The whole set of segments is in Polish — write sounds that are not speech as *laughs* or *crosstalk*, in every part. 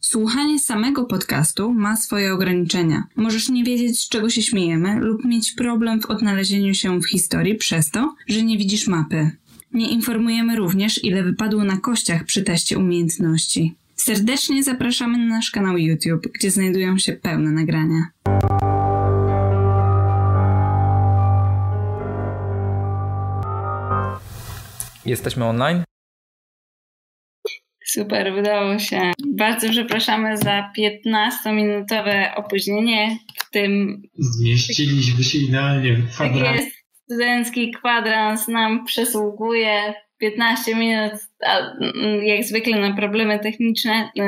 Słuchanie samego podcastu ma swoje ograniczenia. Możesz nie wiedzieć, z czego się śmiejemy, lub mieć problem w odnalezieniu się w historii przez to, że nie widzisz mapy. Nie informujemy również, ile wypadło na kościach przy teście umiejętności. Serdecznie zapraszamy na nasz kanał YouTube, gdzie znajdują się pełne nagrania. Jesteśmy online? Super, udało się. Bardzo przepraszamy za 15-minutowe opóźnienie w tym. Zmieściliśmy się idealnie w kwadrans. Tak jest, studencki kwadrans nam przysługuje 15 minut, a jak zwykle na problemy techniczne. No,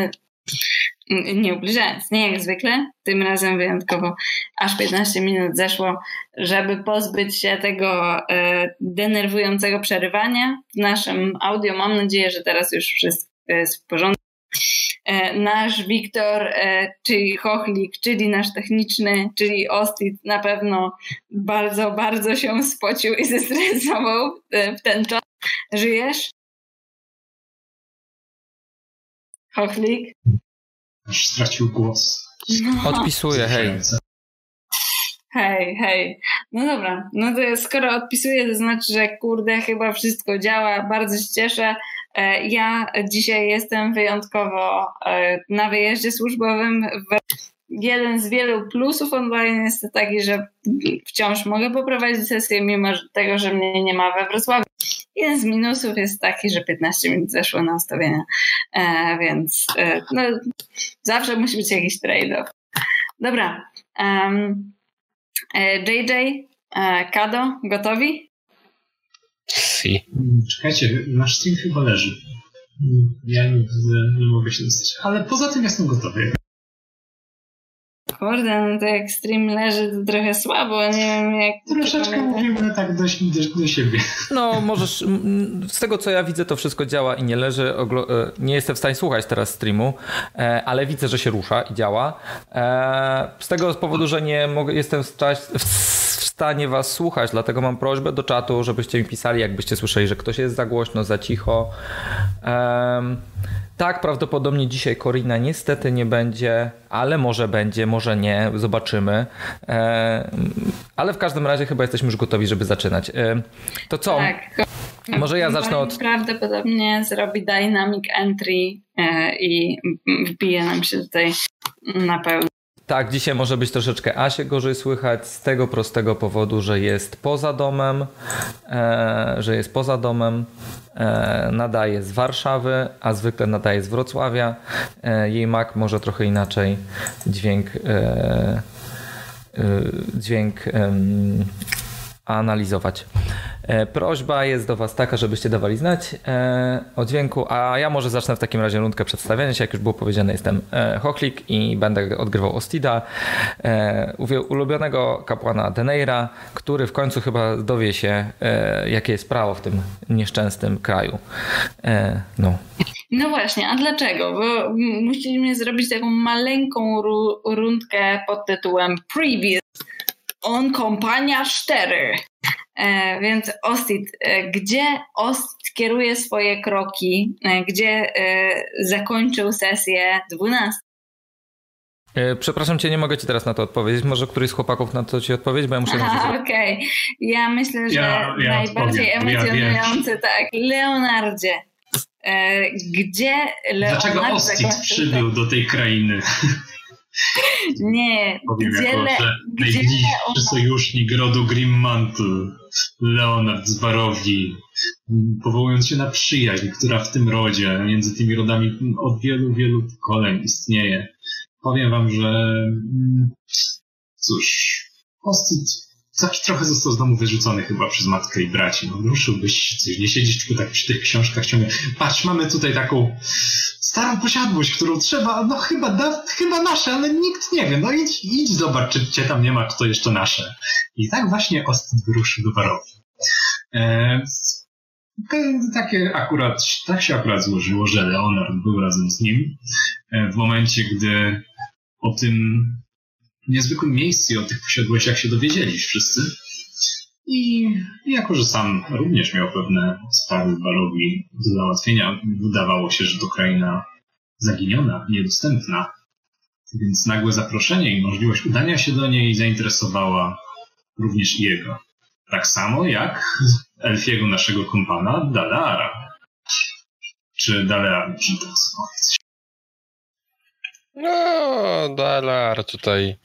nie ubliżając, nie jak zwykle, tym razem wyjątkowo aż 15 minut zeszło, żeby pozbyć się tego e, denerwującego przerywania w naszym audio. Mam nadzieję, że teraz już wszystko jest w porządku. E, nasz Wiktor, e, czyli Chochlik, czyli nasz techniczny, czyli Ostit na pewno bardzo, bardzo się spocił i zestresował e, w ten czas. Żyjesz? Chochlik? Aż stracił głos. No. Odpisuję, hej. Hej, hej. No dobra, no to skoro odpisuję, to znaczy, że kurde, chyba wszystko działa. Bardzo się cieszę. E, ja dzisiaj jestem wyjątkowo e, na wyjeździe służbowym. Jeden z wielu plusów online jest taki, że wciąż mogę poprowadzić sesję, mimo tego, że mnie nie ma we Wrocławiu. Jeden z minusów jest taki, że 15 minut zeszło na ustawienia, e, więc no, zawsze musi być jakiś trade-off. Dobra. Um, JJ, Kado, gotowi? Si. Czekajcie, nasz stream chyba leży. Ja nie, nie mogę się dostać. Ale poza tym jestem gotowy. Kurde, no to jak stream leży, to trochę słabo, nie wiem jak... Troszeczkę mówimy tak do, do, do, siebie. No, możesz... Z tego, co ja widzę, to wszystko działa i nie leży. E, nie jestem w stanie słuchać teraz streamu, e, ale widzę, że się rusza i działa. E, z tego powodu, że nie mogę, jestem w stanie was słuchać, dlatego mam prośbę do czatu, żebyście mi pisali, jakbyście słyszeli, że ktoś jest za głośno, za cicho. Um, tak, prawdopodobnie dzisiaj Korina niestety nie będzie, ale może będzie, może nie, zobaczymy. E, ale w każdym razie chyba jesteśmy już gotowi, żeby zaczynać. E, to co? Tak. Może ja zacznę od. Prawdopodobnie zrobi dynamic entry e, i wbije nam się tutaj na pełno. Tak, dzisiaj może być troszeczkę Asie gorzej słychać z tego prostego powodu, że jest poza domem, e, że jest poza domem, e, nadaje z Warszawy, a zwykle nadaje z Wrocławia. E, jej Mac może trochę inaczej dźwięk e, e, dźwięk analizować. E, prośba jest do Was taka, żebyście dawali znać e, o dźwięku, a ja może zacznę w takim razie rundkę przedstawiania się. Jak już było powiedziane, jestem e, Hochlik i będę odgrywał Ostida, ulubionego kapłana Deneira, który w końcu chyba dowie się, jakie jest prawo w tym nieszczęsnym kraju. No. No właśnie, a dlaczego? Bo musimy zrobić taką maleńką rundkę pod tytułem Previous on Kompania 4. E, więc Ostit, e, gdzie Ostit kieruje swoje kroki, e, gdzie e, zakończył sesję 12? E, przepraszam cię, nie mogę ci teraz na to odpowiedzieć. Może któryś z chłopaków na to ci odpowiedzieć, bo ja muszę... Aha, okej. Okay. Ja myślę, że ja, ja najbardziej odpowiem. emocjonujący, ja tak, Leonardzie. Gdzie Leonard Dlaczego Ostit przybył do tej krainy? Nie, Powiem gdzie, jako, że najbliższy sojusznik rodu Grimmantle, Leonard z powołując się na przyjaźń, która w tym rodzie, między tymi rodami od wielu, wielu pokoleń istnieje. Powiem wam, że mm, cóż, Ostit trochę został z domu wyrzucony chyba przez matkę i braci. No, ruszyłbyś coś, nie siedzieć tylko tak przy tych książkach ciągle. Patrz, mamy tutaj taką starą posiadłość, którą trzeba, no chyba, da, chyba nasze, ale nikt nie wie. No idź, idź zobacz, czy cię tam nie ma, kto jeszcze nasze. I tak właśnie Ostit wyruszył do Warowi. E, takie akurat, tak się akurat złożyło, że Leonard był razem z nim e, w momencie, gdy o tym niezwykłym miejscu o tych posiadłościach się dowiedzieli wszyscy. I jako, że sam również miał pewne sprawy Barowi do załatwienia, wydawało się, że to kraina zaginiona, niedostępna. Więc nagłe zaproszenie i możliwość udania się do niej zainteresowała również jego. Tak samo jak elfiego naszego kompana Dalara. Czy jest No, Dalar tutaj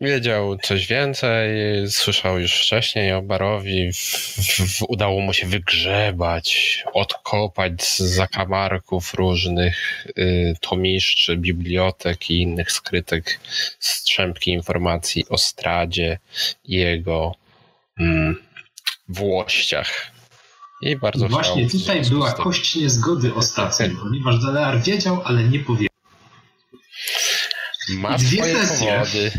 wiedział coś więcej, słyszał już wcześniej o Barowi, w, w, udało mu się wygrzebać, odkopać z zakamarków różnych y, tomiszczy, bibliotek i innych skrytek strzępki informacji o Stradzie i jego mm, włościach. I bardzo Właśnie tutaj była kość niezgody ostatnio, ponieważ Dalear wiedział, ale nie powiedział. Ma Dwie swoje sesje. powody.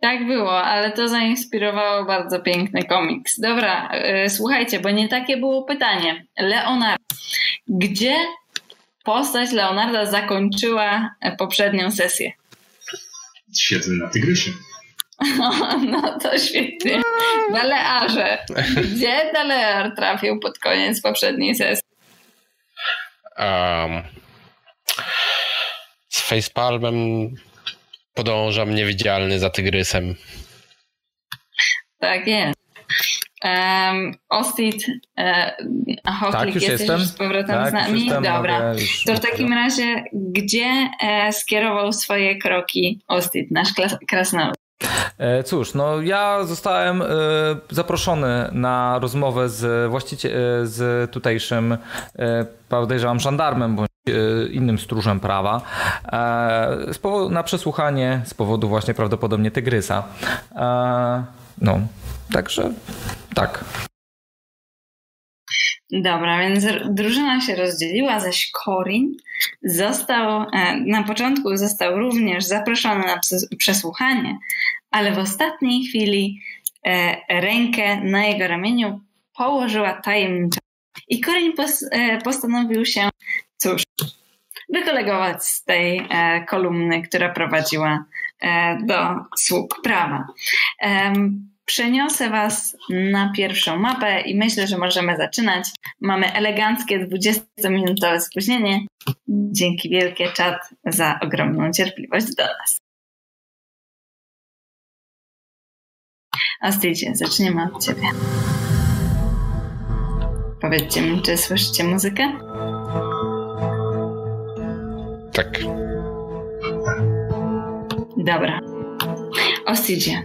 Tak było, ale to zainspirowało bardzo piękny komiks. Dobra, yy, słuchajcie, bo nie takie było pytanie. Leonard. Gdzie postać Leonarda zakończyła poprzednią sesję? Siedzę na tygrysie. *laughs* No to świetnie. Dalearze. Gdzie Dalear trafił pod koniec poprzedniej sesji? Um, facepalmem podążam niewidzialny za tygrysem. Tak jest. Um, Ostit, e, Hotlik, tak, jesteś jestem. już z powrotem tak, z nami? Dobra. To w takim razie, gdzie e, skierował swoje kroki Ostit, nasz klas- krasnolud? E, cóż, no ja zostałem e, zaproszony na rozmowę z właścicielem, z tutejszym, podejrzewam, żandarmem bądź innym stróżem prawa na przesłuchanie z powodu właśnie prawdopodobnie tygrysa. No, także tak. Dobra, więc drużyna się rozdzieliła, zaś Corin został, na początku został również zaproszony na przesłuchanie, ale w ostatniej chwili e, rękę na jego ramieniu położyła tajemnicza. I Corin e, postanowił się, cóż, wykolegować z tej e, kolumny, która prowadziła do sług prawa. Przeniosę Was na pierwszą mapę i myślę, że możemy zaczynać. Mamy eleganckie 20-minutowe spóźnienie. Dzięki wielkie czat za ogromną cierpliwość do nas. Astydzie, zaczniemy od Ciebie. Powiedzcie mi, czy słyszycie muzykę? Tak. Dobra. Ostidzie.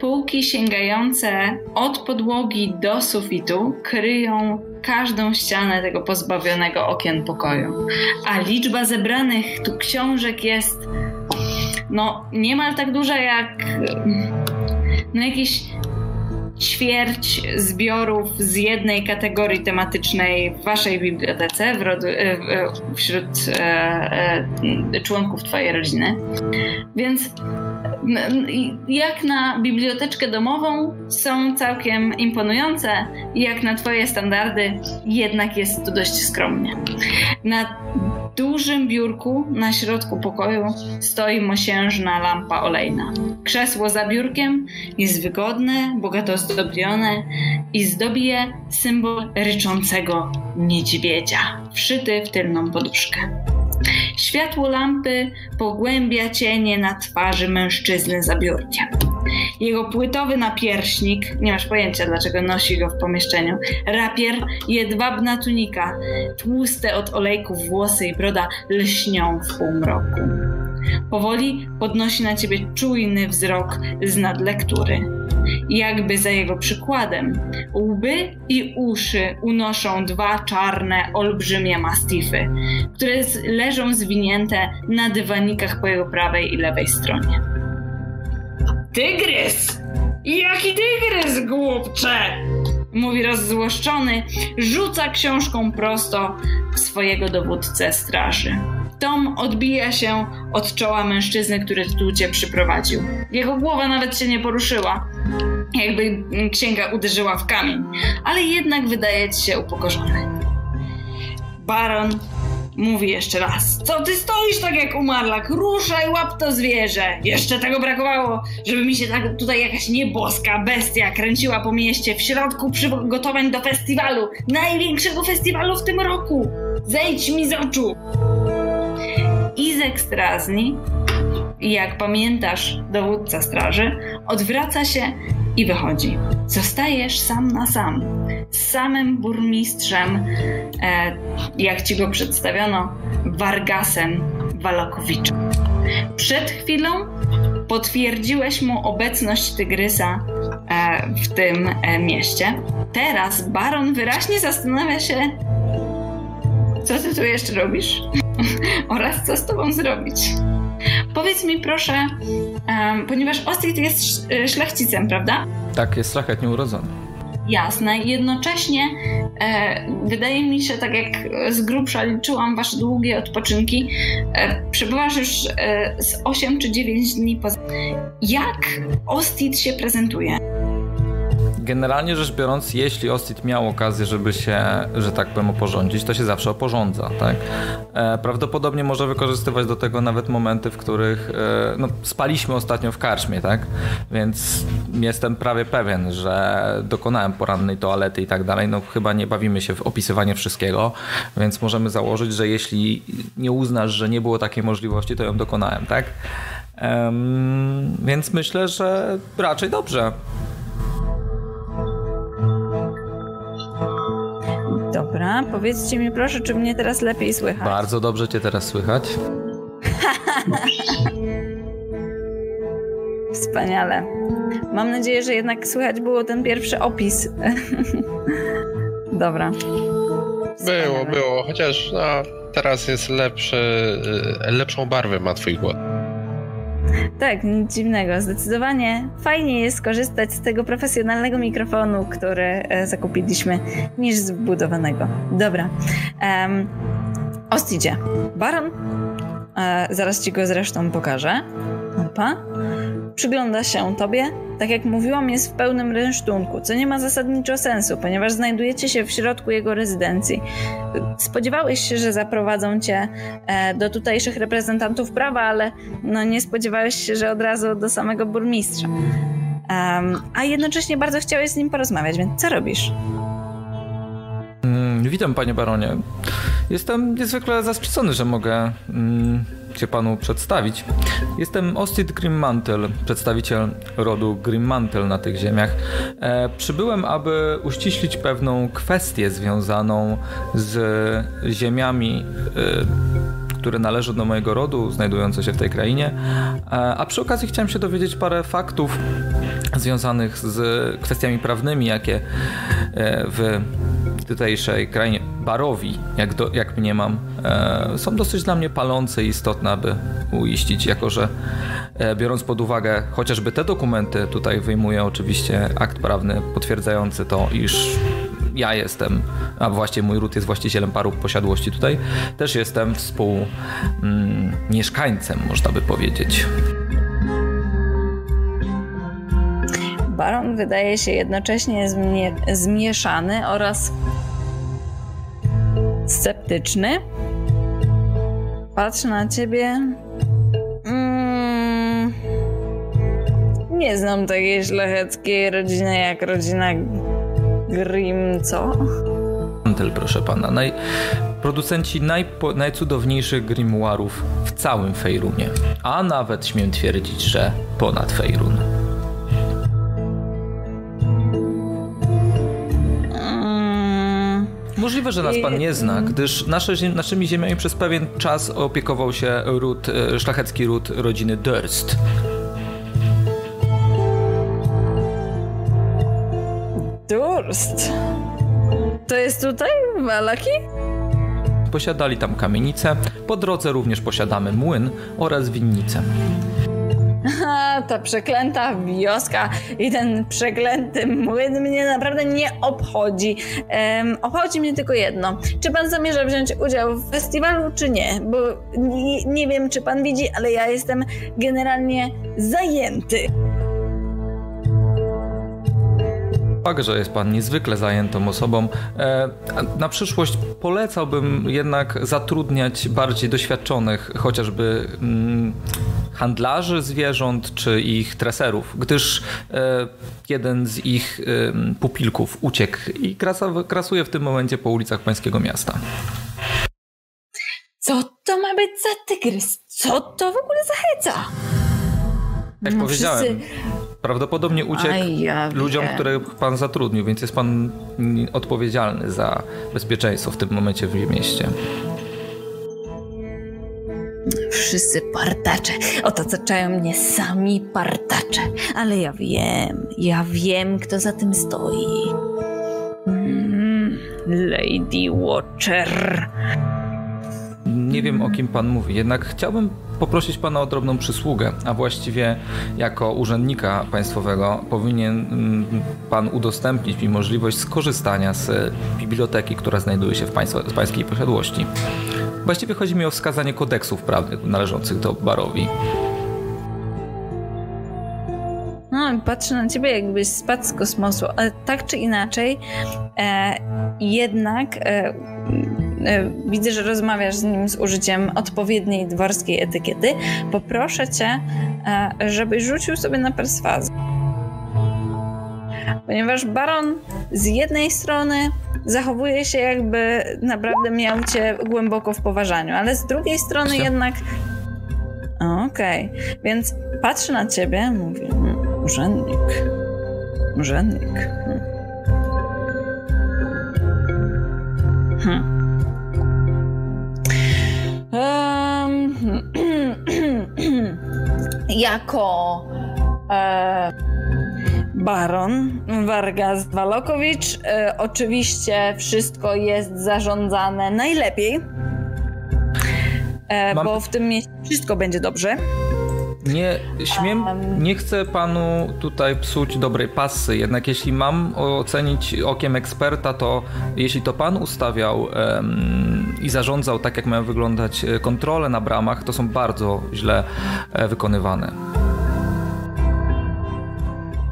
Półki sięgające od podłogi do sufitu kryją każdą ścianę tego pozbawionego okien pokoju. A liczba zebranych tu książek jest no niemal tak duża jak no jakieś ćwierć zbiorów z jednej kategorii tematycznej w waszej bibliotece w rodu, e, wśród e, e, członków twojej rodziny. Więc jak na biblioteczkę domową są całkiem imponujące, jak na twoje standardy jednak jest to dość skromnie. Na dużym biurku na środku pokoju stoi mosiężna lampa olejna. Krzesło za biurkiem jest wygodne, bogato zdobione i zdobi je symbol ryczącego niedźwiedzia, wszyty w tylną poduszkę. Światło lampy pogłębia cienie na twarzy mężczyzny za biurkiem. Jego płytowy napierśnik, nie masz pojęcia dlaczego nosi go w pomieszczeniu, rapier, jedwabna tunika, tłuste od olejków włosy i broda lśnią w półmroku. Powoli podnosi na ciebie czujny wzrok z nadlektury. Jakby za jego przykładem, łby i uszy unoszą dwa czarne, olbrzymie mastify, które leżą zwinięte na dywanikach po jego prawej i lewej stronie. Tygrys! Jaki tygrys, głupcze! mówi rozzłoszczony, rzuca książką prosto w swojego dowódcę straży. Tom odbija się od czoła mężczyzny, który tu cię przyprowadził. Jego głowa nawet się nie poruszyła, jakby księga uderzyła w kamień, ale jednak wydaje ci się upokorzony. Baron Mówi jeszcze raz. Co ty stoisz tak jak umarlak? Ruszaj, łap to zwierzę. Jeszcze tego brakowało, żeby mi się tak tutaj jakaś nieboska bestia kręciła po mieście w środku przygotowań do festiwalu. Największego festiwalu w tym roku. Zejdź mi z oczu. Izek Strazni, jak pamiętasz, dowódca straży, odwraca się i wychodzi. Zostajesz sam na sam z samym burmistrzem, e, jak ci go przedstawiono, Vargasem Walakowiczem. Przed chwilą potwierdziłeś mu obecność tygrysa e, w tym e, mieście. Teraz baron wyraźnie zastanawia się, co ty tu jeszcze robisz *laughs* oraz co z tobą zrobić. Powiedz mi proszę, ponieważ Ostrid jest szlachcicem, prawda? Tak, jest szlachetnie urodzony. Jasne. Jednocześnie e, wydaje mi się, tak jak z grubsza liczyłam wasze długie odpoczynki, e, przebywasz już e, z 8 czy 9 dni poza. Jak Ostit się prezentuje? Generalnie rzecz biorąc, jeśli Ostit miał okazję, żeby się, że tak powiem, oporządzić, to się zawsze oporządza, tak? E, prawdopodobnie może wykorzystywać do tego nawet momenty, w których e, no, spaliśmy ostatnio w karczmie, tak? Więc jestem prawie pewien, że dokonałem porannej toalety i tak dalej. No chyba nie bawimy się w opisywanie wszystkiego, więc możemy założyć, że jeśli nie uznasz, że nie było takiej możliwości, to ją dokonałem, tak? Um, więc myślę, że raczej dobrze. Dobra, powiedzcie mi proszę, czy mnie teraz lepiej słychać? Bardzo dobrze cię teraz słychać. *laughs* Wspaniale. Mam nadzieję, że jednak słychać było ten pierwszy opis. *laughs* Dobra. Wspaniale. Było, było, chociaż no, teraz jest lepszy, y, lepszą barwę ma twój głos. Tak, nic dziwnego. Zdecydowanie fajnie jest skorzystać z tego profesjonalnego mikrofonu, który e, zakupiliśmy, niż z budowanego. Dobra. Um, Ostidzie. Baron. E, zaraz ci go zresztą pokażę. Opa przygląda się tobie, tak jak mówiłam, jest w pełnym rynsztunku, co nie ma zasadniczo sensu, ponieważ znajdujecie się w środku jego rezydencji. Spodziewałeś się, że zaprowadzą cię e, do tutejszych reprezentantów prawa, ale no nie spodziewałeś się, że od razu do samego burmistrza. Um, a jednocześnie bardzo chciałeś z nim porozmawiać, więc co robisz? Mm, witam, panie baronie. Jestem niezwykle zaszczycony, że mogę mm, się panu przedstawić. Jestem Ostit Grimmantle, przedstawiciel rodu Grimmantle na tych ziemiach. E, przybyłem, aby uściślić pewną kwestię związaną z ziemiami. E, które należą do mojego rodu, znajdujące się w tej krainie. E, a przy okazji chciałem się dowiedzieć parę faktów związanych z kwestiami prawnymi, jakie e, tutejszej krainie Barowi, jak, do, jak mniemam, e, są dosyć dla mnie palące i istotne, aby uiścić, jako że e, biorąc pod uwagę chociażby te dokumenty, tutaj wyjmuję oczywiście akt prawny potwierdzający to, iż ja jestem, a właściwie mój ród jest właścicielem paru posiadłości tutaj, też jestem współmieszkańcem, mm, można by powiedzieć. Baron wydaje się jednocześnie zmie zmieszany oraz sceptyczny. Patrzę na ciebie. Mm, nie znam takiej szlacheckiej rodziny jak rodzina Grim, co? Mantel, proszę pana. Naj... Producenci najpo... najcudowniejszych grimoirów w całym Fejrunie. A nawet śmiem twierdzić, że ponad Fejrun. Możliwe, że nas pan nie zna, gdyż nasze, naszymi ziemiami przez pewien czas opiekował się ród, e, szlachecki ród rodziny Durst. Durst. To jest tutaj, w Alaki? Posiadali tam kamienicę, po drodze również posiadamy młyn oraz winnicę. Ta przeklęta wioska i ten przeklęty młyn mnie naprawdę nie obchodzi. Um, obchodzi mnie tylko jedno. Czy pan zamierza wziąć udział w festiwalu, czy nie? Bo nie, nie wiem, czy pan widzi, ale ja jestem generalnie zajęty. Fakt, że jest pan niezwykle zajętą osobą. E, na przyszłość polecałbym jednak zatrudniać bardziej doświadczonych, chociażby mm, handlarzy zwierząt czy ich treserów, gdyż e, jeden z ich pupilków uciekł i krasuje w tym momencie po ulicach pańskiego miasta. Co to ma być za tygrys? Co to w ogóle za heca? Jak no, powiedziałem, wszyscy... prawdopodobnie uciekł ja ludziom, których pan zatrudnił, więc jest pan odpowiedzialny za bezpieczeństwo w tym momencie w mieście. Wszyscy partacze. Otaczają mnie sami partacze. Ale ja wiem, ja wiem, kto za tym stoi. Mm, Lady Watcher. Nie wiem, o kim pan mówi, jednak chciałbym poprosić pana o drobną przysługę, a właściwie jako urzędnika państwowego powinien mm, pan udostępnić mi możliwość skorzystania z biblioteki, która znajduje się w państwa, pańskiej posiadłości. Właściwie chodzi mi o wskazanie kodeksów prawnych należących do barowi. Patrzę na ciebie, jakbyś spadł z kosmosu, ale tak czy inaczej, e, jednak e, E, widzę, że rozmawiasz z nim z użyciem odpowiedniej dworskiej etykiety, poproszę cię, e, żebyś rzucił sobie na perswazję. Ponieważ baron z jednej strony zachowuje się jakby naprawdę miał cię głęboko w poważaniu, ale z drugiej strony jednak Okej, okay. więc patrzy na ciebie, mówi, hmm, urzędnik, urzędnik. Hmm. Hmm. *clears throat* jako e, baron Vargas Walokowicz. E, oczywiście wszystko jest zarządzane najlepiej, e, Mam... bo w tym mieście wszystko będzie dobrze. Nie śmiem, nie chcę panu tutaj psuć dobrej pasy, jednak jeśli mam ocenić okiem eksperta, to jeśli to pan ustawiał um, i zarządzał tak, jak mają wyglądać e, kontrole na bramach, to są bardzo źle e, wykonywane.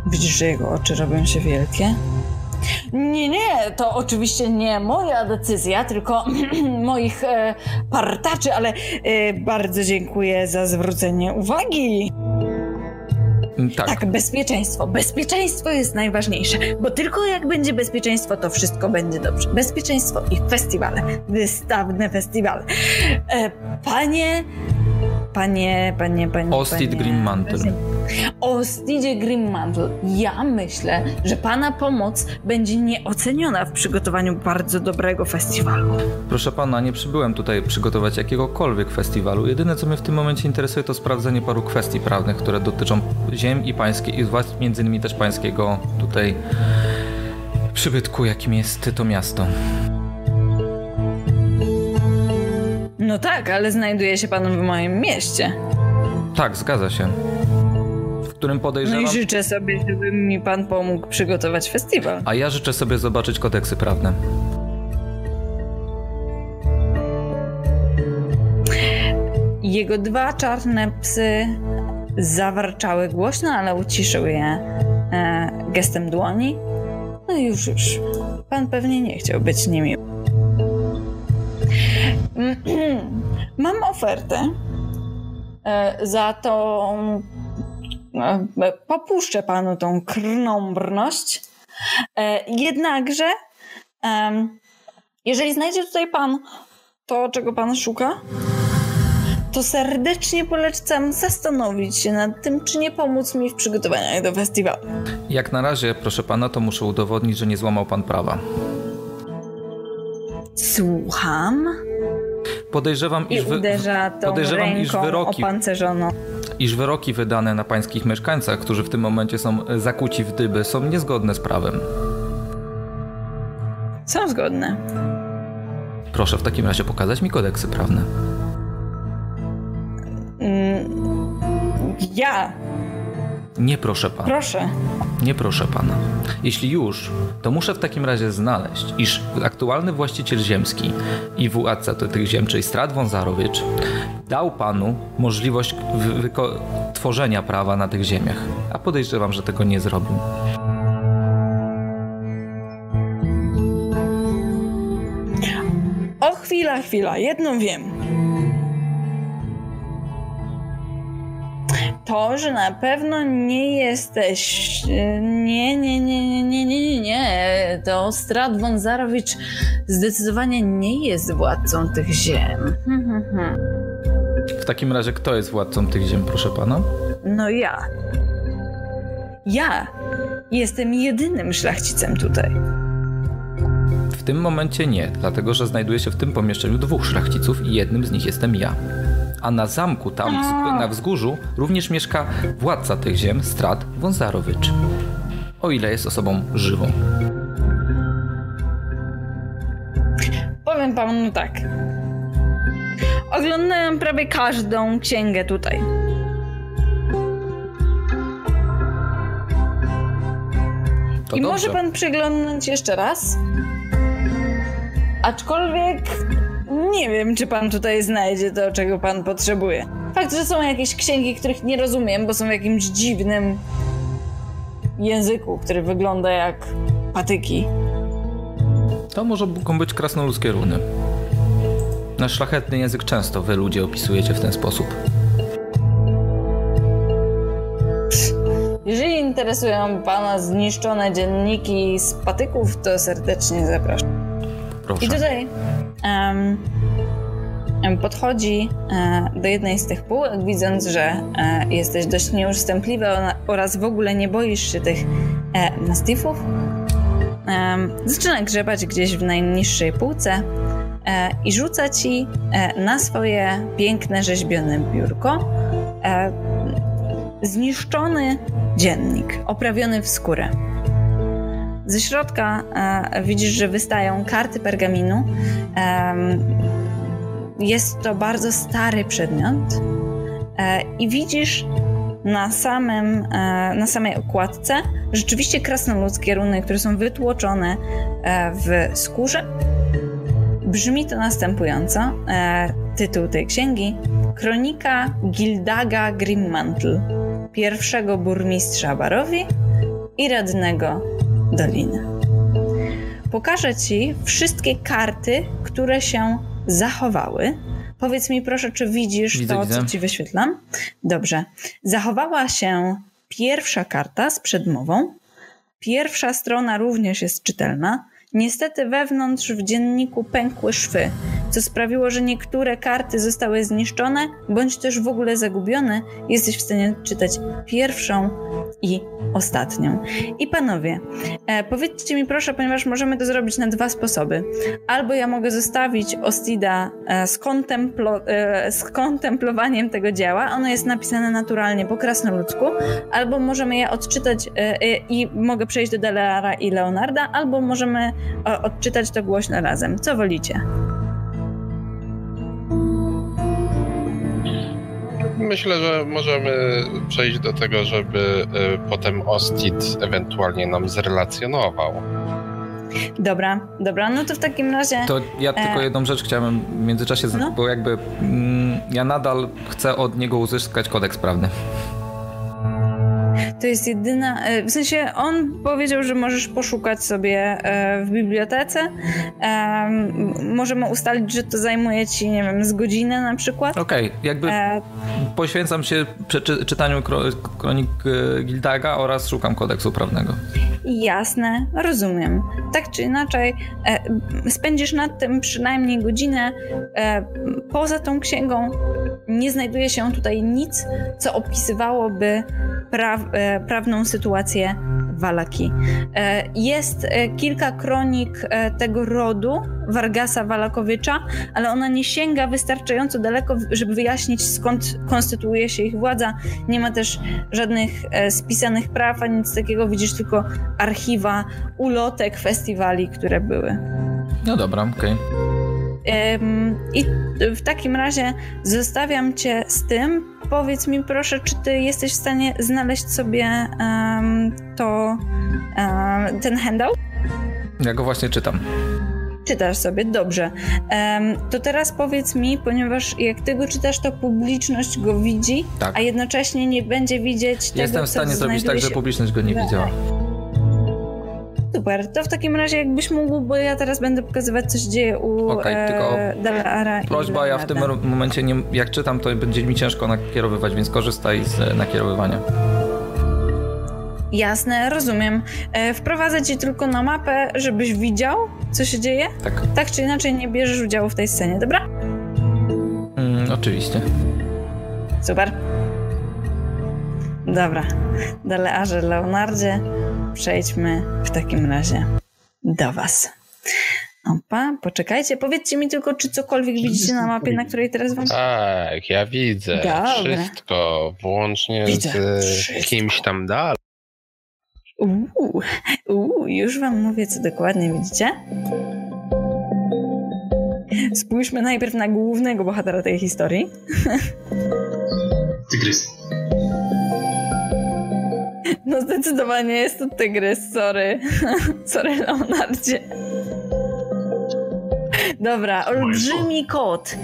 Widzisz, że jego oczy robią się wielkie? Nie, nie, to oczywiście nie moja decyzja, tylko *clears throat* moich e, partaczy, ale e, bardzo dziękuję za zwrócenie uwagi. Tak. tak, bezpieczeństwo. Bezpieczeństwo jest najważniejsze, bo tylko jak będzie bezpieczeństwo, to wszystko będzie dobrze. Bezpieczeństwo i festiwale, wystawne festiwale. E, panie Panie, panie, panie. Ostit Grimmantle. Ostidzie Grimmantle. Ja myślę, że pana pomoc będzie nieoceniona w przygotowaniu bardzo dobrego festiwalu. Proszę pana, nie przybyłem tutaj przygotować jakiegokolwiek festiwalu. Jedyne, co mnie w tym momencie interesuje, to sprawdzenie paru kwestii prawnych, które dotyczą ziem i pańskiej, i między innymi też pańskiego tutaj przybytku, jakim jest to miasto. No tak, ale znajduje się pan w moim mieście. Tak, zgadza się. Którym podejrzewam... No i życzę sobie, żeby mi pan pomógł przygotować festiwal. A ja życzę sobie zobaczyć kodeksy prawne. Jego dwa czarne psy zawarczały głośno, ale uciszył je e, gestem dłoni. No już, już. Pan pewnie nie chciał być nimi. *clears throat* Mam ofertę e, za tą. E, popuszczę panu tą krną brność. E, jednakże, jeżeli znajdzie tutaj pan to, czego pan szuka, to serdecznie polecam zastanowić się nad tym, czy nie pomóc mi w przygotowaniach do festiwalu. Jak na razie, proszę pana, to muszę udowodnić, że nie złamał pan prawa. Słucham? Podejrzewam, I iż, wy... podejrzewam iż, wyroki, iż wyroki wydane na pańskich mieszkańcach, którzy w tym momencie są zakuci w dyby, są niezgodne z prawem. Są zgodne. Proszę w takim razie pokazać mi kodeksy prawne. Mm, ja Nie proszę pana. Proszę. Nie proszę pana. Jeśli już, to muszę w takim razie znaleźć, iż aktualny właściciel ziemski i władca tych ziem, czyli Strat Wązarowicz, dał panu możliwość tworzenia prawa na tych ziemiach. A podejrzewam, że tego nie zrobił. O chwila, chwila, jedno wiem. To, że na pewno nie jesteś. Nie, nie, nie, nie, nie, nie, nie, nie. To Strat Wązarowicz zdecydowanie nie jest władcą tych ziem. W takim razie, kto jest władcą tych ziem, proszę pana? No ja. Ja jestem jedynym szlachcicem tutaj. W tym momencie nie, dlatego że znajduje się w tym pomieszczeniu dwóch szlachciców i jednym z nich jestem ja. A na zamku, tam na wzgórzu, również mieszka władca tych ziem, Strat Wązarowicz. O ile jest osobą żywą. Powiem panu tak. Oglądałem prawie każdą księgę tutaj. To I dobrze. może pan przeglądnąć jeszcze raz? Aczkolwiek nie wiem, czy pan tutaj znajdzie to, czego pan potrzebuje. Fakt, że są jakieś księgi, których nie rozumiem, bo są w jakimś dziwnym języku, który wygląda jak patyki. To może mogą być krasnoludzkie runy. Nasz szlachetny język często wy ludzie opisujecie w ten sposób. Jeżeli interesują pana zniszczone dzienniki z patyków, to serdecznie zapraszam. Proszę. I tutaj podchodzi e, do jednej z tych półek, widząc, że e, jesteś dość nieustępliwy oraz w ogóle nie boisz się tych e, mastifów. zaczyna grzebać gdzieś w najniższej półce i rzuca ci na swoje piękne rzeźbione biurko zniszczony dziennik oprawiony w skórę. Ze środka e, widzisz, że wystają karty pergaminu. Jest to bardzo stary przedmiot e, i widzisz na, samym, e, na samej okładce rzeczywiście krasnoludzkie runy, które są wytłoczone w skórze. Brzmi to następująco. Tytuł tej księgi Kronika Gildaga Grimmantle, pierwszego burmistrza Barowi i radnego doliny. Pokażę Ci wszystkie karty, które się zachowały. Powiedz mi proszę, czy widzisz widzę, to, widzę. co Ci wyświetlam? Dobrze. Zachowała się pierwsza karta z przedmową. Pierwsza strona również jest czytelna. Niestety wewnątrz w dzienniku pękły szwy, co sprawiło, że niektóre karty zostały zniszczone, bądź też w ogóle zagubione. Jesteś w stanie czytać pierwszą i ostatnią. I panowie, e, powiedzcie mi proszę, ponieważ możemy to zrobić na dwa sposoby. Albo ja mogę zostawić Ostida e, z, kontemplo, e, z kontemplowaniem tego dzieła, ono jest napisane naturalnie po krasnoludzku, albo możemy je odczytać e, e, i mogę przejść do Deleara i Leonarda, albo możemy odczytać to głośno razem. Co wolicie? Myślę, że możemy przejść do tego, żeby e, potem Ostit ewentualnie nam zrelacjonował. Dobra, dobra, no to w takim razie. To ja tylko e, jedną rzecz chciałem w międzyczasie, no? bo jakby mm, ja nadal chcę od niego uzyskać kodeks prawny. To jest jedyna, e, w sensie on powiedział, że możesz poszukać sobie e, w bibliotece. Możemy ustalić, że to zajmuje ci, nie wiem, z godzinę na przykład. Okej, okay, jakby e... poświęcam się czytaniu kronik e, Gildaga oraz szukam kodeksu prawnego. Jasne, rozumiem. Tak czy inaczej, spędzisz nad tym przynajmniej godzinę. Poza tą księgą nie znajduje się tutaj nic, co opisywałoby pra prawną sytuację Walaki. E, jest e, kilka kronik e, tego rodu, Vargasa Walakowicza, ale ona nie sięga wystarczająco daleko, żeby wyjaśnić skąd konstytuuje się ich władza. Nie ma też żadnych spisanych praw, a nic takiego. Widzisz tylko archiwa, ulotek festiwali, które były. No dobra, okej. Okay. I w takim razie zostawiam cię z tym, powiedz mi proszę, czy ty jesteś w stanie znaleźć sobie um, to, um, ten handout? Ja go właśnie czytam. Czytasz sobie, dobrze. Um, to teraz powiedz mi, ponieważ jak ty go czytasz, to publiczność go widzi, tak. a jednocześnie nie będzie widzieć tego, Jestem w stanie zrobić tak, że publiczność go nie widziała. Super, to w takim razie jakbyś mógł, bo ja teraz będę pokazywać, co się dzieje u okay, e, tylko Dalara Prośba, ja w tym momencie, nie, jak czytam, to będzie mi ciężko nakierowywać, więc korzystaj z nakierowywania. Jasne, rozumiem. E, wprowadzę ci tylko na mapę, żebyś widział, co się dzieje. Tak. Tak czy inaczej nie bierzesz udziału w tej scenie, dobra? Mm, oczywiście. Super. Dobra. Dalearze Leonardzie, przejdźmy w takim razie do was. Opa, poczekajcie, powiedzcie mi tylko, czy cokolwiek widzicie na mapie, na której teraz wam... Tak, ja widzę Dobra. wszystko, włącznie widzę z wszystko. kimś tam dalej. Uuu, uuu, już wam mówię, co dokładnie widzicie. Spójrzmy najpierw na głównego bohatera tej historii. *laughs* Tygrys. No zdecydowanie jest to tygrys, sorry. *laughs* sorry Leonardzie. Dobra, olbrzymi kot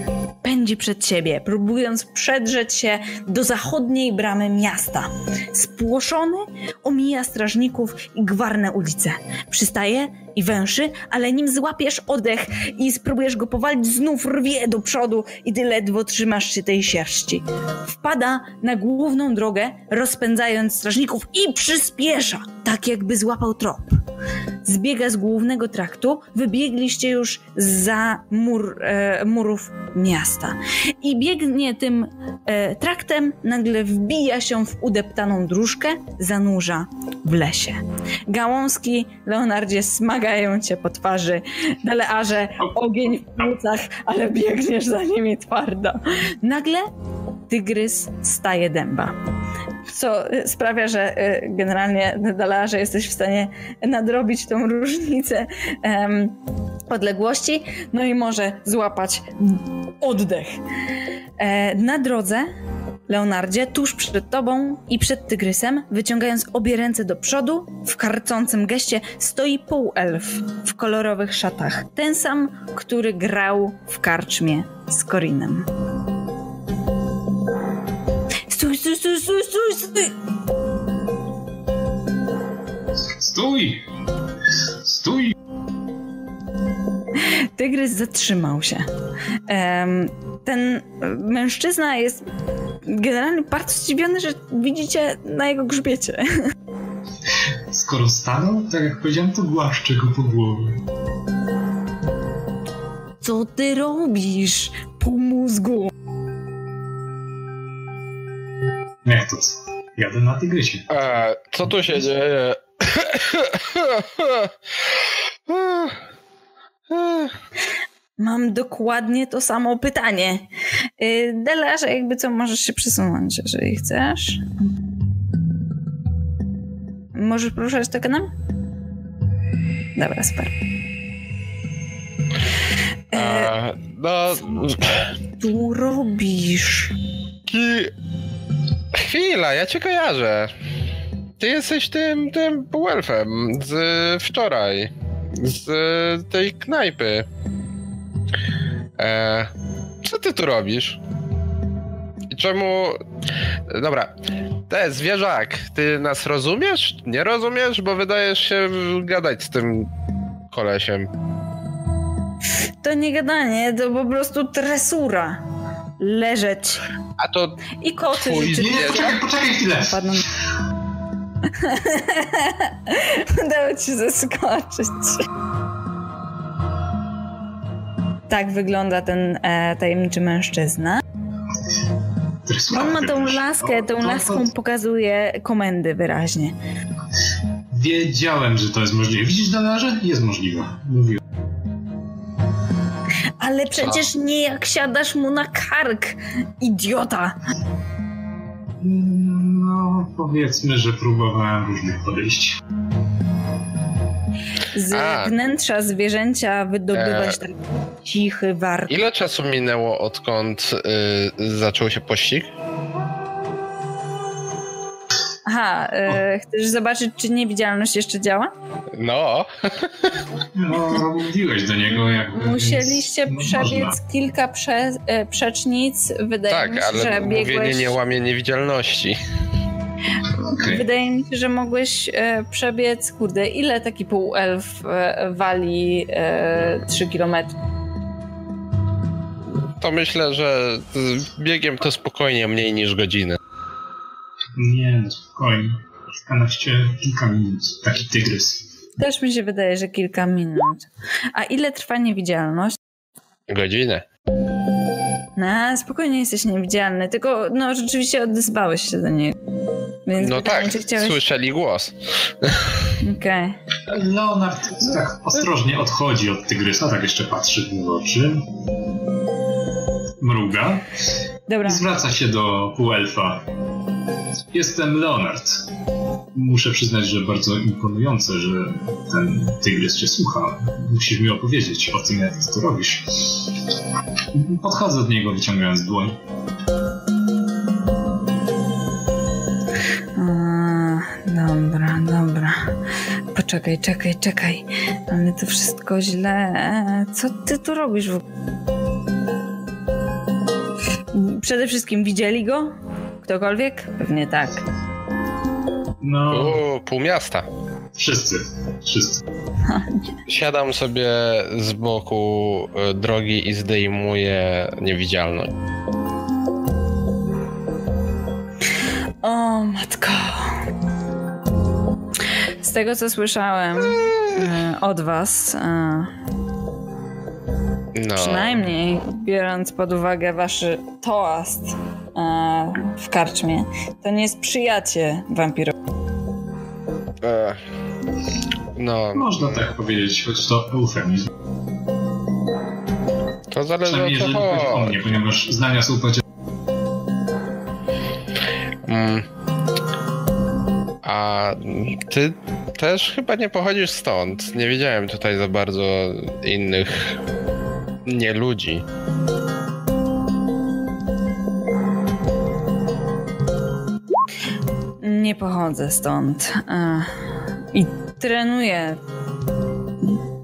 pędzi przed siebie, próbując przedrzeć się do zachodniej bramy miasta. Spłoszony omija strażników i gwarne ulice. Przystaje i węszy, ale nim złapiesz oddech i spróbujesz go powalić, znów rwie do przodu i ty ledwo trzymasz się tej sierści. Wpada na główną drogę, rozpędzając strażników i przyspiesza, tak jakby złapał trop. Zbiega z głównego traktu, wybiegliście już za mur, e, murów miasta. I biegnie tym e, traktem, nagle wbija się w udeptaną dróżkę, zanurza w lesie. Gałązki Leonardzie smagają cię po twarzy, Delearze ogień w płucach, ale biegniesz za nimi twardo. Nagle tygrys staje dęba co sprawia, że e, generalnie Delearze jesteś w stanie nadrobić tą różnicę um, odległości, no i może złapać oddech. E, na drodze Leonardzie, tuż przed tobą i przed tygrysem, wyciągając obie ręce do przodu, w karcącym geście stoi półelf w kolorowych szatach. Ten sam, który grał w karczmie z Korinem. Stój, stój, stój, stój! Tygrys zatrzymał się. Ten mężczyzna jest generalnie bardzo zdziwiony, że widzicie na jego grzbiecie. *laughs* Skoro stanął, tak jak powiedziałem, to głaszczę go po głowie. Co ty robisz? Po mózgu. Co? Jadę na tygrysie. E, co tu się dzieje? Mam dokładnie to samo pytanie. Y, Delarze, jakby co, możesz się przesunąć, jeżeli chcesz. Możesz poruszać tokenem? Dobra, super. E, no... Tu robisz? Ki... Chwila, ja cię kojarzę. Ty jesteś tym, tym półelfem z wczoraj. Z tej knajpy. E, co ty tu robisz? I czemu... Dobra, te zwierzak, ty nas rozumiesz? Nie rozumiesz? Bo wydajesz się gadać z tym kolesiem. To nie gadanie, to po prostu tresura. Leżeć. A to... I koty Twój... Nie, nie, poczekaj, poczekaj chwilę. Padną. *laughs* Udało ci zaskoczyć. Tak wygląda ten e, tajemniczy mężczyzna. On ma tą laskę, tą laską pokazuje komendy wyraźnie. Wiedziałem, że to jest możliwe. Widzisz, Dalarze? Jest możliwe. Mówiłem. Ale przecież nie jak siadasz mu na kark, idiota. No, powiedzmy, że próbowałem różnych podejść. Z A. wnętrza zwierzęcia wydobywać e... taki cichy wark. Ile czasu minęło odkąd y, zaczął się pościg? Dobra, e, chcesz zobaczyć, czy niewidzialność jeszcze działa? No. No, mówiłeś do niego jak. Musieliście no, przebiec można. kilka prze, e, przecznic. Wydaje mi Tak, się, że ale mówienie biegłeś... nie łamie niewidzialności. Okej. Wydaje mi się, że mogłeś e, przebiec, kurde, ile taki półelf e, wali e, 3 kilometry? To myślę, że biegiem to spokojnie mniej niż godzinę. Nie, no spokojnie. Kilkanaście, kilka minut. Taki tygrys. Też mi się wydaje, że kilka minut. A ile trwa niewidzialność? Godzinę. No, spokojnie jesteś niewidzialny, tylko no rzeczywiście odezwałeś się do niego. Więc No pytanie, tak, chciałeś... słyszeli głos. Okej. Leonard tak ostrożnie odchodzi od tygrysa, tak jeszcze patrzy w jego oczy. Mruga Dobra. i zwraca się do półelfa. Jestem Leonard. Muszę przyznać, że bardzo imponujące, że ten tygrys cię słucha. Musisz mi opowiedzieć o tym, jak to robisz. Podchodzę do niego, wyciągając dłoń. A, dobra, dobra. Poczekaj, czekaj, czekaj. Ale to wszystko źle. Co ty tu robisz? w- Przede wszystkim widzieli go? Ktokolwiek? Pewnie tak. No, O, pół miasta. wszyscy. Wszyscy. Siadam sobie z boku e, drogi i zdejmuję niewidzialność. O, matko. Z tego, co słyszałem e, od was, e, No, przynajmniej biorąc pod uwagę wasz toast e, w karczmie, to nie sprzyjacie wampirom. e, no, Można tak powiedzieć, choć to eufemizm. to zależy Przynajmniej o co jeżeli chodzi o mnie, ponieważ zdania są podzielone. Mm. A ty też chyba nie pochodzisz stąd. Nie widziałem tutaj za bardzo innych nie ludzi. Nie pochodzę stąd. E, I trenuję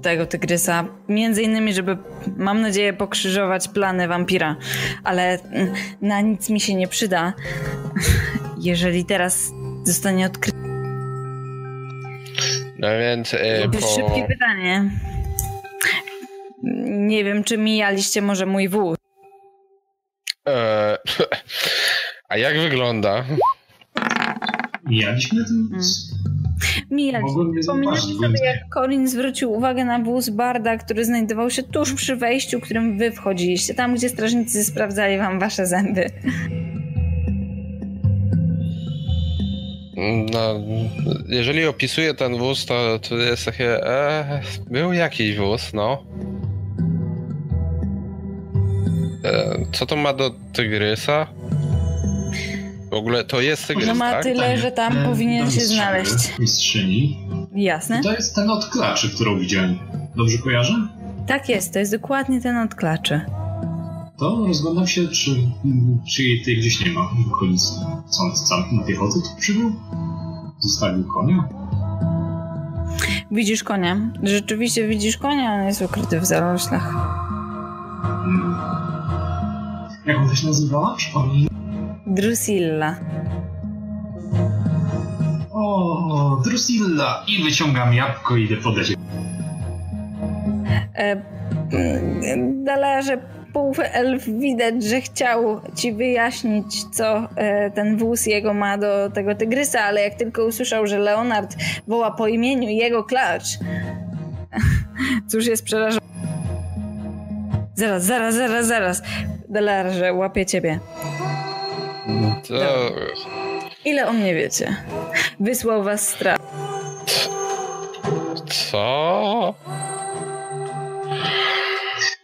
tego tygrysa. Między innymi, żeby, mam nadzieję, pokrzyżować plany wampira. Ale mm, na nic mi się nie przyda, jeżeli teraz zostanie odkryty. No więc e, po... Szybkie pytanie. Nie wiem, czy mijaliście może mój wóz. E, *laughs* a jak wygląda? Mijaliśmy ten Mm. Nie Przypominacie zauważyć, sobie, jak Corin zwrócił uwagę na wóz Barda, który znajdował się tuż przy wejściu, którym wy wchodziliście, tam gdzie strażnicy sprawdzali wam wasze zęby. No, jeżeli opisuję ten wóz, to, to jest takie. E, był jakiś wóz, no. E, co to ma do tygrysa? W ogóle to jest tygrys, No ma tak? tyle, że tam E, powinien się znaleźć. Mistrzyni. Jasne? To jest ten od klaczy, którą widziałem. Dobrze kojarzę? Tak jest, to jest dokładnie ten od klaczy. To rozglądam się, czy, czy jej tutaj gdzieś nie ma w okolicy. Co on sam na piechotę tu przybył? Zostawił konia? Widzisz konia? Rzeczywiście widzisz konia, on jest ukryty w zaroślach. Hmm. Jak on się nazywała? Przypomnij. Drusilla. O, Drusilla! I wyciągam jabłko i idę podać. E, mm, Dalarze, półelf widać, że chciał ci wyjaśnić, co e, ten wóz jego ma do tego tygrysa, ale jak tylko usłyszał, że Leonard woła po imieniu jego klacz, *laughs* cóż jest przerażony. Zaraz, zaraz, zaraz, zaraz. Dalarze, łapię ciebie. To, Ile o mnie wiecie? Wysłał was strach. co?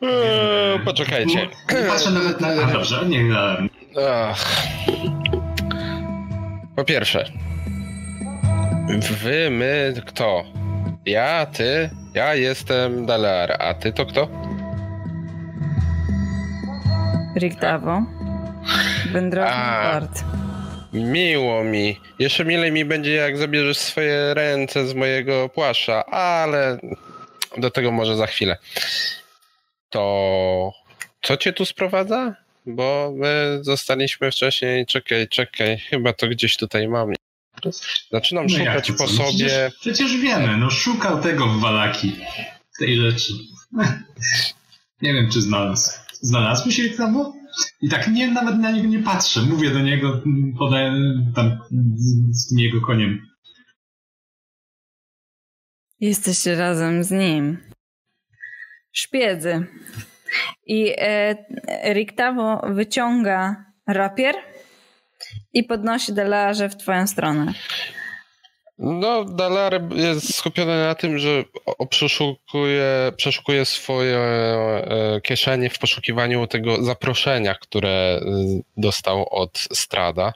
Eee, poczekajcie. Nie patrzę nawet na... Dobrze, nie na... Ach. Po pierwsze, wy, my, kto? Ja, ty, ja jestem Dalar, a ty to kto? Rigdavo. Wędrowny A. Bard. Miło mi. Jeszcze milej mi będzie, jak zabierzesz swoje ręce z mojego płaszcza, ale do tego może za chwilę. To co cię tu sprowadza? Bo my zostaliśmy wcześniej. Czekaj, czekaj, chyba to gdzieś tutaj mam. Zaczynam No szukać po co? No sobie. Przecież, przecież wiemy, no szukał tego w Walaki. Tej rzeczy. *laughs* Nie wiem, czy znalazł. Znalazłeś się tam? I tak nie, nawet na niego nie patrzę. Mówię do niego, podaję tam z, z jego koniem. Jesteście razem z nim. Szpiedzy. I e, Riktawo wyciąga rapier i podnosi Delarze w twoją stronę. No, Dalar jest skupiony na tym, że przeszukuje, przeszukuje swoje e, kieszenie w poszukiwaniu tego zaproszenia, które e, dostał od Strada.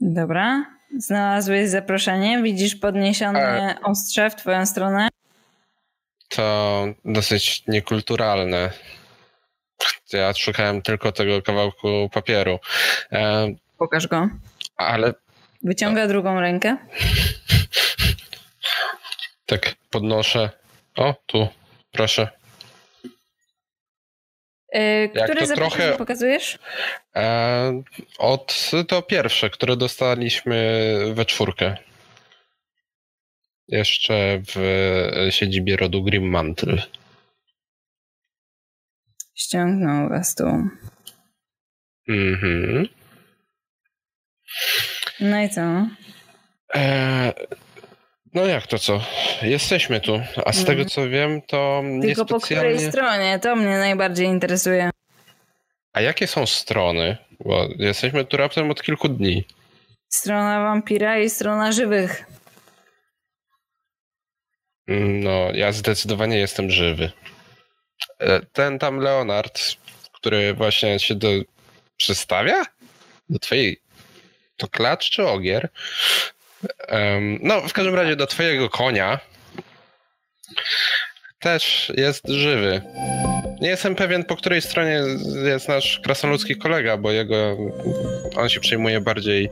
Dobra. Znalazłeś zaproszenie, widzisz podniesione ostrze w twoją stronę. To dosyć niekulturalne. Ja szukałem tylko tego kawałku papieru. E, Pokaż go. ale Wyciąga drugą rękę. tak podnoszę. O, tu, proszę. E, Które to trochę- pokazujesz? E, od to pierwsze, które dostaliśmy we czwórkę. Jeszcze w siedzibie rodu Grimmantle. Ściągnął was tu. Mhm. No i co? E, no jak to co? Jesteśmy tu, a z tego co wiem, to Mhm. Tylko po której niespecjalnie... stronie? To mnie najbardziej interesuje. A jakie są strony? Bo jesteśmy tu raptem od kilku dni. Strona wampira i strona żywych. No, ja zdecydowanie jestem żywy. E, Ten tam Leonard, który właśnie się do... przystawia? Do twojej... To klacz czy ogier? Em, no, w każdym razie do twojego konia też jest żywy. Nie jestem pewien, po której stronie jest nasz krasnoludzki kolega, bo jego... On się przejmuje bardziej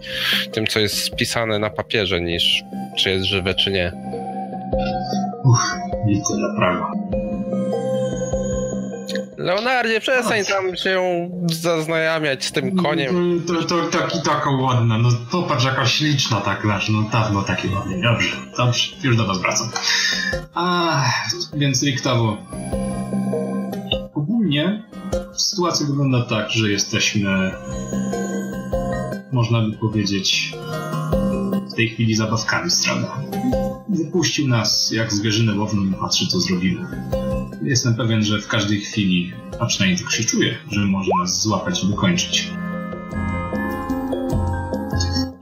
tym, co jest spisane na papierze, niż czy jest żywe, czy nie. Uff, litera prawa. Leonardzie, przestań tam się zaznajamiać z tym koniem. To, to, to taki, taka ładna, no popatrz jaka śliczna tak wiesz, no dawno takie ładnie. Dobrze, dobrze, już do was wracam. A, więc Riktawo. Ogólnie sytuacja wygląda tak, że jesteśmy, można by powiedzieć, w tej chwili zabawkami strony. Wypuścił nas jak zwierzynę łowną i patrzy co zrobimy. Jestem pewien, że w każdej chwili, a przynajmniej tak się czuję, że może nas złapać i wykończyć.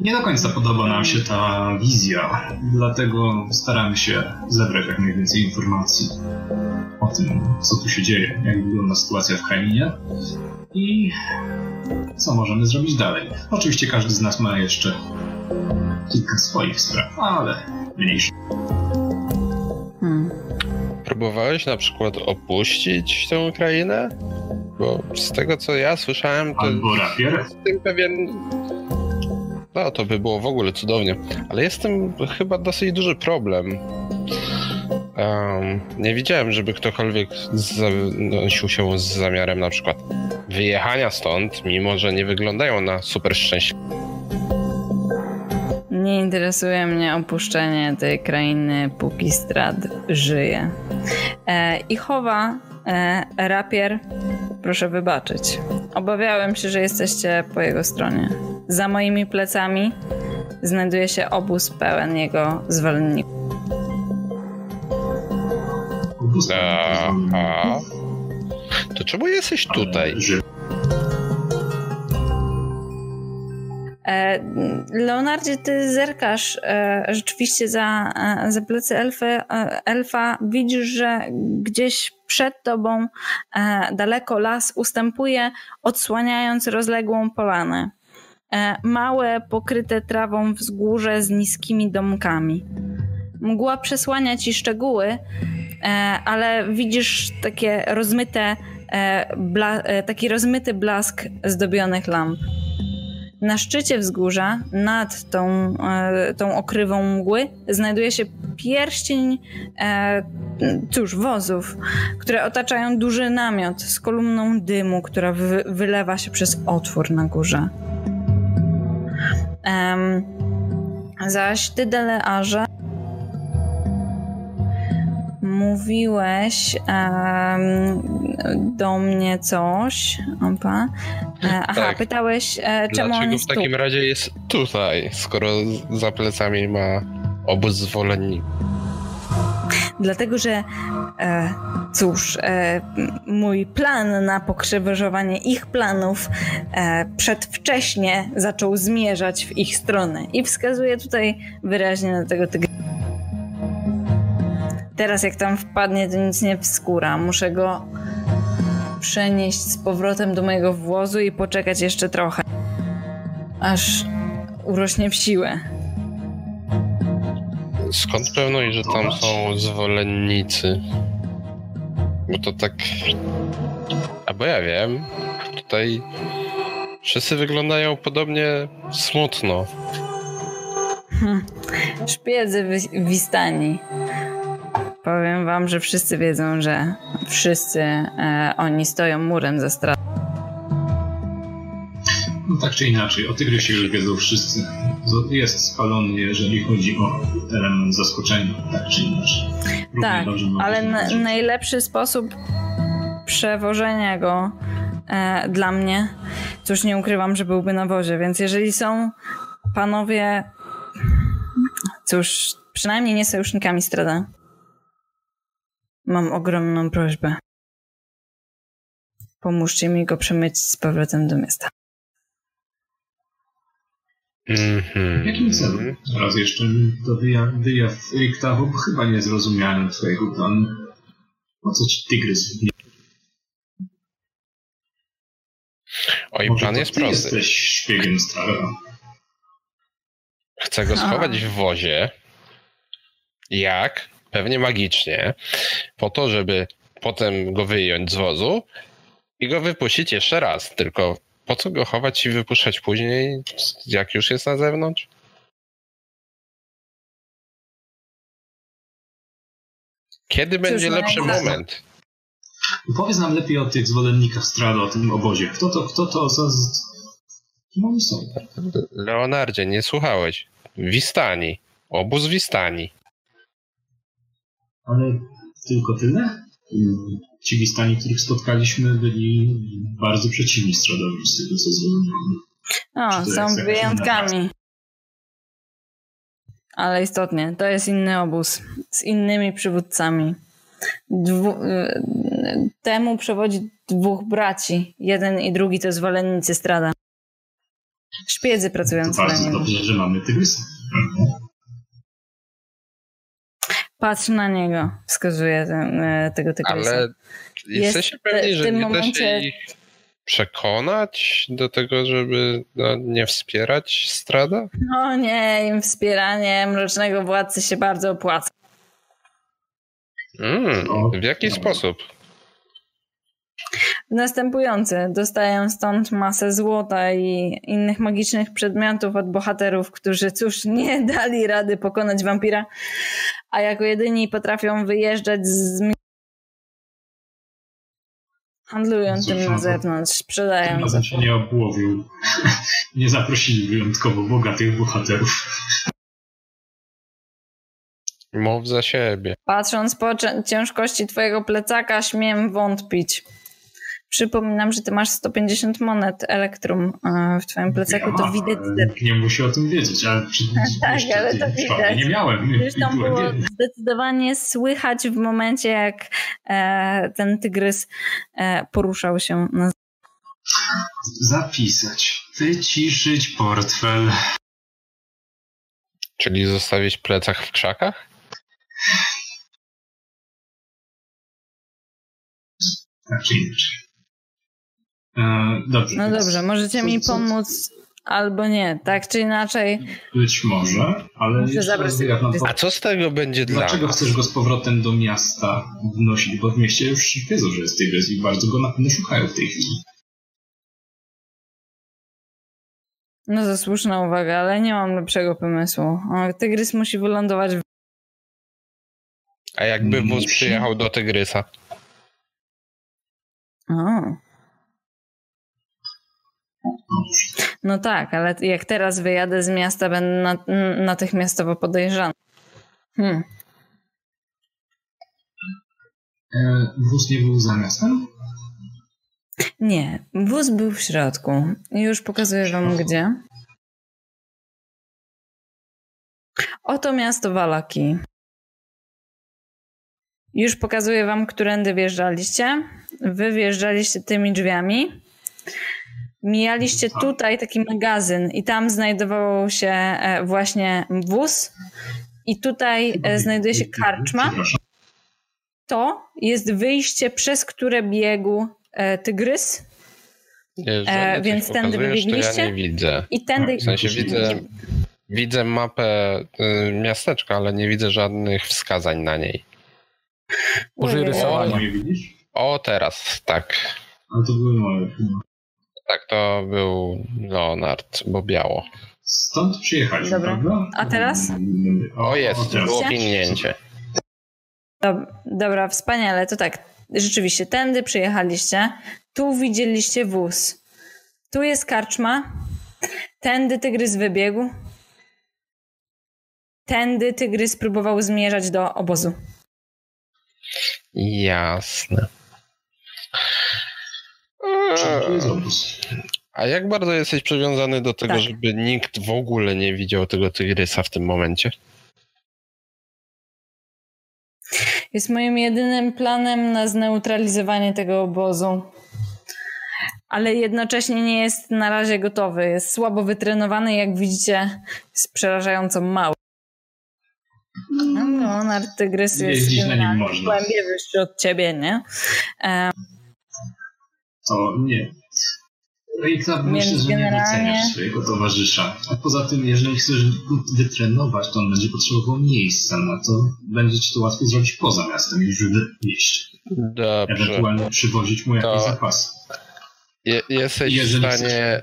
Nie do końca podoba nam się ta wizja, dlatego staramy się zebrać jak najwięcej informacji o tym, co tu się dzieje, jak wygląda sytuacja w krainie i co możemy zrobić dalej. Oczywiście każdy z nas ma jeszcze kilka swoich spraw, ale mniejsze. Hmm. Próbowałeś na przykład opuścić tę krainę? Bo z tego co ja słyszałem, to Albo rapier. jestem pewien. No, to by było w ogóle cudownie. Ale jest tym chyba dosyć duży problem. Em, nie widziałem, żeby ktokolwiek zanosił się z zamiarem na przykład wyjechania stąd, mimo że nie wyglądają na super szczęśliwe. Nie interesuje mnie opuszczenie tej krainy, póki Strad żyje. E, I chowa e, rapier, proszę wybaczyć. Obawiałem się, że jesteście po jego stronie. Za moimi plecami znajduje się obóz pełen jego zwolenników. Aha. To czemu jesteś tutaj? Leonardzie, ty zerkasz e, rzeczywiście za, e, za plecy elfy, e, elfa. Widzisz, że gdzieś przed tobą e, daleko las ustępuje, odsłaniając rozległą polanę. E, małe, pokryte trawą wzgórze z niskimi domkami. Mgła przesłania ci szczegóły, e, ale widzisz takie rozmyte e, e, taki rozmyty blask zdobionych lamp. Na szczycie wzgórza, nad tą, e, tą okrywą mgły, znajduje się pierścień, e, cóż, wozów, które otaczają duży namiot z kolumną dymu, która wy, wylewa się przez otwór na górze. Um, zaś ty, Delearze, mówiłeś um, do mnie coś. Opa. E, aha, tak. pytałeś, e, czemu Dlaczego on jest w takim tu? razie jest tutaj, skoro za plecami ma obóz zwolenników? Dlatego, że e, cóż, e, mój plan na pokrzyżowanie ich planów e, przedwcześnie zaczął zmierzać w ich stronę. I wskazuje tutaj wyraźnie na tego tygrysa. Teraz jak tam wpadnie, to nic nie wskóra. Muszę go przenieść z powrotem do mojego włozu i poczekać jeszcze trochę. Aż urośnie w siłę. Skąd pewność, że tam są zwolennicy? Bo to tak... Albo ja wiem, tutaj wszyscy wyglądają podobnie smutno. Hm. Szpiedzy w Wistani. Powiem wam, że wszyscy wiedzą, że wszyscy e, oni stoją murem za stratą. No tak czy inaczej, o Tygrysie już wiedzą wszyscy. Jest spalony, jeżeli chodzi o element zaskoczenia, tak czy inaczej. Równie tak, ale na, najlepszy sposób przewożenia go e, dla mnie, cóż nie ukrywam, że byłby na wozie, więc jeżeli są panowie, cóż, przynajmniej nie sojusznikami Strada, mam ogromną prośbę. Pomóżcie mi go przemyć z powrotem do miasta. Mm-hmm. W jakim celu? Raz jeszcze to wyjaw, wyjaw Riktahu, bo chyba nie zrozumiałem twojego planu. Po co ci tygrys? Oj, plan jest ty prosty. jesteś szpiegiem Strara. Chcę go schować w wozie. Jak? Pewnie magicznie. Po to, żeby potem go wyjąć z wozu i go wypuścić jeszcze raz. Tylko po co go chować i wypuszczać później, jak już jest na zewnątrz? Kiedy będzie lepszy moment? Powiedz nam lepiej o tych zwolennikach Strada, o tym obozie. Kto to, kto to za... Kim oni są? Leonardzie, nie słuchałeś. Wistani. Obóz Wistani. Ale tylko tyle? Ci Wistani, których spotkaliśmy, byli bardzo przeciwni Stradowi z tego, co zrozumiałem. O, Czy to są wyjątkami. Ale istotnie, to jest inny obóz z innymi przywódcami. Dwu, y, temu przewodzi dwóch braci. Jeden i drugi to zwolennicy Strada. Szpiedzy pracujący bardzo dobrze, że mamy Tygrysa. Patrz na niego, wskazuje ten, e, tego tygrysa. Ale jesteście pewni, w że tym nie da momencie- się ich przekonać do tego, żeby no, nie wspierać Strada? No nie, im wspieranie mrocznego władcy się bardzo opłaca. Mm, w jaki sposób? Następujący. Dostają stąd masę złota i innych magicznych przedmiotów od bohaterów, którzy cóż, nie dali rady pokonać wampira, a jako jedyni potrafią wyjeżdżać z handlują Cóż, tym na zewnątrz, Tym sprzedają. za- razem się nie obłowił. *laughs* nie zaprosili wyjątkowo bogatych bohaterów. Mów za siebie. Patrząc po ciężkości twojego plecaka, śmiem wątpić. Przypominam, że ty masz 150 monet elektrum e, w twoim plecaku, to Ja mam, widać. nie musi o tym wiedzieć, ale przy, *laughs* Tak, ale to widać. nie miałem. i Zresztą było biedny. zdecydowanie słychać w momencie, jak e, ten tygrys e, poruszał się na Zapisać. Wyciszyć portfel. Czyli zostawić plecak w krzakach? Tak czy inaczej. E, dobrze. No więc dobrze, możecie co- mi co- pomóc albo nie, tak czy inaczej. Być może, ale Muszę zabrać A co z tego będzie dla Dlaczego nas? chcesz go z powrotem do miasta wnosić? Bo w mieście już wiedzą, że jest tygrys i bardzo go na pewno szukają w tej chwili. No to słuszna uwaga, ale nie mam lepszego pomysłu. O, tygrys musi wylądować w... A jakby wóz przyjechał do Tygrysa? O. No tak, ale jak teraz wyjadę z miasta, będę natychmiastowo podejrzany. Hmm. E, wóz nie był za miastem? Nie, wóz był w środku. Już pokazuję wam gdzie. Oto miasto Walaki. Już pokazuję wam, którędy wjeżdżaliście. Wy wjeżdżaliście tymi drzwiami. Mijaliście tutaj taki magazyn i tam znajdował się e, właśnie wóz i tutaj e, znajduje się karczma. To jest wyjście, przez które biegł e, tygrys E, więc tędy to ja wybiegliście? nie widzę. i tędy... W sensie widzę, widzę mapę y, miasteczka, ale nie widzę żadnych wskazań na niej. Użyj rysowania. O, teraz, tak. Ale to były moje chyba. Tak, to był Leonard, bo biało. Stąd przyjechaliśmy, Dobra. prawda? A teraz? O, jest, teraz. było pingnięcie. Dob- Dobra, wspaniale. To tak, rzeczywiście, tędy przyjechaliście. Tu widzieliście wóz. Tu jest karczma. Tędy tygrys wybiegł. Tędy tygrys próbował zmierzać do obozu. Jasne. Jest obóz. A jak bardzo jesteś przywiązany do tego, Tak. żeby nikt w ogóle nie widział tego tygrysa w tym momencie? Jest moim jedynym planem na zneutralizowanie tego obozu. Ale jednocześnie nie jest na razie gotowy. Jest słabo wytrenowany, jak widzicie, jest przerażająco mały. No, Leonard Tygrys jest na nim generalnie można. głębiej wyższy od ciebie, nie? E, To nie. Rejka, myślę, że nie generalnie- doceniasz swojego towarzysza. A poza tym, jeżeli chcesz go wytrenować, to on będzie potrzebował miejsca na to. Będzie ci to łatwo zrobić poza miastem niż w mieście. Dobrze. Ewentualnie przywozić mu jakieś To- zapasy. Je, jesteś w stanie.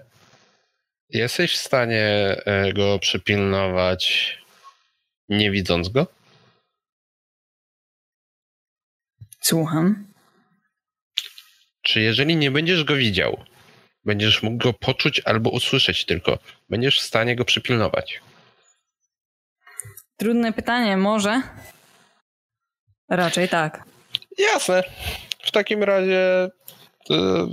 Jesteś w stanie e, go przypilnować, nie widząc go? słucham. Czy jeżeli nie będziesz go widział, będziesz mógł go poczuć albo usłyszeć tylko, będziesz w stanie go przypilnować? Trudne pytanie, może? Raczej tak. Jasne. W takim razie e,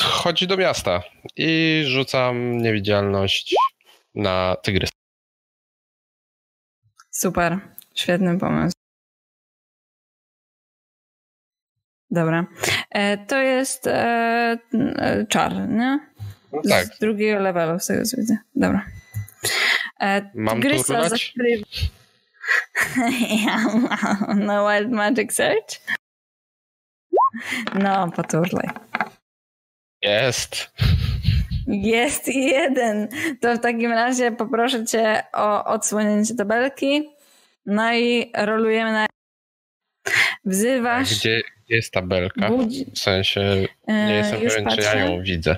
chodź do miasta i rzucam niewidzialność na tygrys. Super. Świetny pomysł. Dobra. E, to jest e, e, czar, nie? No tak, Z drugiego levelu, z tego co widzę. Dobra. E, Mam turlać? zakrywa... *laughs* ja mam. No Wild Magic Search? No, poturlaj. jest. Jest jeden. To w takim razie poproszę cię o odsłonięcie tabelki. No i rolujemy na... Wzywasz... Gdzie jest tabelka? budzi... W sensie e, nie jestem już pewien, czy ja patrzę. ją widzę.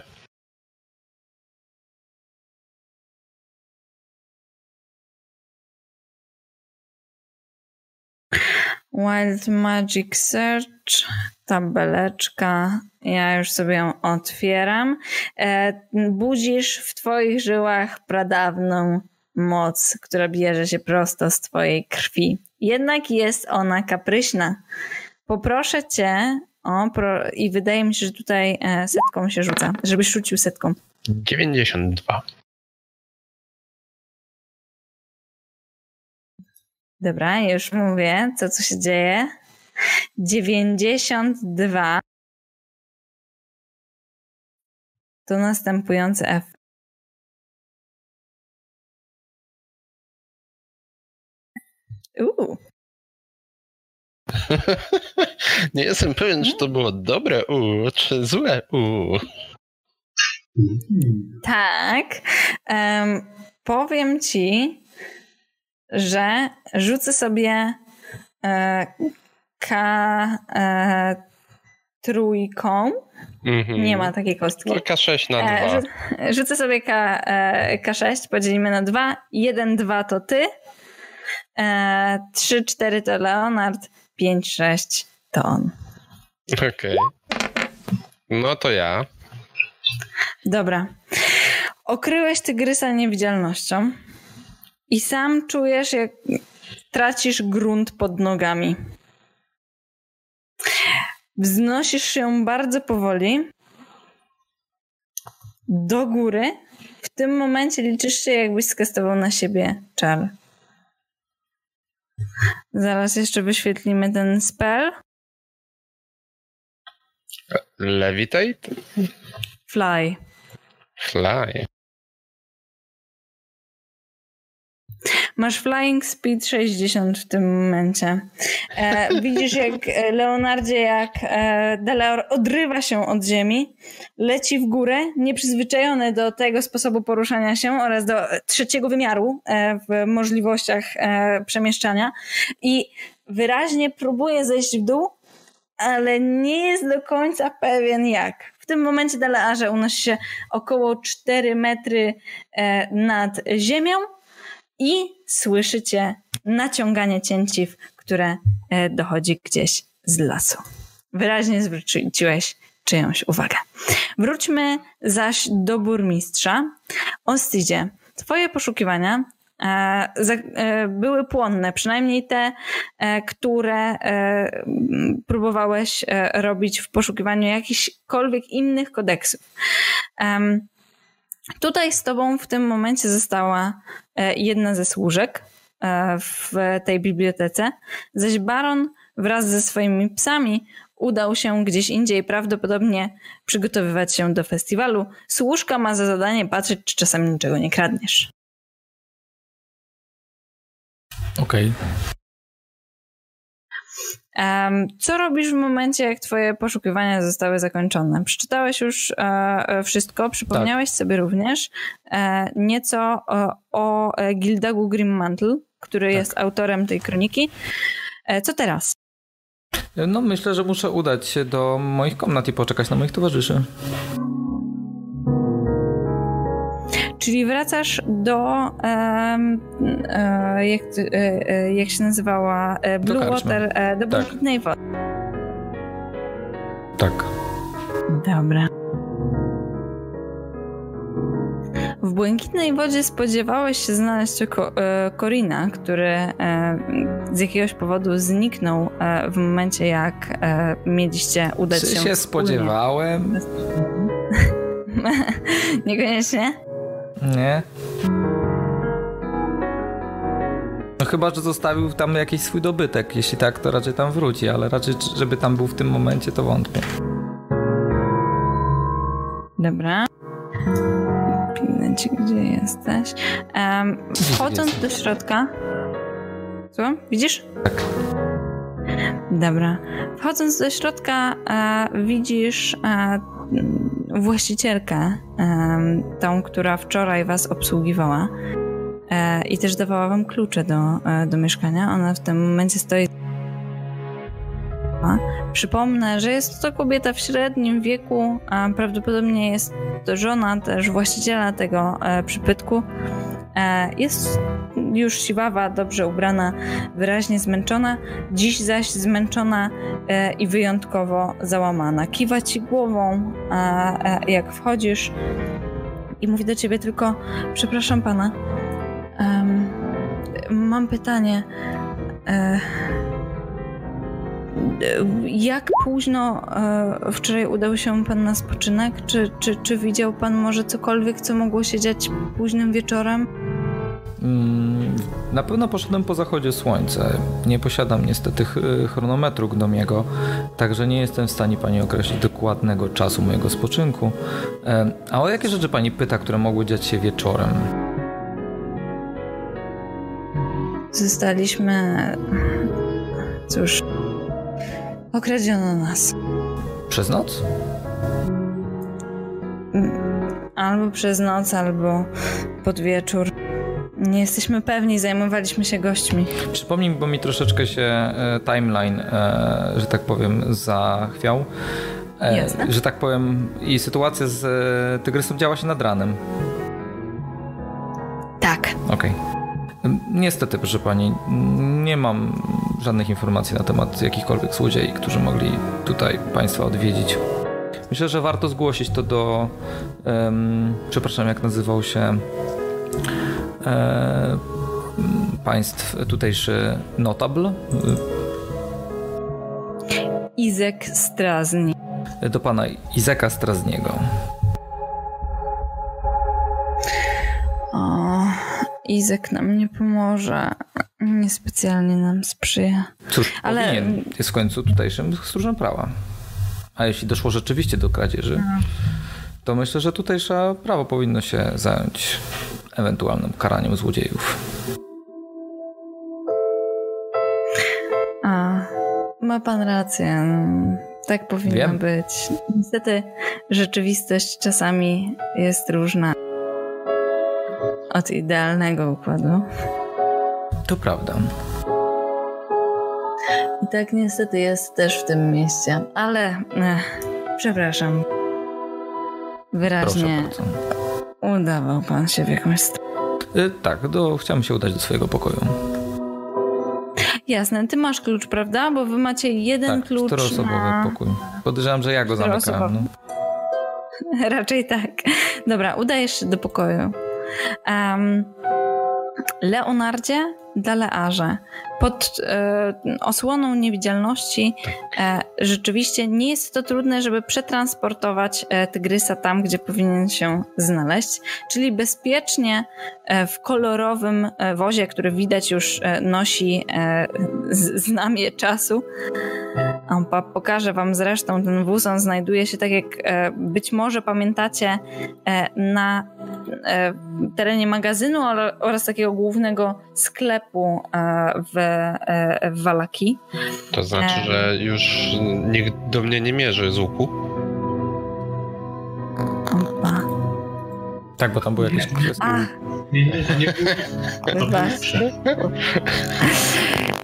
Wild Magic Search, tabeleczka. Ja już sobie ją otwieram. E, budzisz w twoich żyłach pradawną moc, która bierze się prosto z twojej krwi. Jednak jest ona kapryśna. Poproszę cię o, pro, i wydaje mi się, że tutaj e, setką się rzuca, żebyś rzucił setką. 92. Dobra, już mówię, co tu się dzieje. 92 to następujący F. Uuu, *laughs* Nie jestem pewien, czy to było dobre u, czy złe u. Tak. Um, powiem ci, że rzucę sobie e, K e, trójką. Mm-hmm. Nie ma takiej kostki. No, K6 na 2. E, rzu- rzucę sobie K, e, K6, podzielimy na 2. 1, 2 to ty. E, 3, 4 to Leonard. 5, 6 to on. Okej. Okay. No to ja. Dobra. Okryłeś tygrysa niewidzialnością i sam czujesz, jak tracisz grunt pod nogami. Wznosisz się bardzo powoli do góry. W tym momencie liczysz się, jakbyś skastował na siebie czar. Zaraz jeszcze wyświetlimy ten spell. Levitate? Fly. Fly. Masz flying speed 60 w tym momencie. E, *laughs* widzisz jak e, Leonardzie, jak e, Deleor odrywa się od ziemi, leci w górę, nieprzyzwyczajony do tego sposobu poruszania się oraz do trzeciego wymiaru e, w możliwościach e, przemieszczania i wyraźnie próbuje zejść w dół, ale nie jest do końca pewien jak. W tym momencie Delearze unosi się około 4 metry e, nad ziemią i słyszycie naciąganie cięciw, które e, dochodzi gdzieś z lasu. Wyraźnie zwróciłeś czyjąś uwagę. Wróćmy zaś do burmistrza. Ostidzie, twoje poszukiwania e, e, były płonne, przynajmniej te, które próbowałeś robić w poszukiwaniu jakichkolwiek innych kodeksów. Tutaj z tobą w tym momencie została e, jedna ze służek e, w tej bibliotece, zaś baron wraz ze swoimi psami udał się gdzieś indziej, prawdopodobnie przygotowywać się do festiwalu. Służka ma za zadanie patrzeć, czy czasami niczego nie kradniesz. Okej. Okay. Co robisz w momencie, jak twoje poszukiwania zostały zakończone? Przeczytałeś już e, e, wszystko, przypomniałeś tak. sobie również e, nieco o Gildagu Grimmantle, który tak. jest autorem tej kroniki. Co teraz? No myślę, że muszę udać się do moich komnat i poczekać na moich towarzyszy. Czyli wracasz do, um, jak, e, e, jak się nazywała, Blue do Water, do tak. Błękitnej Wody. Tak. Dobra. W Błękitnej Wodzie spodziewałeś się znaleźć Korina, który z jakiegoś powodu zniknął w momencie, jak mieliście udać Czy się. Czy się spodziewałem? *laughs* Niekoniecznie. Nie. No chyba, że zostawił tam jakiś swój dobytek. Jeśli tak, to raczej tam wróci, ale raczej, żeby tam był w tym momencie, to wątpię. Dobra. Pilnęcie, gdzie jesteś. Um, wchodząc do środka... Co? Widzisz? Tak. Dobra. Wchodząc do środka e, widzisz e, właścicielkę, tą, która wczoraj was obsługiwała e, i też dawała wam klucze do, e, do mieszkania. Ona w tym momencie stoi. Przypomnę, że jest to kobieta w średnim wieku, a prawdopodobnie jest to żona też właściciela tego e, przybytku. Jest już siwawa, dobrze ubrana, wyraźnie zmęczona, dziś zaś zmęczona e, i wyjątkowo załamana. Kiwa ci głową, jak wchodzisz i mówi do ciebie tylko: Przepraszam pana, mam pytanie. E, jak późno e, wczoraj udał się pan na spoczynek? Czy, czy, czy widział pan może cokolwiek, co mogło się dziać późnym wieczorem? Mm, na pewno poszedłem po zachodzie słońca. Nie posiadam niestety chronometru Gnomiego, także nie jestem w stanie pani określić dokładnego czasu mojego spoczynku. E, a o jakie rzeczy pani pyta, które mogły dziać się wieczorem? Zostaliśmy. Cóż. Okradziono nas. Przez noc? albo przez noc, albo pod wieczór. Nie jesteśmy pewni, zajmowaliśmy się gośćmi. Przypomnij, bo mi troszeczkę się e, timeline, e, że tak powiem, zachwiał. E, Jasne. Że tak powiem, i sytuacja z Tygrysem działa się nad ranem. Tak. Okej. Niestety, proszę pani, nie mam żadnych informacji na temat jakichkolwiek złodziei, którzy mogli tutaj państwa odwiedzić. Myślę, że warto zgłosić to do. em, przepraszam, jak nazywał się. E, państw tutejszy notable Izek Strazni. do pana Izeka Strazniego. O, Izek nam nie pomoże. Niespecjalnie nam sprzyja. Cóż, Ale- powinien. Jest w końcu tutejszym stróżem prawa. A jeśli doszło rzeczywiście do kradzieży, to myślę, że tutejsze prawo powinno się zająć ewentualnym karaniem złodziejów. A, ma pan rację. Tak powinno Wiem. być. Niestety rzeczywistość czasami jest różna od idealnego układu. To prawda. I tak niestety jest też w tym mieście. Ale ech, przepraszam. Proszę Wyraźnie bardzo. Udawał pan się w jakąś stronę. Y, tak, do, chciałem się udać do swojego pokoju. Jasne, ty masz klucz, prawda? Bo wy macie jeden tak, klucz czteroosobowy na... pokój. Podejrzewam, że ja go zamykałem. No. *laughs* Raczej tak. Dobra, udajesz się do pokoju. Um, Leonardzie Dalearze. Pod e, osłoną niewidzialności e, rzeczywiście nie jest to trudne, żeby przetransportować e, tygrysa tam, gdzie powinien się znaleźć, czyli bezpiecznie e, w kolorowym e, wozie, który widać już e, nosi z, znamie czasu. Pa- pokażę wam zresztą ten wóz, on znajduje się tak jak być może pamiętacie na terenie magazynu oraz takiego głównego sklepu e, w, e, w Walaki. To znaczy, E. że już nikt do mnie nie mierzy z łuku. Opa. Tak, bo tam były jakieś Nie, nie, nie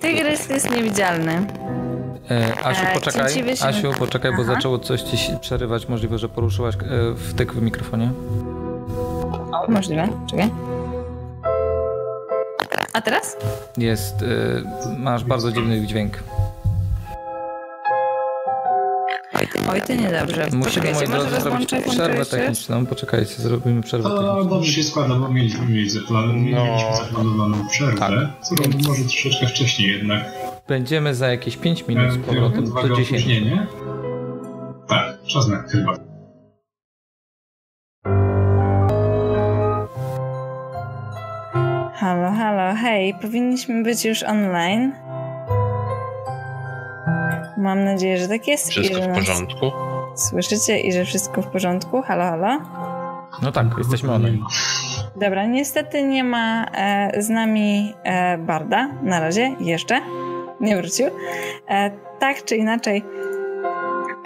tygrys jest niewidzialny. E, Asiu, E, poczekaj. Asiu, poczekaj, bo zaczęło coś ci przerywać. Możliwe, że poruszyłaś e, wtyk w mikrofonie. Możliwe, czekaj. A teraz? Jest, e, masz bardzo dziwny dźwięk. Oj, to niedobrze. Musimy, moi drodzy, zrobić przerwę techniczną. Poczekajcie, zrobimy przerwę techniczną. dobrze się składa, bo mieliśmy, mieli zaplan- No. mieliśmy zaplanowaną przerwę, Tak. którą może troszeczkę wcześniej jednak. Będziemy za jakieś 5 minut z powrotem do 10. opóźnienie. Tak, czas na chyba. Halo, halo, hej, powinniśmy być już online. Mam nadzieję, że tak jest. i Wszystko że w nas porządku. Słyszycie i że wszystko w porządku? Halo, halo? No tak, jesteśmy online. Dobra, niestety nie ma e, z nami e, Barda na razie, jeszcze. Nie wrócił. E, tak czy inaczej,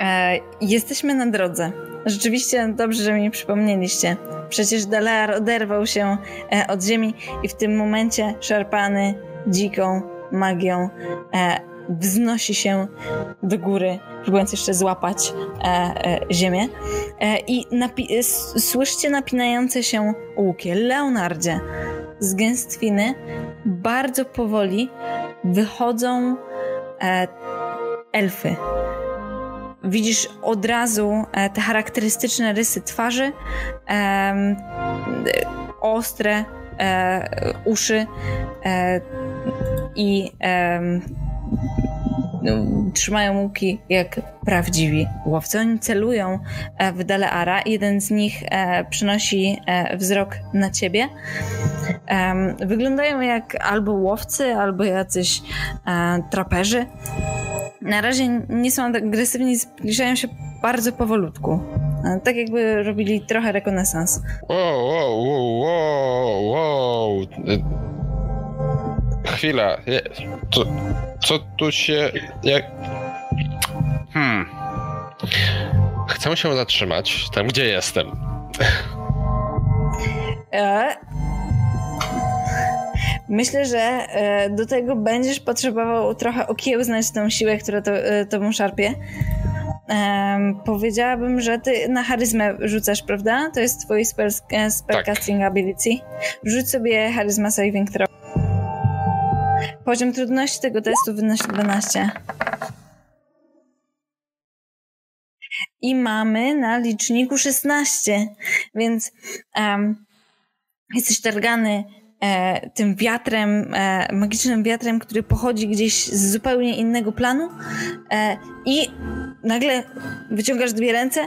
e, jesteśmy na drodze. Rzeczywiście dobrze, że mi przypomnieliście. Przecież Dalear oderwał się e, od ziemi i w tym momencie szarpany dziką magią e, wznosi się do góry, próbując jeszcze złapać e, e, ziemię. E, I napi- słyszycie napinające się łuki. Leonardzie, z gęstwiny bardzo powoli wychodzą e, elfy. Widzisz od razu e, te charakterystyczne rysy twarzy, ostre e, uszy e, i trzymają łuki jak prawdziwi łowcy. Oni celują e, w Daleara. Jeden z nich e, przynosi e, wzrok na ciebie. Wyglądają jak albo łowcy, albo jacyś traperzy. Na razie nie są agresywni, zbliżają się bardzo powolutku. Tak jakby robili trochę rekonesans. Wow, wow, wow, wow, wow. Chwila. Co, co tu się... Jak... Hmm. Chcę się zatrzymać tam, gdzie jestem. E, myślę, że e, do tego będziesz potrzebował trochę okiełznać tą siłę, która to, e, tobą szarpie. Um, powiedziałabym, że ty na charyzmę rzucasz, prawda? To jest twój spell, spellcasting tak. ability. Rzuć sobie charyzma saving throw. Poziom trudności tego testu wynosi 12. I mamy na liczniku 16, więc um, jesteś targany tym wiatrem, e, magicznym wiatrem, który pochodzi gdzieś z zupełnie innego planu e, i nagle wyciągasz dwie ręce,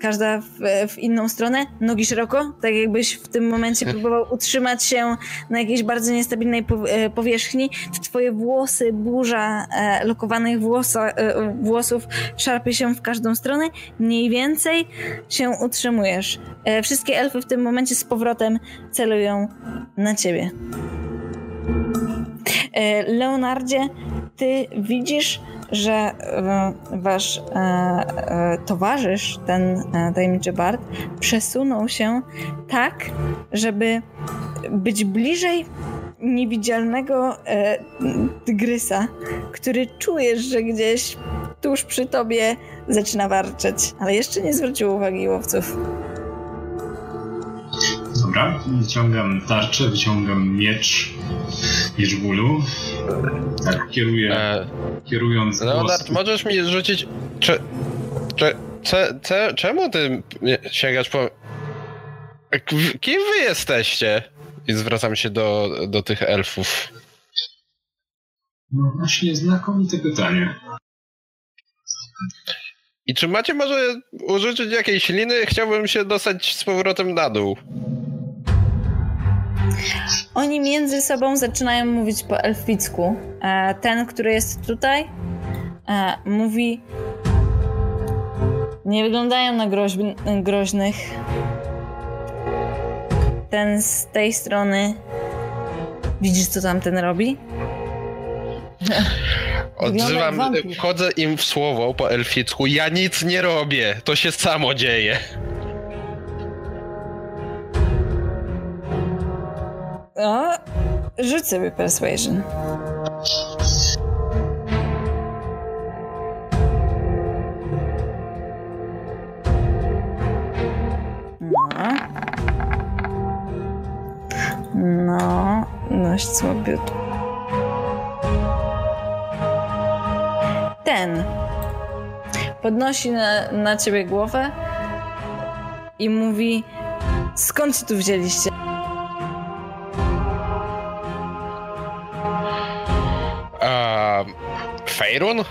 każda w, w, inną stronę, nogi szeroko, tak jakbyś w tym momencie *laughs* próbował utrzymać się na jakiejś bardzo niestabilnej e, powierzchni. Twoje włosy, burza e, lokowanych włosa, e, włosów szarpie się w każdą stronę. Mniej więcej się utrzymujesz. E, wszystkie elfy w tym momencie z powrotem celują na ciebie. E, Leonardzie, ty widzisz, że e, wasz e, e, towarzysz, ten tajemniczy Bart, przesunął się tak, żeby być bliżej niewidzialnego tygrysa, który czujesz, że gdzieś tuż przy tobie zaczyna warczeć, ale jeszcze nie zwrócił uwagi łowców. Dobra, wyciągam tarczę, wyciągam miecz, miecz bólu. Tak, kieruję, e, kierując Leonard, głos... możesz mi rzucić... Czy, czy, czy, czy, czemu ty sięgasz po... Kim wy jesteście? I zwracam się do, do tych elfów. No właśnie, znakomite pytanie. I czy macie może użyczyć jakiejś liny? Chciałbym się dostać z powrotem na dół. Oni między sobą zaczynają mówić po elficku. E, ten, który jest tutaj, e, mówi. Nie wyglądają na groźnych. Ten z tej strony. Widzisz, co tamten robi? *laughs* Odzywam, wchodzę im w słowo po elficku. Ja nic nie robię, to się samo dzieje. O, rzuć sobie persuasion. No. No, dość słabiutko. Ten podnosi na, na ciebie głowę i mówi: Skąd się tu wzięliście? Fejrun?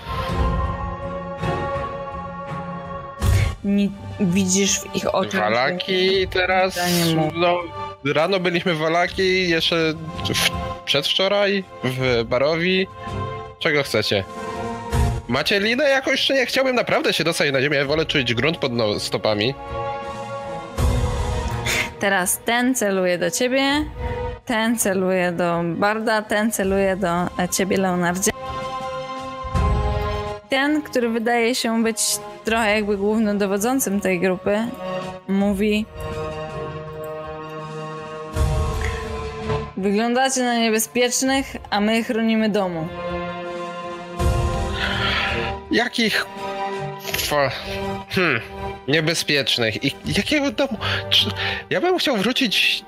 Nie widzisz w ich oczach. Walaki teraz. No, rano byliśmy w Walaki, jeszcze w, przedwczoraj w Barowi. Czego chcecie? Macie linę jakoś czy nie? Chciałbym naprawdę się dostać na ziemię, wolę czuć grunt pod no stopami. Teraz ten celuje do ciebie, ten celuje do Barda, ten celuje do ciebie, Leonardzie ten, który wydaje się być trochę jakby głównym dowodzącym tej grupy, mówi: Wyglądacie na niebezpiecznych, a my chronimy domu. Jakich. Hmm. Niebezpiecznych. I jakiego domu? Ja bym chciał wrócić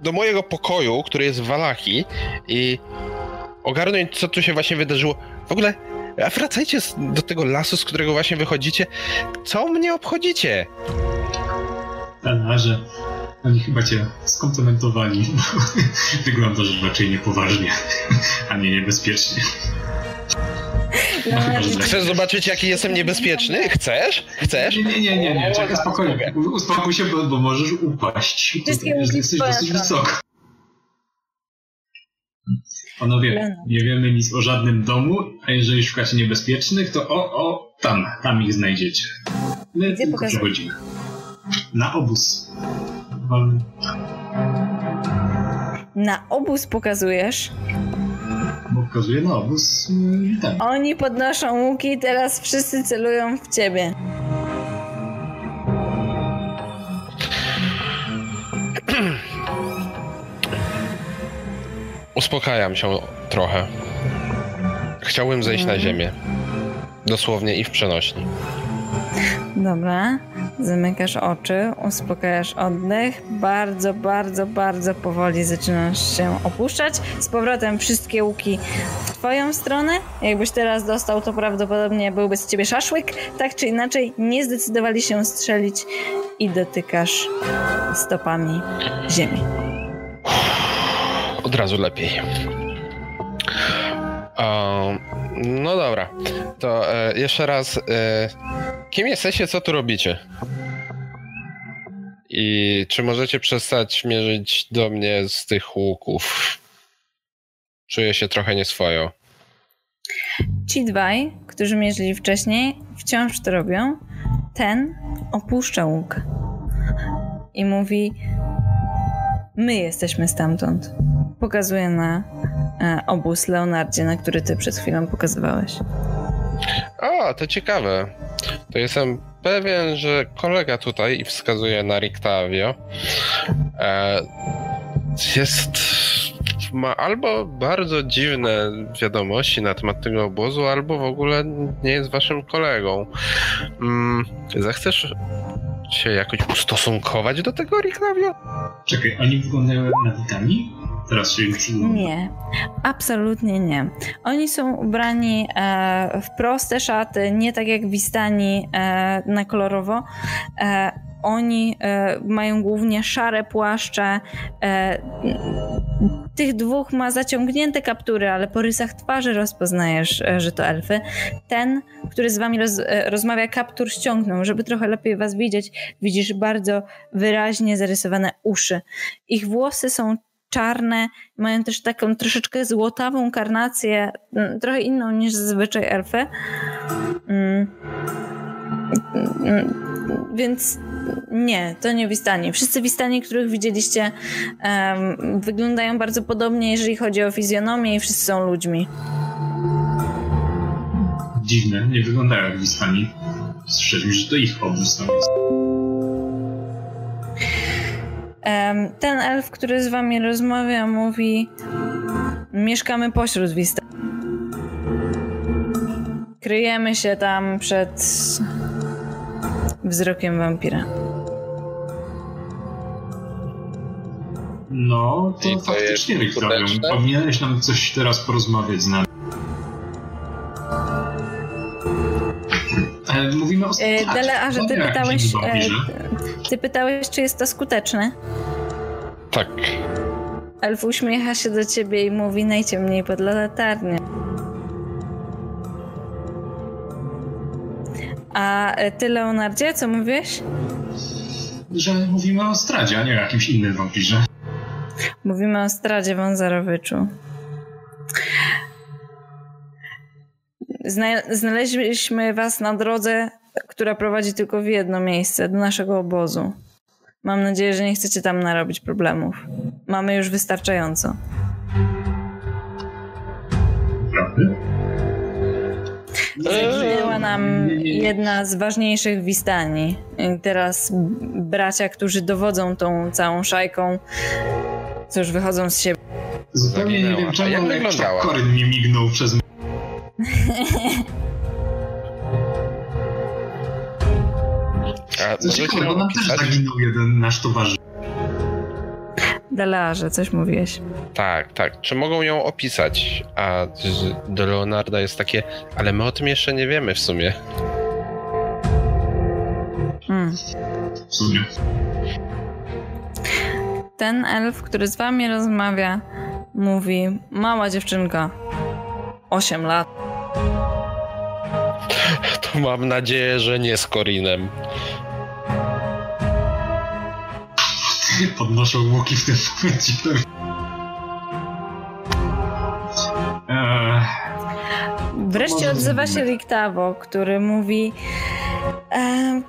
do mojego pokoju, który jest w Walachii i ogarnąć, co tu się właśnie wydarzyło. W ogóle a wracajcie do tego lasu, z którego właśnie wychodzicie. Co mnie obchodzicie? że oni chyba cię skomplementowali. *laughs* Wyglądasz raczej niepoważnie, a nie niebezpiecznie. No, Chcesz zobaczyć, jaki jestem niebezpieczny? Chcesz? Chcesz? Nie, nie, nie, nie, nie. czekaj spokojnie. Uspokój się, bo, bo możesz upaść. Jesteś dosyć wysoko. Panowie, nie wiemy nic o żadnym domu, a jeżeli szukacie niebezpiecznych, to o, o, tam, tam ich znajdziecie. My Gdzie tylko przechodzimy. Na obóz. Na obóz pokazujesz? Pokazuję na obóz ten. Oni podnoszą łuki, teraz wszyscy celują w ciebie. Uspokajam się trochę. Chciałbym zejść na ziemię. Dosłownie i w przenośni. Dobra, zamykasz oczy, uspokajasz oddech, bardzo, bardzo, bardzo powoli zaczynasz się opuszczać. Z powrotem wszystkie łuki w twoją stronę. Jakbyś teraz dostał, to prawdopodobnie byłby z ciebie szaszłyk. Tak czy inaczej, nie zdecydowali się strzelić i dotykasz stopami ziemi. Od razu lepiej. no dobra, to e, jeszcze raz. E, kim jesteście, co tu robicie? I czy możecie przestać mierzyć do mnie z tych łuków? Czuję się trochę nieswojo. Ci dwaj, którzy mierzyli wcześniej, wciąż to robią. Ten opuszcza łuk i mówi: My jesteśmy stamtąd. Pokazuje na e, obóz Leonardzie, na który ty przed chwilą pokazywałeś. O, to ciekawe. To jestem pewien, że kolega tutaj i wskazuje na Rictavio. E, jest. Ma albo bardzo dziwne wiadomości na temat tego obozu, albo w ogóle nie jest waszym kolegą. Mm, zechcesz się jakoś ustosunkować do tego Rictavio? Czekaj, oni wyglądają jak nawitami? Teraz się już Nie, absolutnie nie. Oni są ubrani e, w proste szaty, nie tak jak wistani e, na kolorowo. E, oni e, mają głównie szare płaszcze. E, tych dwóch ma zaciągnięte kaptury, ale po rysach twarzy rozpoznajesz, e, że to elfy. Ten, który z wami roz, rozmawia, kaptur ściągnął, żeby trochę lepiej was widzieć. Widzisz bardzo wyraźnie zarysowane uszy. Ich włosy są czarne, mają też taką troszeczkę złotawą karnację, mm, trochę inną niż zazwyczaj elfy. Mm. Mm. Więc nie, to nie Wistani. Wszyscy Wistani, których widzieliście, um, wyglądają bardzo podobnie, jeżeli chodzi o fizjonomię i wszyscy są ludźmi. Dziwne, nie wyglądają jak Wistani. Słyszeliśmy, że to ich obóz tam jest. Ten elf, który z wami rozmawia, mówi: Mieszkamy pośród Wista. Kryjemy się tam przed wzrokiem wampira. No, to, to faktycznie Wiktorium. Powinieneś nam coś teraz porozmawiać z nami. E, mówimy o e, Dele, a że ty pytałeś, e, ty pytałeś, czy jest to skuteczne? Tak. Elf uśmiecha się do ciebie i mówi najciemniej pod latarnię. A ty, Leonardzie, co mówisz? Że mówimy o Stradzie, a nie o jakimś innym wampirze. Mówimy o Stradzie Wązarowyczu. Zna znaleźliśmy was na drodze, która prowadzi tylko w jedno miejsce, do naszego obozu. Mam nadzieję, że nie chcecie tam narobić problemów. Mamy już wystarczająco. Zaginęła nam jedna z ważniejszych wistani. Teraz bracia, którzy dowodzą tą całą szajką, cóż, wychodzą z siebie. Zupełnie nie wiem czemu, jak Koryn nie mignął przez *laughs* A Co ciekawe, bo nam też zaginął jeden nasz towarzysz. Delarze, coś mówiłeś. Tak, tak. Czy mogą ją opisać? A do Leonarda jest takie, ale my o tym jeszcze nie wiemy w sumie. Hmm. W sumie. Ten elf, który z wami rozmawia, mówi: Mała dziewczynka, 8 lat. To mam nadzieję, że nie z Korinem. Podnoszą łuki w tym momencie. Eee, Wreszcie odzywa się Riktawo, który mówi eee,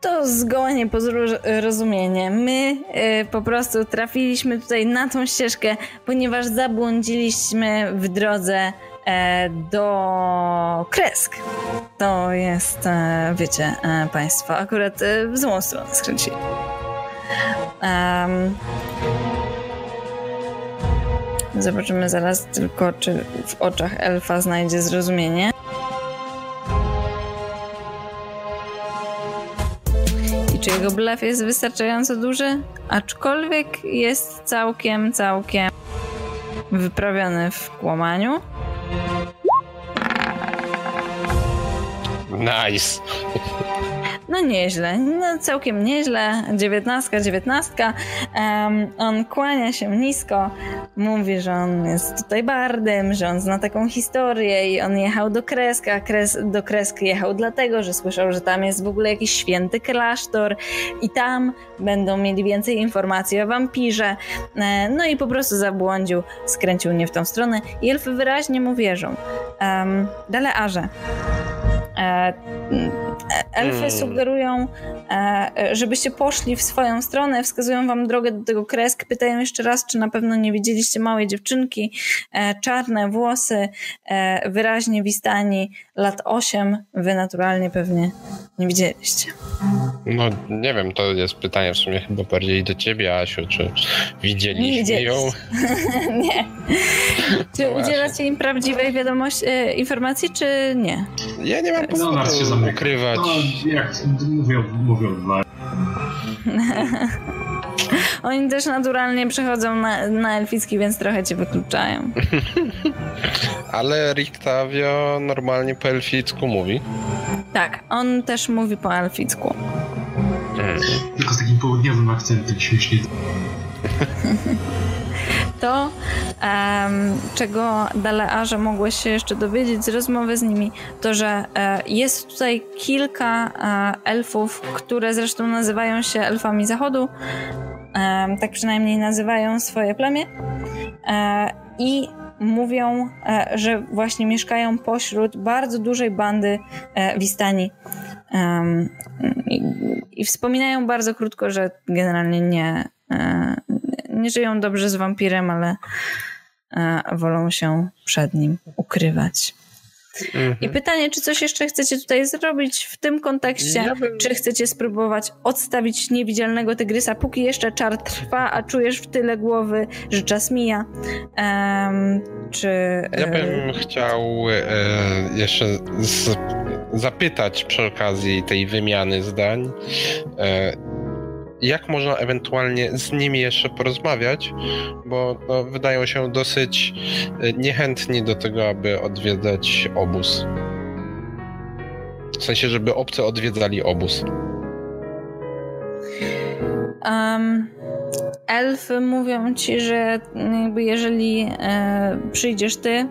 to zgoła nieporozumienie. My e, po prostu trafiliśmy tutaj na tą ścieżkę, ponieważ zabłądziliśmy w drodze e, do Kresk. To jest, e, wiecie, e, państwo, akurat w złą stronę skręcili. Um, Zobaczymy zaraz tylko, czy w oczach elfa znajdzie zrozumienie. I czy jego blef jest wystarczająco duży? Aczkolwiek jest całkiem, całkiem wyprawiony w kłamaniu. Nice. No nieźle, no całkiem nieźle. Dziewiętnastka, dziewiętnastka. Um, on kłania się nisko, mówi, że on jest tutaj bardem, że on zna taką historię i on jechał do Kreska. Kres, do Kresk jechał dlatego, że słyszał, że tam jest w ogóle jakiś święty klasztor i tam będą mieli więcej informacji o wampirze. E, no i po prostu zabłądził, skręcił nie w tą stronę i elfy wyraźnie mu wierzą. Um, Dalearze. E, elfy hmm. sugerują, e, żebyście poszli w swoją stronę, wskazują wam drogę do tego kresk, pytają jeszcze raz, czy na pewno nie widzieliście małej dziewczynki, e, czarne włosy, wyraźnie wistani, lat 8, wy naturalnie pewnie nie widzieliście. No nie wiem, to jest pytanie w sumie chyba bardziej do ciebie, Asiu, czy widzieliście ją? *laughs* nie. Czy no udzielacie im prawdziwej wiadomości, informacji, czy nie? Ja nie mam powodu no, się ukrywać. No, jak mówią, mówią *laughs* Oni też naturalnie przechodzą na, na elficki, więc trochę cię wykluczają. *laughs* Ale Rictavio normalnie po elficku mówi. Tak, on też mówi po elficku. Hmm. Tylko z takim południowym akcentem śmiesznie. *laughs* to, um, czego Dalearze mogłeś się jeszcze dowiedzieć z rozmowy z nimi, to, że e, jest tutaj kilka e, elfów, które zresztą nazywają się elfami zachodu, e, tak przynajmniej nazywają swoje plemię e, i mówią, e, że właśnie mieszkają pośród bardzo dużej bandy e, Wistani. I, I wspominają bardzo krótko, że generalnie nie, nie żyją dobrze z wampirem, ale e, wolą się przed nim ukrywać. Mhm. I pytanie, czy coś jeszcze chcecie tutaj zrobić w tym kontekście? Ja bym... Czy chcecie spróbować odstawić niewidzialnego tygrysa, póki jeszcze czar trwa, a czujesz w tyle głowy, że czas mija? Um, czy... Ja bym e... chciał e, jeszcze z, zapytać przy okazji tej wymiany zdań, e, jak można ewentualnie z nimi jeszcze porozmawiać, bo no, wydają się dosyć e, niechętni do tego, aby odwiedzać obóz. W sensie, żeby obcy odwiedzali obóz. Um, elfy mówią ci, że jeżeli e, przyjdziesz ty, e,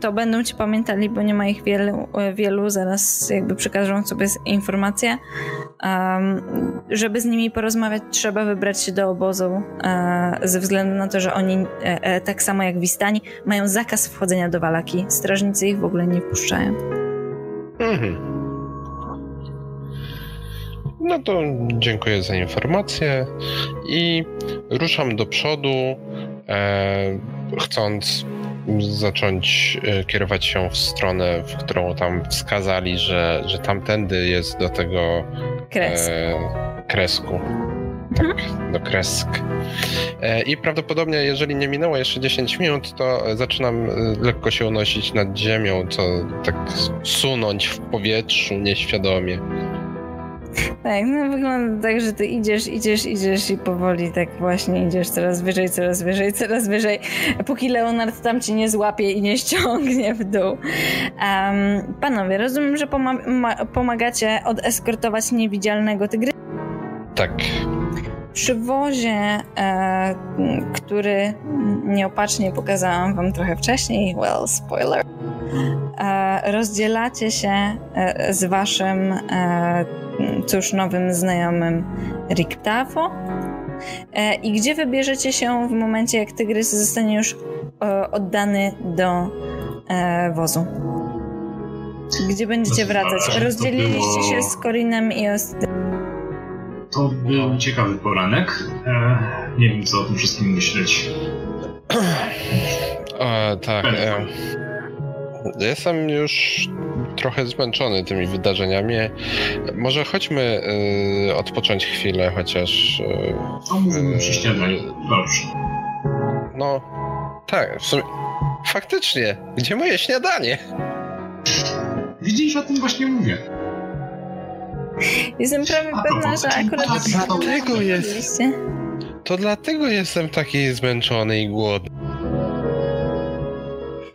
to będą ci pamiętali, bo nie ma ich wielu, wielu zaraz jakby przekażą sobie informacje. Um, żeby z nimi porozmawiać, trzeba wybrać się do obozu e, ze względu na to, że oni, e, e, tak samo jak Wistani, mają zakaz wchodzenia do Walaki. Strażnicy ich w ogóle nie wpuszczają. Mhm. No to dziękuję za informację i ruszam do przodu, e, chcąc zacząć e, kierować się w stronę, w którą tam wskazali, że, że tamtędy jest do tego Kresk. e, kresku. Tak, mhm. do kresk. E, I prawdopodobnie, jeżeli nie minęło jeszcze 10 minut, to zaczynam e, lekko się unosić nad ziemią, co tak sunąć w powietrzu nieświadomie. Tak, no wygląda tak, że ty idziesz, idziesz, idziesz i powoli tak właśnie idziesz coraz wyżej, coraz wyżej, coraz wyżej, póki Leonard tam ci nie złapie i nie ściągnie w dół. Um, panowie, rozumiem, że poma- pomagacie odeskortować niewidzialnego tygrysa. Tak. Przy wozie, e, który nieopatrznie pokazałam wam trochę wcześniej, well, spoiler, e, rozdzielacie się e, z waszym e, cóż, nowym znajomym Riktafo. E, I gdzie wybierzecie się w momencie, jak tygrys zostanie już e, oddany do e, wozu? Gdzie będziecie wracać? Rozdzieliliście się z Korinem i Ostym. To był ciekawy poranek. nie wiem, co o tym wszystkim myśleć. O, tak. E, jestem już trochę zmęczony tymi wydarzeniami. Może chodźmy y, odpocząć chwilę, chociaż. Y, o, przy śniadaniu. Dobrze. no tak, w sumie, faktycznie, gdzie moje śniadanie? Widzisz, o tym właśnie mówię. Jestem prawie A pewna, że akurat... Dlatego jest, to dlatego jestem taki zmęczony i głodny.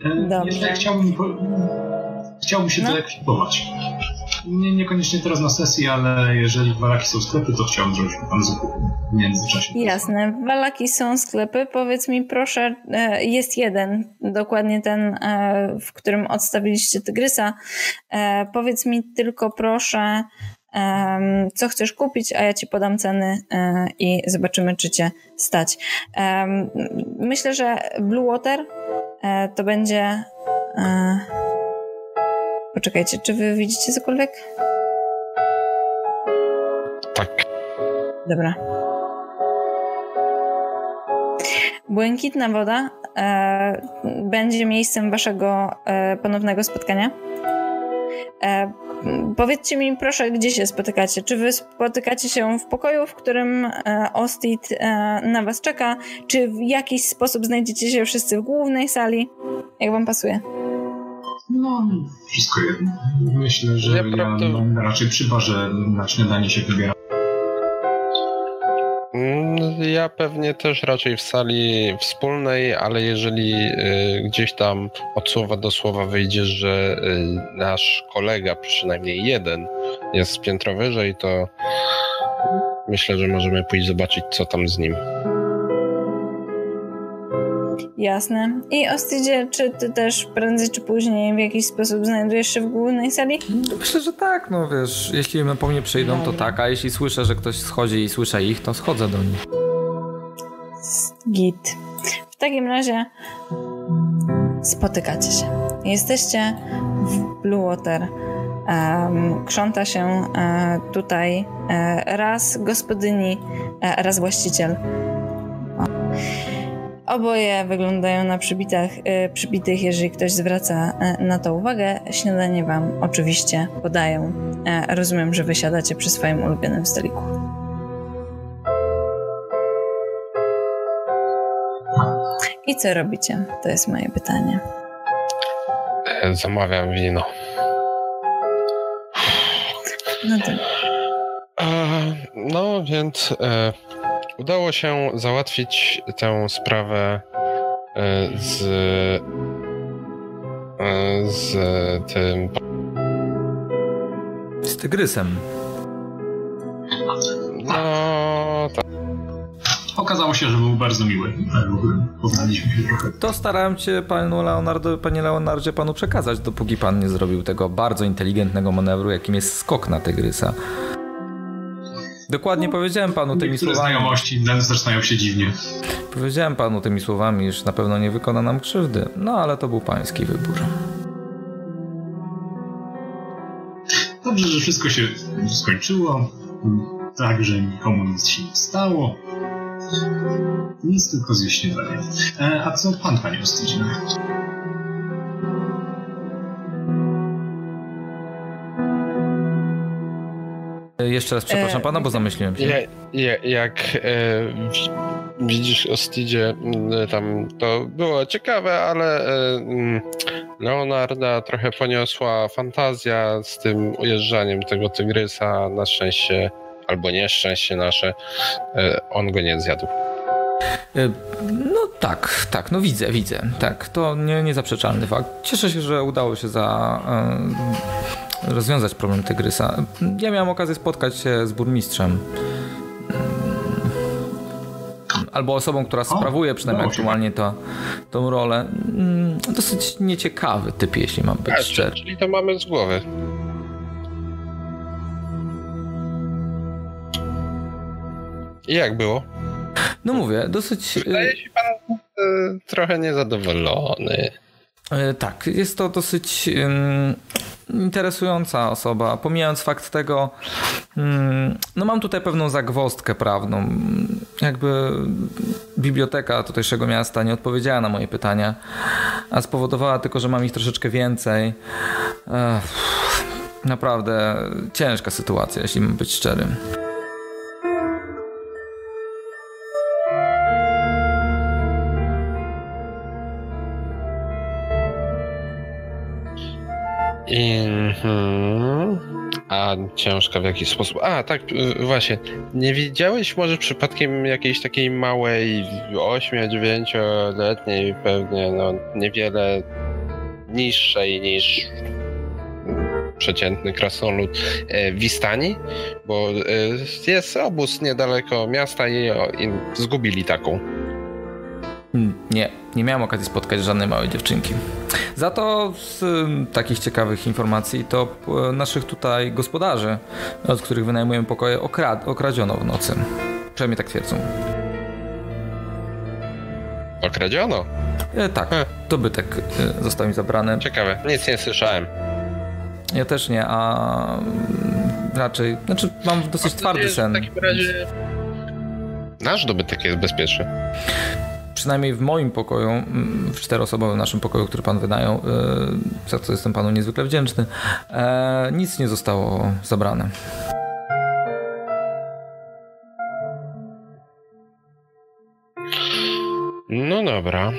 E, Dobrze. Jeszcze chciałbym, chciałbym się No. doekwipować. Nie, niekoniecznie teraz na sesji, ale jeżeli w Walaki są sklepy, to chciałbym zrobić tam zakup w międzyczasie. Jasne, w Walaki są sklepy. Powiedz mi proszę, e, jest jeden, dokładnie ten, e, w którym odstawiliście tygrysa. E, Powiedz mi tylko proszę, co chcesz kupić, a ja ci podam ceny i zobaczymy, czy cię stać. Myślę, że Blue Water to będzie... Poczekajcie, czy wy widzicie cokolwiek? Tak. Dobra. Błękitna woda e, będzie miejscem waszego e, ponownego spotkania. E, powiedzcie mi proszę, gdzie się spotykacie? Czy wy spotykacie się w pokoju, w którym e, Ostit e, na was czeka? Czy w jakiś sposób znajdziecie się wszyscy w głównej sali? Jak wam pasuje? No, wszystko jedno. Myślę, że Ja ja, prawdę- raczej przy barze na śniadanie się wybieram. Mm, Ja pewnie też raczej w sali wspólnej, ale jeżeli y, gdzieś tam od słowa do słowa wyjdzie, że y, nasz kolega, przynajmniej jeden, jest piętro wyżej, to myślę, że możemy pójść zobaczyć, co tam z nim. Jasne. I Ostidzie, czy ty też prędzej czy później w jakiś sposób znajdujesz się w głównej sali? Myślę, że tak, no wiesz, jeśli po mnie przyjdą, to tak, a jeśli słyszę, że ktoś schodzi i słyszę ich, to schodzę do nich. Git. W takim razie spotykacie się. Jesteście w Blue Water. Um, krząta się e, tutaj e, raz gospodyni, e, raz właściciel. Oboje wyglądają na przybitach, e, przybitych, jeżeli ktoś zwraca e, na to uwagę. Śniadanie wam oczywiście podają. E, rozumiem, że wysiadacie przy swoim ulubionym stoliku. I co robicie? To jest moje pytanie. Zamawiam wino. No to E, No więc e, udało się załatwić tę sprawę e, z, e, z tym. Z tygrysem. No tak. Okazało się, że był bardzo miły. Poznaliśmy się trochę. To starałem cię, panu Leonardo, panie Leonardzie, panu przekazać, dopóki pan nie zrobił tego bardzo inteligentnego manewru, jakim jest skok na tygrysa. Dokładnie powiedziałem panu tymi Niektóre słowami. znajomości zaczynają się dziwnie. Powiedziałem panu tymi słowami, iż na pewno nie wykona nam krzywdy. No ale to był pański wybór. Dobrze, że wszystko się skończyło. Tak, że nikomu nic się nie stało. Nic tylko zjeść śniadanie. E, a co pan, panie Ostydzie? Jeszcze raz przepraszam E, pana, bo zamyśliłem się. Ja, ja, jak e, wi- widzisz Ostidzie, m, tam to było ciekawe, ale e, m, Leonarda trochę poniosła fantazja z tym ujeżdżaniem tego tygrysa. Na szczęście, albo nieszczęście nasze, e, on go nie zjadł. E, No tak, tak, no widzę, widzę. Tak, to nie, niezaprzeczalny fakt. Cieszę się, że udało się za, e, rozwiązać problem tygrysa. Ja miałem okazję spotkać się z burmistrzem. Albo osobą, która sprawuje przynajmniej aktualnie to, tą rolę. Mm, Dosyć nieciekawy typ, jeśli mam być A, szczery. czyli to mamy z głowy. I jak było? No mówię, dosyć... e, Wydaje się pan e, trochę niezadowolony. E, Tak, jest to dosyć ym, interesująca osoba. Pomijając fakt tego, ym, no mam tutaj pewną zagwozdkę prawną. Jakby biblioteka tutejszego miasta nie odpowiedziała na moje pytania, a spowodowała tylko, że mam ich troszeczkę więcej. Ech, naprawdę ciężka sytuacja, jeśli mam być szczerym. Mhm. A książka w jaki sposób? A, tak, y, właśnie. Nie widziałeś może przypadkiem jakiejś takiej małej, 8-9-letniej, pewnie, no niewiele niższej niż przeciętny krasnolud e, Wistani? Bo e, jest obóz niedaleko miasta i zgubili taką. Nie, nie miałem okazji spotkać żadnej małej dziewczynki. Za to z takich ciekawych informacji to e, naszych tutaj gospodarzy, od których wynajmujemy pokoje, okrad, okradziono w nocy. Przynajmniej tak twierdzą. Okradziono? E, tak, dobytek e, został mi zabrany. Ciekawe, nic nie słyszałem. Ja też nie, a raczej, znaczy mam dosyć twardy sen. W takim razie nasz dobytek jest bezpieczny przynajmniej w moim pokoju, mm, w czteroosobowym naszym pokoju, który pan wynajął, e, za co jestem panu niezwykle wdzięczny, e, nic nie zostało zabrane. No dobra.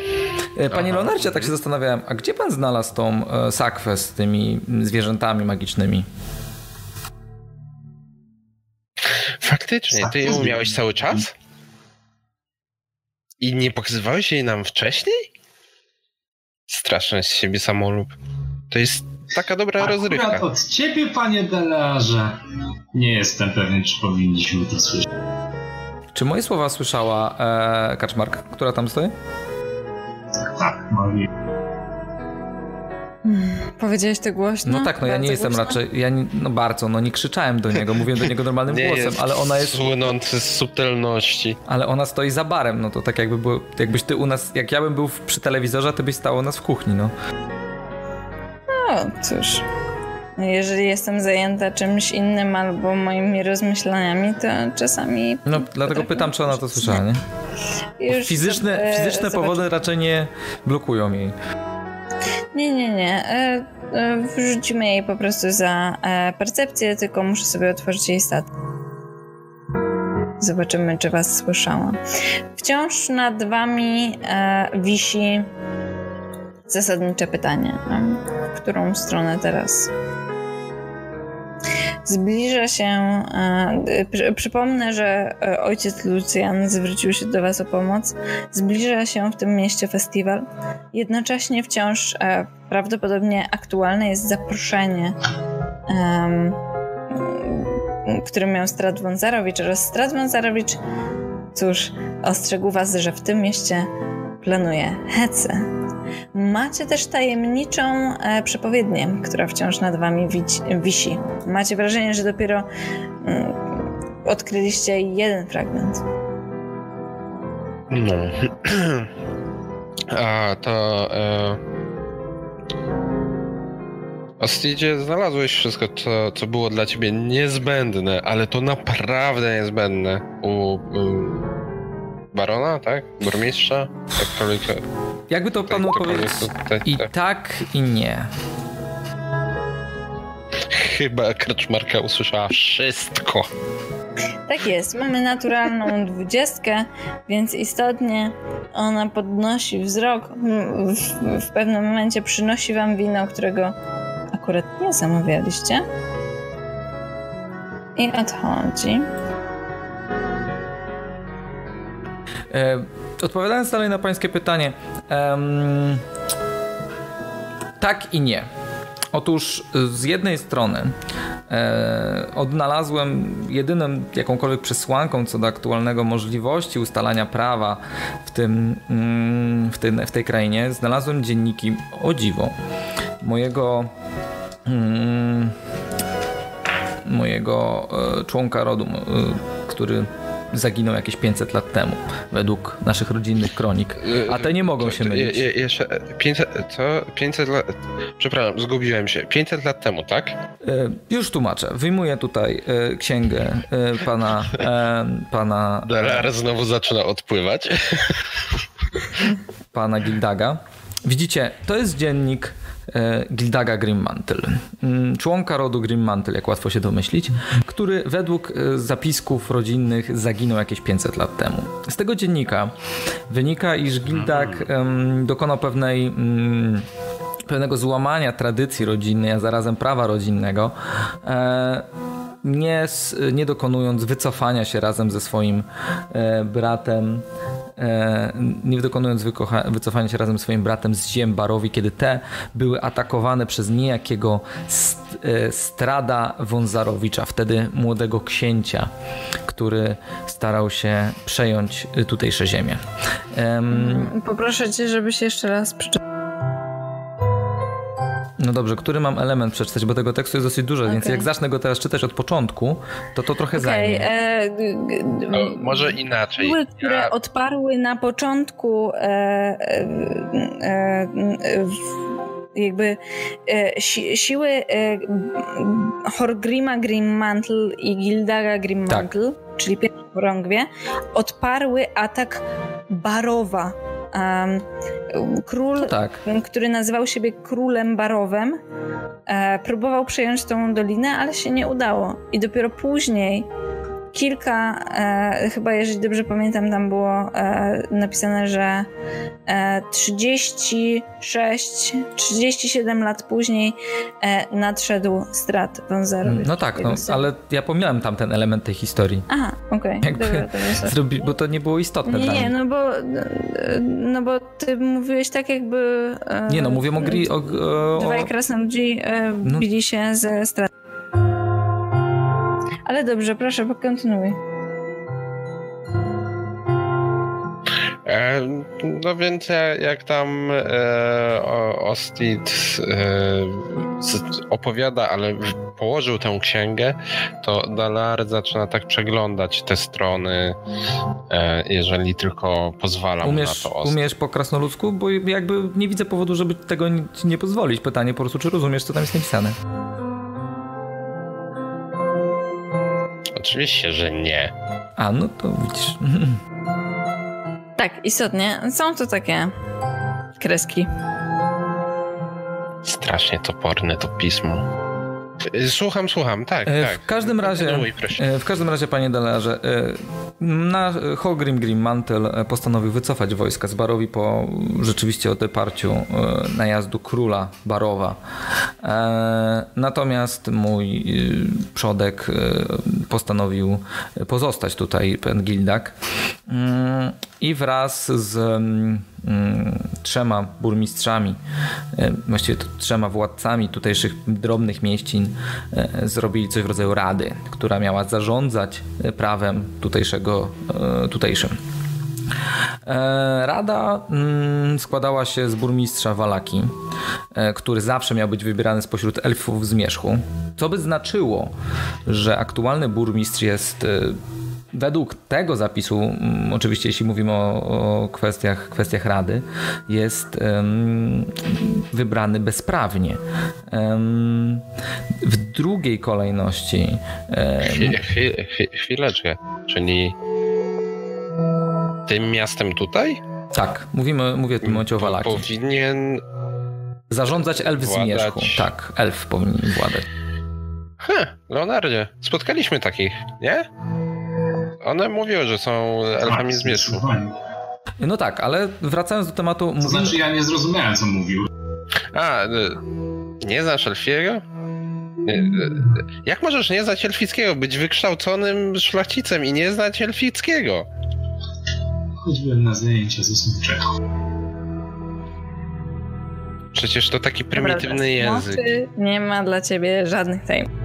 E, panie Aha. Leonardzie, tak się zastanawiałem, a gdzie pan znalazł tą sakwę z tymi zwierzętami magicznymi? Faktycznie, ty ją miałeś cały czas? I nie pokazywałeś jej nam wcześniej? Straszny z siebie samolub. To jest taka dobra Akurat rozrywka. od ciebie, panie Delarze. Nie jestem pewien, czy powinniśmy to słyszeć. Czy moje słowa słyszała e, Kaczmark, która tam stoi? Tak, Maria. Powiedziałeś to głośno? No tak, no ja nie jestem głośno? raczej, ja nie, no bardzo, no nie krzyczałem do niego, mówię do niego normalnym *laughs* nie głosem, ale ona jest... słynący z subtelności. Ale ona stoi za barem, no to tak jakby było, jakbyś ty u nas, jak ja bym był przy telewizorze, to byś stał u nas w kuchni, no. No, cóż... Jeżeli jestem zajęta czymś innym albo moimi rozmyślaniami, to czasami. No, dlatego pytam, czy ona to słyszała, nie? Już fizyczne, fizyczne powody raczej nie blokują jej. Nie, nie, nie. E, e, wrzucimy jej po prostu za e, percepcję, tylko muszę sobie otworzyć jej stat. Zobaczymy, czy was słyszała. Wciąż nad wami wisi zasadnicze pytanie. W którą stronę teraz? Zbliża się. E, przypomnę, że e, ojciec Lucjan zwrócił się do Was o pomoc. Zbliża się w tym mieście festiwal. Jednocześnie wciąż e, prawdopodobnie aktualne jest zaproszenie, które miał Strat Wązarowicz oraz Strat Wązarowicz, cóż, ostrzegł Was, że w tym mieście planuje hece Macie też tajemniczą e, przepowiednię, która wciąż nad wami wisi. Macie wrażenie, że dopiero mm, odkryliście jeden fragment. No. *clears throat* A to. E... Znalazłeś wszystko, co, co było dla ciebie niezbędne, ale to naprawdę niezbędne u, u barona, tak? Burmistrza? Jakkolwiek jakby to panu powiedzieć? I tak, i nie. Chyba Kreczmarka usłyszała wszystko. Tak jest, mamy naturalną dwudziestkę, więc istotnie ona podnosi wzrok. W, w, pewnym momencie przynosi wam wino, którego akurat nie zamawialiście. I odchodzi. Odpowiadając dalej na pańskie pytanie, um, tak i nie. Otóż z jednej strony e, odnalazłem jedyną jakąkolwiek przesłanką co do aktualnego możliwości ustalania prawa w, tym, mm, w, tym, w tej krainie, znalazłem dzienniki o dziwo mojego mm, mojego e, członka rodu, e, który zaginął jakieś 500 lat temu, według naszych rodzinnych kronik. A te nie mogą się mylić. Je, jeszcze 500, co? 500 lat... Przepraszam, zgubiłem się. 500 lat temu, tak? E, już tłumaczę. Wyjmuję tutaj e, księgę e, pana... pana Delar znowu zaczyna odpływać. pana Gildaga. Widzicie, to jest dziennik E, Gildaga Grimmantle, mm, członka rodu Grimmantle, jak łatwo się domyślić, który według e, zapisków rodzinnych zaginął jakieś 500 lat temu. Z tego dziennika wynika, iż Gildag dokonał pewnej mm, pewnego złamania tradycji rodzinnej, a zarazem prawa rodzinnego, e, nie, nie dokonując wycofania się razem ze swoim e, bratem, e, nie dokonując wycofania się razem ze swoim bratem z ziem Barowi, kiedy te były atakowane przez niejakiego Strada Wązarowicza, wtedy młodego księcia, który starał się przejąć tutejsze ziemię. Poproszę cię, żebyś jeszcze raz przeczytał. No dobrze, który mam element przeczytać, bo tego tekstu jest dosyć dużo, okay. więc jak zacznę go teraz czytać od początku, to to trochę okay. zajmie. E, no, może inaczej. Siły, które ja... odparły na początku e, e, e jakby e, si, siły e, Horgrima Grimmantle i Gildaga Grimmantle, tak. czyli pierwsze chorągwie, odparły atak Barowa Król, tak. który nazywał siebie królem barowem, e, próbował przejąć tą dolinę, ale się nie udało. I dopiero później kilka, e, chyba jeżeli dobrze pamiętam, tam było e, napisane, że e, 36, 37 lat później e, nadszedł strat Wązarowicz. No tak, no, ale ja pomijałem tam ten element tej historii. Aha, okej. Okay. Bo to nie było istotne Nie, nie, no bo, no bo ty mówiłeś tak jakby... E, nie no, mówię o gri... O, o, dwaj krasnoludzi e, no. bili się ze strat. Ale dobrze, proszę, kontynuuj. E, no więc jak tam e, Ostit e, opowiada, ale położył tę księgę, to Dalar zaczyna tak przeglądać te strony, e, jeżeli tylko pozwala umiesz, na to. Ostit. Umiesz po krasnoludzku? Bo jakby nie widzę powodu, żeby tego nie pozwolić. Pytanie po prostu, czy rozumiesz, co tam jest napisane? Oczywiście, że nie. A, no to widzisz. *laughs* Tak, istotnie. Są to takie kreski. Strasznie toporne to pismo. Słucham, słucham, tak. E, tak. W każdym razie, e, w każdym razie, panie Delarze, e, na Hogrim Grim Mantel postanowił wycofać wojska z Barowi po rzeczywiście odeparciu najazdu króla Barowa. Natomiast mój przodek postanowił pozostać tutaj, pan Gildak. Mm, I wraz z mm, trzema burmistrzami, e, właściwie trzema władcami tutejszych drobnych mieścin e, zrobili coś w rodzaju rady, która miała zarządzać e, prawem tutejszego, tutejszym. Rada mm, składała się z burmistrza Walaki, który zawsze miał być wybierany spośród elfów z Mierzchu, co by znaczyło, że aktualny burmistrz jest według tego zapisu, mm, oczywiście jeśli mówimy o, o kwestiach, kwestiach Rady, jest um, wybrany bezprawnie. Um, w drugiej kolejności... Um, chwileczkę, czyli tym miastem tutaj? Tak, mówimy, mówię momencie o Walaki. Powinien zarządzać elf władać... z Mierzchu. Tak, elf powinien władać. He, Leonardzie, spotkaliśmy takich, nie? One mówiły, że są elfami z zmierzchu. No tak, ale wracając do tematu... To znaczy ja nie zrozumiałem, co mówił. A, y, nie znasz elfiego? Y, y, jak możesz nie znać elfickiego? Być wykształconym szlachcicem i nie znać elfickiego? Choćbym na zajęcia ze smoczego. Przecież to taki prymitywny Dobra, język. Nie ma dla ciebie żadnych tajemnic.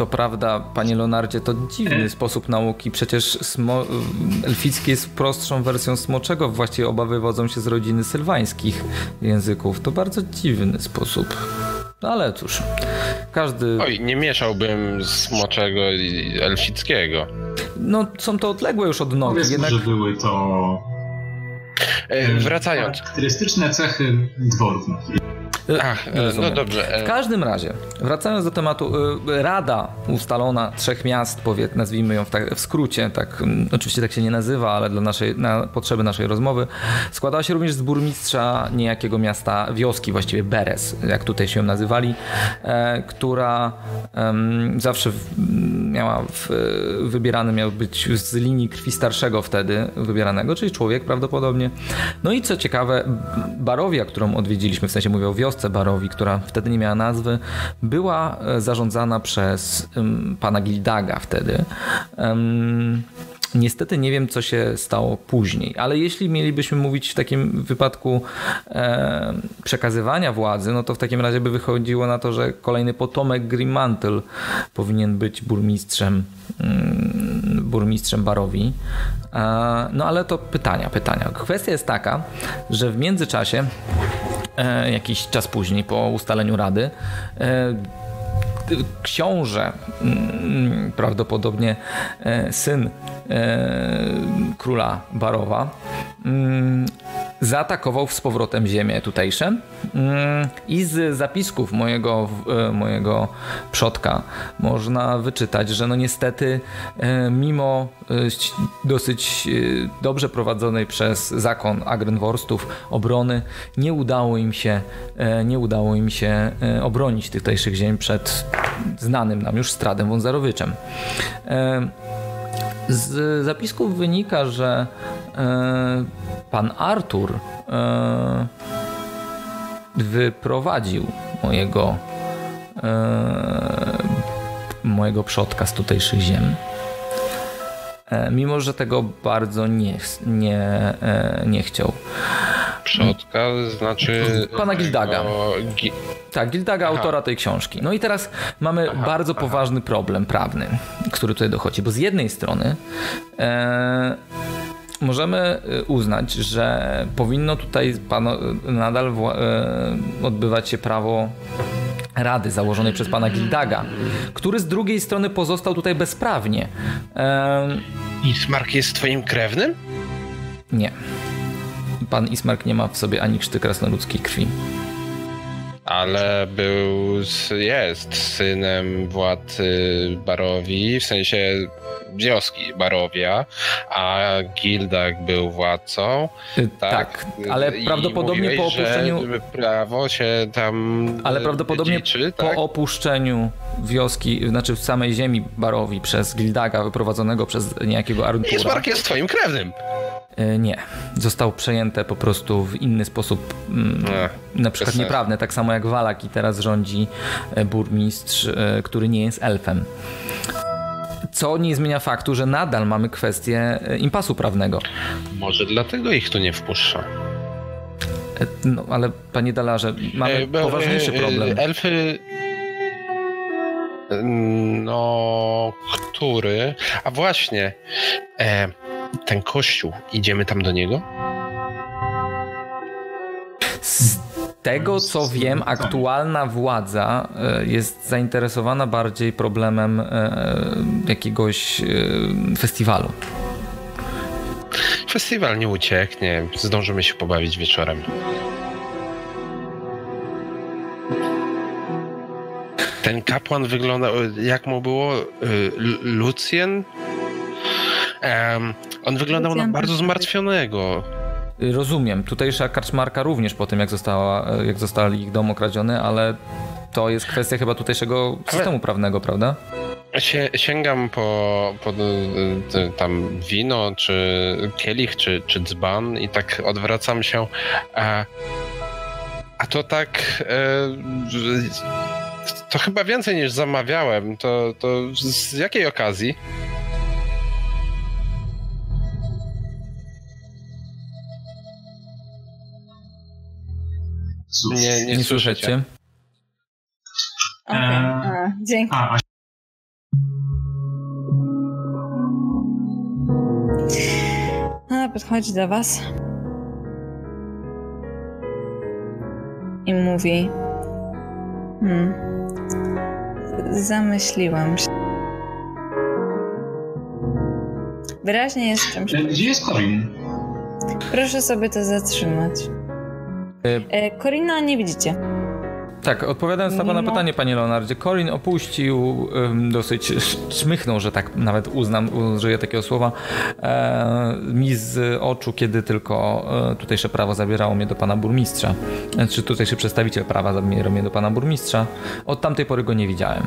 To prawda, panie Leonardzie, to dziwny e? sposób nauki. Przecież smo... elficki jest prostszą wersją smoczego. Właściwie oba wywodzą się z rodziny sylwańskich języków. To bardzo dziwny sposób. No ale cóż, każdy... Oj, nie mieszałbym smoczego i elfickiego. No, są to odległe już od nogi. Jednak... że były to... E, wracając. Charakterystyczne cechy dworów. Ach, no dobrze. W każdym razie, wracając do tematu, rada ustalona trzech miast, powiedz, nazwijmy ją w, tak, w skrócie, tak, oczywiście tak się nie nazywa, ale dla naszej, na potrzeby naszej rozmowy, składała się również z burmistrza niejakiego miasta, wioski właściwie Beres, jak tutaj się ją nazywali, e, która e, zawsze miała w, wybierany miał być z linii krwi starszego wtedy wybieranego, czyli człowiek prawdopodobnie. No i co ciekawe, Barowia, którą odwiedziliśmy, w sensie mówię o wiosce Barowi, która wtedy nie miała nazwy, była e, zarządzana przez um, pana Gildaga wtedy. Um, Niestety nie wiem, co się stało później, ale jeśli mielibyśmy mówić w takim wypadku e, przekazywania władzy, no to w takim razie by wychodziło na to, że kolejny potomek Grimmantle powinien być burmistrzem, mm, burmistrzem Barowi. E, no ale to pytania, pytania. Kwestia jest taka, że w międzyczasie, e, jakiś czas później, po ustaleniu rady, e, książę, mm, prawdopodobnie e, syn e, króla Barowa, mm, zaatakował z powrotem ziemię tutejsze mm, i z zapisków mojego, e, mojego przodka można wyczytać, że no niestety mimo dosyć dobrze prowadzonej przez zakon Agrenworstów obrony nie udało im się nie udało im się obronić tutejszych ziem przed znanym nam już Stradem Wązarowiczem. E, z zapisków wynika, że e, pan Artur e, wyprowadził mojego mojego przodka z tutejszych ziem. Mimo, że tego bardzo nie, nie, nie chciał. Przodka znaczy. Pana Gildaga. Gi... Tak, Gildaga, aha. autora tej książki. No i teraz mamy aha, bardzo aha. poważny problem prawny, który tutaj dochodzi, bo z jednej strony. E, możemy e, uznać, że powinno tutaj pano, nadal e, odbywać się prawo rady założonej przez pana Gildaga, który z drugiej strony pozostał tutaj bezprawnie. E... Ismark jest twoim krewnym? Nie pan Ismark nie ma w sobie ani krzty krasnoludzkiej krwi. Ale był, jest synem władcy Barowi, w sensie wioski Barowia, a Gildak był władcą. Y, tak, tak ale prawdopodobnie po opuszczeniu. prawo się tam. Ale prawdopodobnie dzieczy, tak? po opuszczeniu wioski, znaczy w samej ziemi Barowi przez Gildaga wyprowadzonego przez niejakiego Aruntura. Ismark jest twoim krewnym. E, nie. Został przejęte po prostu w inny sposób, mm, na przykład nieprawny, tak samo jak Walak i teraz rządzi e, burmistrz, e, który nie jest elfem. Co nie zmienia faktu, że nadal mamy kwestię impasu prawnego. Może dlatego ich tu nie wpuszcza. No, ale panie Dalarze, mamy poważniejszy problem. Elfy no, który? A właśnie, e, ten kościół, idziemy tam do niego? Z tego co wiem, aktualna władza e, jest zainteresowana bardziej problemem e, jakiegoś e, festiwalu. Festiwal nie ucieknie, zdążymy się pobawić wieczorem. Ten kapłan wygląda, jak mu było? Lucien? Um, on wyglądał na bardzo zmartwionego. Rozumiem. Tutejsza kaczmarka również po tym, jak, została, jak zostali ich dom okradziony, ale to jest kwestia chyba tutejszego systemu ale... prawnego, prawda? Sięgam po, po tam wino, czy kielich, czy, czy dzban i tak odwracam się. A, a to tak. E, to chyba więcej niż zamawiałem. To, to z jakiej okazji? Nie, nie, nie słyszycie. Okay. E, dzięki. A, a... No, podchodzi do was i mówi hmm, zamyśliłam się. Wyraźnie jest czymś... Gdzie jest Corin? Proszę sobie to zatrzymać. Korina e, nie widzicie. Tak, odpowiadając na pana pytanie, panie Leonardzie, Corin opuścił, dosyć szmychnął, że tak nawet uznam, użyję takiego słowa, e, mi z oczu, kiedy tylko e, tutejsze prawo zabierało mnie do pana burmistrza, czy tutejszy przedstawiciel prawa zabierał mnie do pana burmistrza. Od tamtej pory go nie widziałem.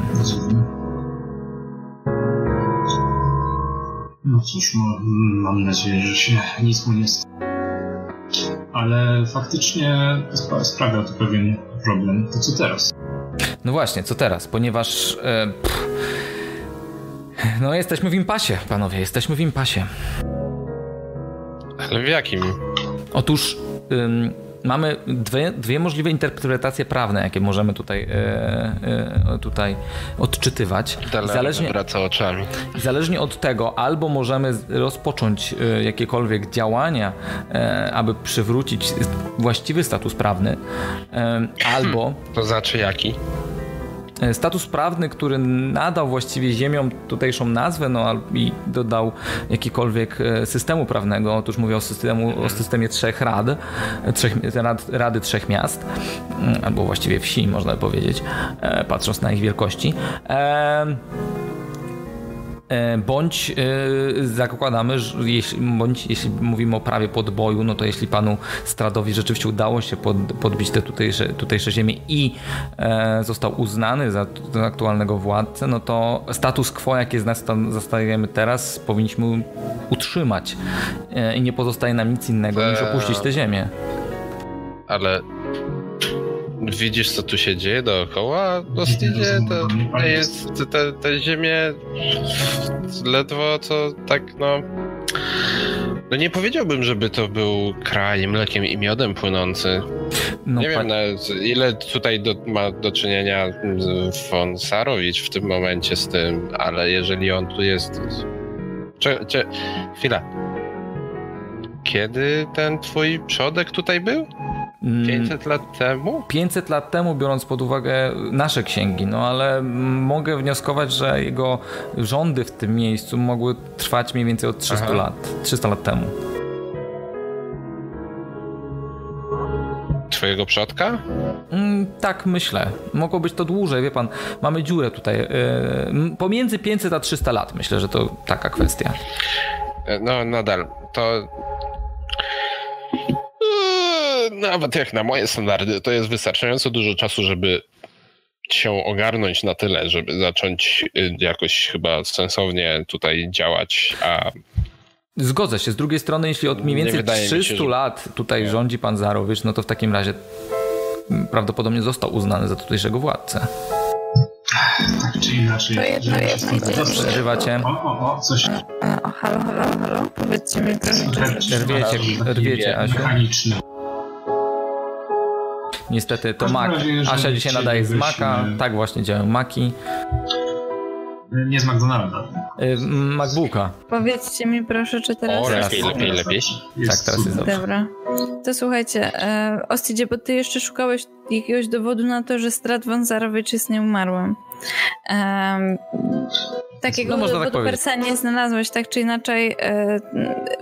No cóż, no, mam nadzieję, że się nic mu nie stało. Ale faktycznie sprawia to pewien problem. To co teraz? No właśnie, co teraz? Ponieważ. E, no, jesteśmy w impasie, panowie, jesteśmy w impasie. Ale w jakim? Otóż. Ym, mamy dwie, dwie możliwe interpretacje prawne, jakie możemy tutaj, e, e, tutaj odczytywać. zależnie, wraca oczami. Zależnie od tego, albo możemy rozpocząć e, jakiekolwiek działania, aby przywrócić właściwy status prawny, *clears throat* albo... To znaczy jaki? E, status prawny, który nadał właściwie ziemiom tutejszą nazwę no, i dodał jakikolwiek e, systemu prawnego. Otóż mówię o, systemu, o systemie trzech rad, trzech, rad, rady trzech miast, mm, albo właściwie wsi, można powiedzieć, e, patrząc na ich wielkości. E, bądź e, zakładamy, że jeśli, bądź jeśli mówimy o prawie podboju, no to jeśli panu Stradowi rzeczywiście udało się pod, podbić te tutejsze, tutejsze ziemie i e, został uznany za aktualnego władcę, no to status quo, jaki zostajemy teraz, powinniśmy utrzymać i nie pozostaje nam nic innego niż opuścić tę ziemię. Ale widzisz, co tu się dzieje dookoła, Ostidzie, to, to jest, te, te ziemie ledwo co tak, no... No nie powiedziałbym, żeby to był kraj mlekiem i miodem płynący. No, nie wiem, ile tutaj do, ma do czynienia von Sarowicz w tym momencie z tym, ale jeżeli on tu jest... Cze, cze, chwila. Kiedy ten twój przodek tutaj był? 500 lat temu? 500 lat temu, biorąc pod uwagę nasze księgi, no ale mogę wnioskować, że jego rządy w tym miejscu mogły trwać mniej więcej od 300 Aha. lat, 300 lat temu. Twojego przodka? Mm, tak, myślę. Mogło być to dłużej, wie pan. Mamy dziurę tutaj. Yy, pomiędzy 500 a 300 lat. Myślę, że to taka kwestia. No, nadal. To nawet jak na moje standardy, to jest wystarczająco dużo czasu, żeby się ogarnąć na tyle, żeby zacząć y, jakoś chyba sensownie tutaj działać, a Zgodzę się. Z drugiej strony, jeśli od mniej więcej 300 się, że... lat tutaj rządzi pan Zarowicz, no to w takim razie prawdopodobnie został uznany za tutejszego władcę. Tak czy inaczej. To jedno jest Przeżywacie. O, o, o, coś. O, halo, halo, halo. Powiedzcie mi proszę. Rwiecie, rwiecie, Asiu. Mechaniczny. Niestety to Mac. Asia dzisiaj nadaje z Maca. Tak właśnie działają Maki. Nie z McDonalda. Y, MacBooka. Powiedzcie mi proszę, czy teraz... O, lepiej, lepiej, lepiej. Tak, teraz jest dobrze. Dobra. To słuchajcie, e, Ostidzie, bo ty jeszcze szukałeś jakiegoś dowodu na to, że Strat Wązarowicz jest nieumarłym. Um, takiego no, dowodu tak Persa nie znalazłeś, tak czy inaczej. E,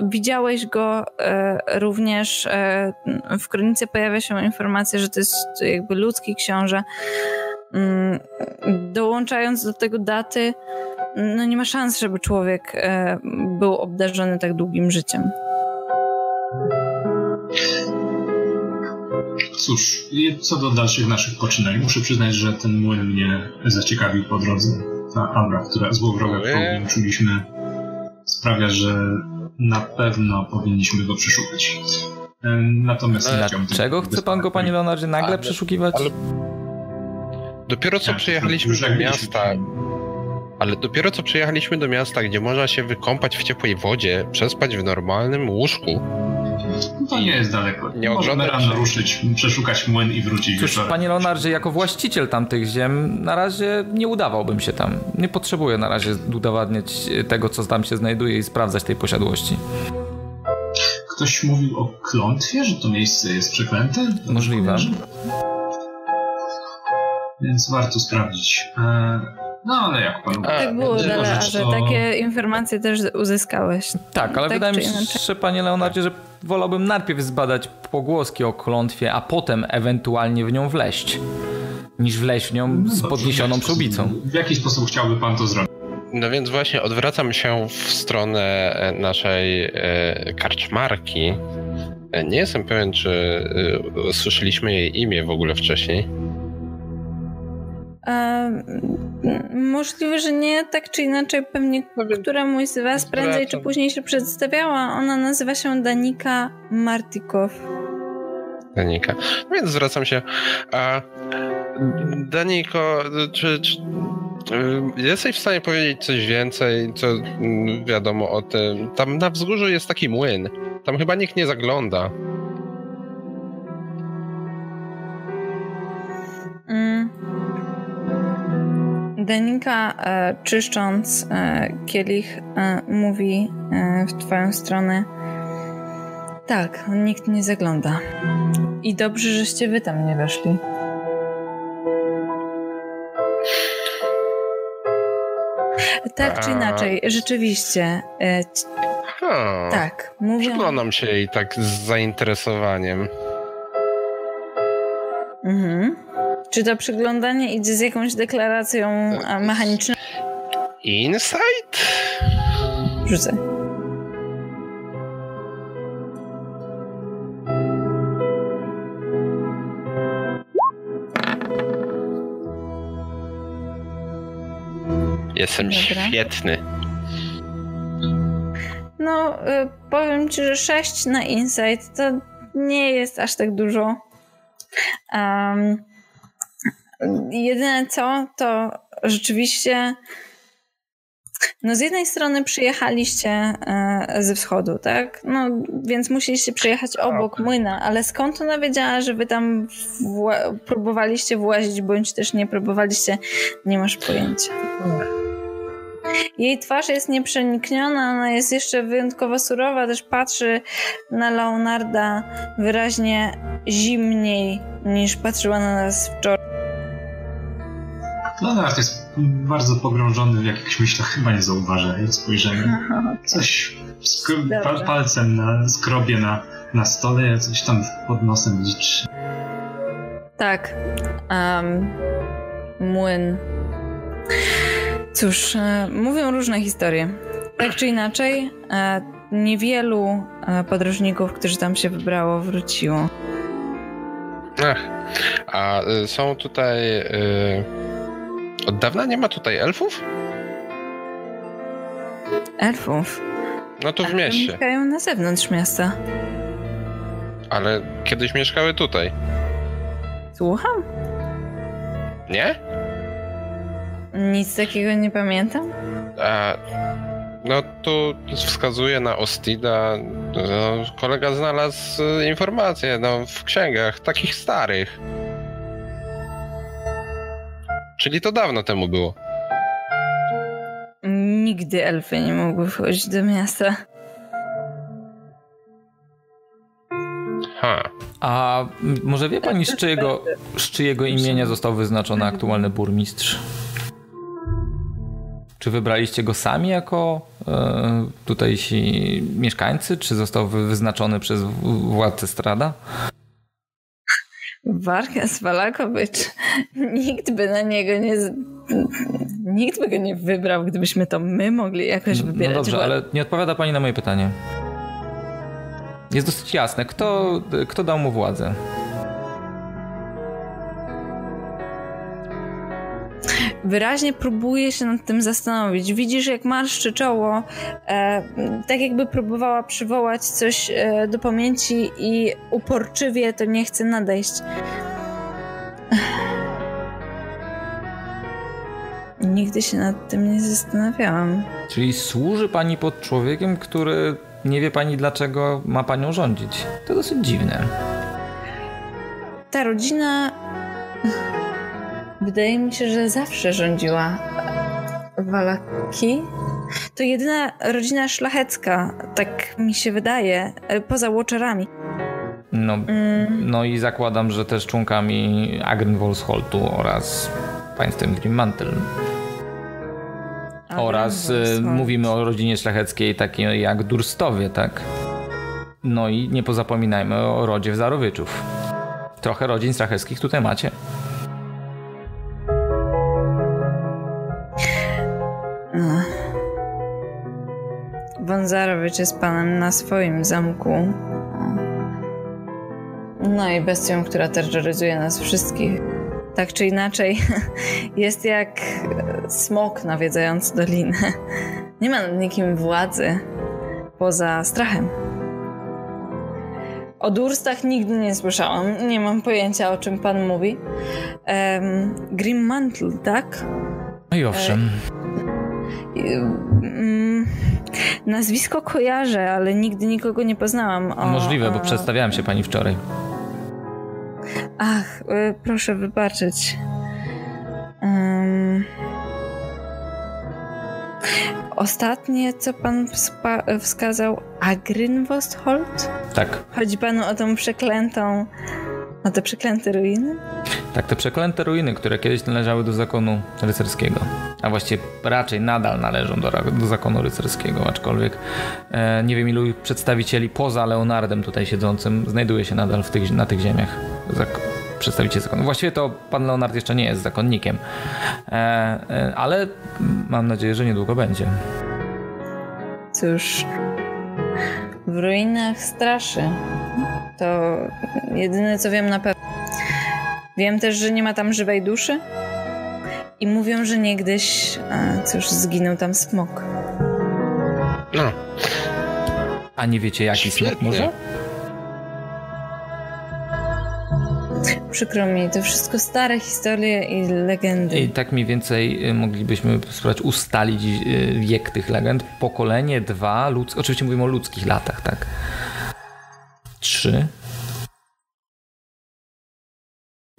widziałeś go e, również. E, w kronice pojawia się informacja, że to jest jakby ludzki książę. Mm, dołączając do tego daty, no nie ma szans, żeby człowiek e, był obdarzony tak długim życiem. Cóż, co do dalszych naszych poczynań, muszę przyznać, że ten młyn mnie zaciekawił po drodze. Ta aura, która złowroga, którą czuliśmy, sprawia, że na pewno powinniśmy go przeszukać. Natomiast... Dlaczego chce pan go, panie Leonardzie, nagle ale, przeszukiwać? Ale Dopiero co tak, przyjechaliśmy do miasta, ale dopiero co przyjechaliśmy do miasta, gdzie można się wykąpać w ciepłej wodzie, przespać w normalnym łóżku. No to nie jest daleko. Nie Możemy rano ruszyć, przeszukać młyn i wrócić Cóż, wieczorem. panie Leonardzie, jako właściciel tamtych ziem, na razie nie udawałbym się tam. Nie potrzebuję na razie udowadniać tego, co tam się znajduje i sprawdzać tej posiadłości. Ktoś mówił o klątwie, że to miejsce jest przeklęte? Możliwe więc warto sprawdzić. E, no ale jak pan... Tak było, że to... takie informacje też uzyskałeś. Tak, ale tak wydaje mi się, że panie Leonardzie, że wolałbym najpierw zbadać pogłoski o klątwie, a potem ewentualnie w nią wleść. niż wleźć w nią no z podniesioną przyłbicą. W jaki sposób chciałby pan to zrobić? No więc właśnie odwracam się w stronę e, naszej e, karczmarki. E, nie jestem pewien, czy słyszeliśmy jej imię w ogóle wcześniej. Możliwe, że nie, tak czy inaczej pewnie któremuś z was prędzej czy później się przedstawiała. Ona nazywa się Danika Martikow. Danika. No więc zwracam się. A Daniko, czy, czy jesteś w stanie powiedzieć coś więcej, co mm, wiadomo o tym? Tam na wzgórzu jest taki młyn. Tam chyba nikt nie zagląda. Danika, e, czyszcząc e, kielich, e, mówi w twoją stronę. Tak, nikt nie zagląda. I dobrze, żeście wy tam nie weszli. Tak czy inaczej, rzeczywiście. Hmm. Tak, mówię. Przyglądam się jej tak z zainteresowaniem. Mhm. Czy to przyglądanie idzie z jakąś deklaracją mechaniczną? Insight? Rzucę. Jestem Dobra. świetny. No, y, powiem ci, że 6 na Insight to nie jest aż tak dużo. Um, jedyne co, to rzeczywiście no z jednej strony przyjechaliście e, ze wschodu, tak? No więc musieliście przyjechać obok młyna, ale skąd ona wiedziała, że wy tam wła- próbowaliście włazić, bądź też nie próbowaliście, nie masz pojęcia. Jej twarz jest nieprzenikniona, ona jest jeszcze wyjątkowo surowa, też patrzy na Leonarda wyraźnie zimniej niż patrzyła na nas wczoraj. Leonard jest bardzo pogrążony w jakichś myślach, chyba nie zauważa jej spojrzenia. *laughs* Coś pa palcem na, skrobie na, na stole, coś tam pod nosem liczy. Tak. Um, młyn Cóż, e, mówią różne historie. Tak czy inaczej, e, niewielu e, podróżników, którzy tam się wybrało, wróciło. Ach, a są tutaj. Od dawna nie ma tutaj elfów? Elfów? No tu w mieście. Mieszkają na zewnątrz miasta. Ale kiedyś mieszkały tutaj. Słucham? Nie? Nic takiego nie pamiętam. A, no tu wskazuje na Ostida. No, kolega znalazł e, informacje no, w księgach, takich starych. Czyli to dawno temu było. Nigdy elfy nie mogły wchodzić do miasta. Ha. A może wie pani, z czyjego, z czyjego imienia został wyznaczony aktualny burmistrz? Czy wybraliście go sami jako e, tutejsi mieszkańcy, czy został wyznaczony przez władcę Strada? Warkas Walakowicz. Nikt by na niego nie. Nikt by go nie wybrał, gdybyśmy to my mogli jakoś no wybierać. No dobrze, ale nie odpowiada pani na moje pytanie. Jest dosyć jasne, kto, kto dał mu władzę. Wyraźnie próbuje się nad tym zastanowić. Widzisz, jak marszczy czoło, e, tak jakby próbowała przywołać coś e, do pamięci i uporczywie to nie chce nadejść. *sighs* Nigdy się nad tym nie zastanawiałam. Czyli służy pani pod człowiekiem, który nie wie pani dlaczego ma panią rządzić. To dosyć dziwne. Ta rodzina Wydaje mi się, że zawsze rządziła Walaki. To jedyna rodzina szlachecka, tak mi się wydaje, poza Watcherami. No, mm. no i zakładam, że też członkami Agrenwolsholtu oraz państwem Grimmantel. Oraz y, mówimy o rodzinie szlacheckiej takiej jak Durstowie, tak? No i nie pozapominajmy o rodzie Wzarowyczów. Trochę rodzin szlacheckich tutaj macie. Wązarowicz jest panem na swoim zamku. No i bestią, która terroryzuje nas wszystkich. Tak czy inaczej, *laughs* jest jak smok nawiedzający dolinę. Nie ma nad nikim władzy poza strachem. O durstach nigdy nie słyszałam. Nie mam pojęcia, o czym pan mówi. Um, Grim Mantle, tak? No i owszem. E nazwisko kojarzę, ale nigdy nikogo nie poznałam. O, Możliwe, bo przedstawiałem się pani wczoraj. Ach, y, proszę wybaczyć. Um, ostatnie, co pan wskazał, Agrynwostholt? Tak. Chodzi panu o tą przeklętą, o te przeklęte ruiny? Tak, te przeklęte ruiny, które kiedyś należały do zakonu rycerskiego, a właściwie raczej nadal należą do, do zakonu rycerskiego, aczkolwiek e, nie wiem ilu przedstawicieli poza Leonardem tutaj siedzącym znajduje się nadal tych, na tych ziemiach. Zak przedstawiciel zakonu. Właściwie to pan Leonard jeszcze nie jest zakonnikiem, e, e, ale mam nadzieję, że niedługo będzie. Cóż, w ruinach straszy. To jedyne co wiem na pewno. Wiem też, że nie ma tam żywej duszy. I mówią, że niegdyś, a, cóż, zginął tam smok. No. A nie wiecie, jaki Świetnie. smok może? Przykro mi, to wszystko stare historie i legendy. I tak mniej więcej y, moglibyśmy spróbować ustalić y, wiek tych legend. Pokolenie, dwa, ludz... oczywiście mówimy o ludzkich latach, tak? Trzy.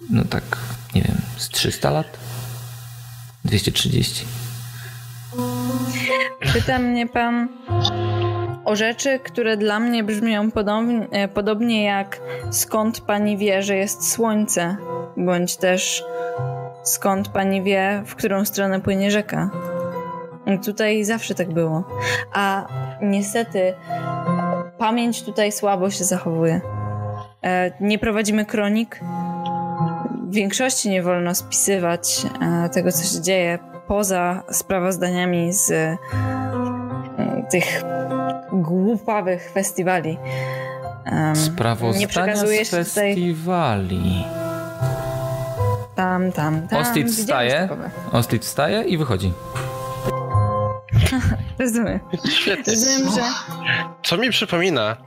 No tak, nie wiem, z 300 lat? 230. Pyta mnie pan o rzeczy, które dla mnie brzmią podobnie, podobnie jak skąd pani wie, że jest słońce, bądź też skąd pani wie, w którą stronę płynie rzeka. Tutaj zawsze tak było. A niestety pamięć tutaj słabo się zachowuje. E, nie prowadzimy kronik. W większości nie wolno spisywać e, tego, co się dzieje poza sprawozdaniami z tych głupawych festiwali. Sprawozdania nie przekazuje z festiwali. Tam, tam, tam. Ostit wstaje, Ostit wstaje i wychodzi. *laughs* Rozumiem. Świetnie. Rozumiem, że... Co mi przypomina,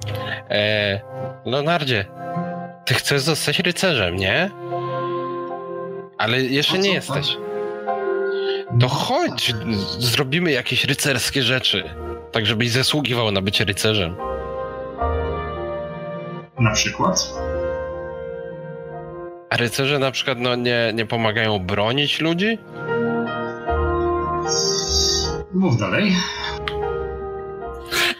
e, Leonardzie, ty chcesz zostać rycerzem, nie? Ale jeszcze nie jesteś. To chodź, zrobimy jakieś rycerskie rzeczy tak żebyś zasługiwał na bycie rycerzem. Na przykład? A rycerze na przykład no, nie, nie pomagają bronić ludzi? Mów dalej.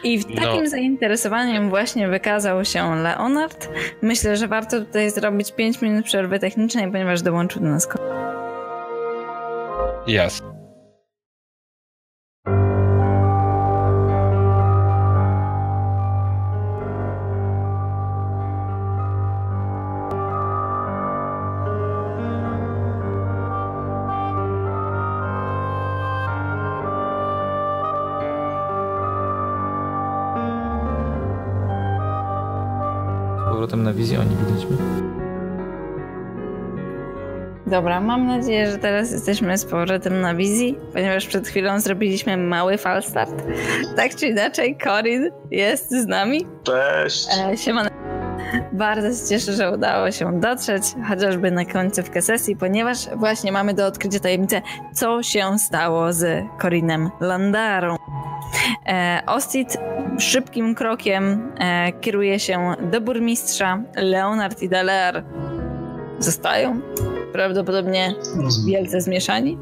I w takim no. zainteresowaniem właśnie wykazał się Leonard. Myślę, że warto tutaj zrobić 5 minut przerwy technicznej, ponieważ dołączył do nas. Jasne. Powrotem na wizję oni widzieliśmy. Dobra, mam nadzieję, że teraz jesteśmy z powrotem na wizji, ponieważ przed chwilą zrobiliśmy mały falstart. Tak czy inaczej, Corin jest z nami. Cześć. E, siemane. Bardzo się cieszę, że udało się dotrzeć, chociażby na końcówkę sesji, ponieważ właśnie mamy do odkrycia tajemnicę, co się stało z Corinem Landarą. E, Ostit szybkim krokiem e, kieruje się do burmistrza. Leonard i Daler zostają prawdopodobnie wielce zmieszani.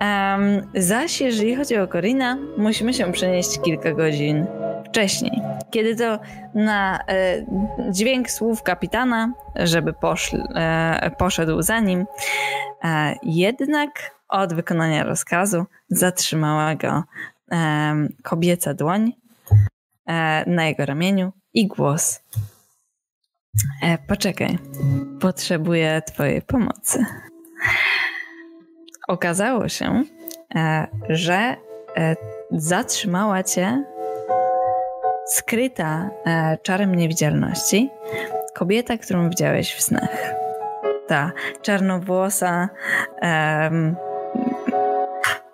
Um, zaś jeżeli chodzi o Corina, musimy się przenieść kilka godzin wcześniej, kiedy to na e, dźwięk słów kapitana, żeby poszl, e, poszedł za nim, e, jednak od wykonania rozkazu zatrzymała go kobieca dłoń na jego ramieniu i głos. Poczekaj, potrzebuję Twojej pomocy. Okazało się, że zatrzymała Cię skryta e, czarem niewidzialności kobieta, którą widziałeś w snach. Ta czarnowłosa, e,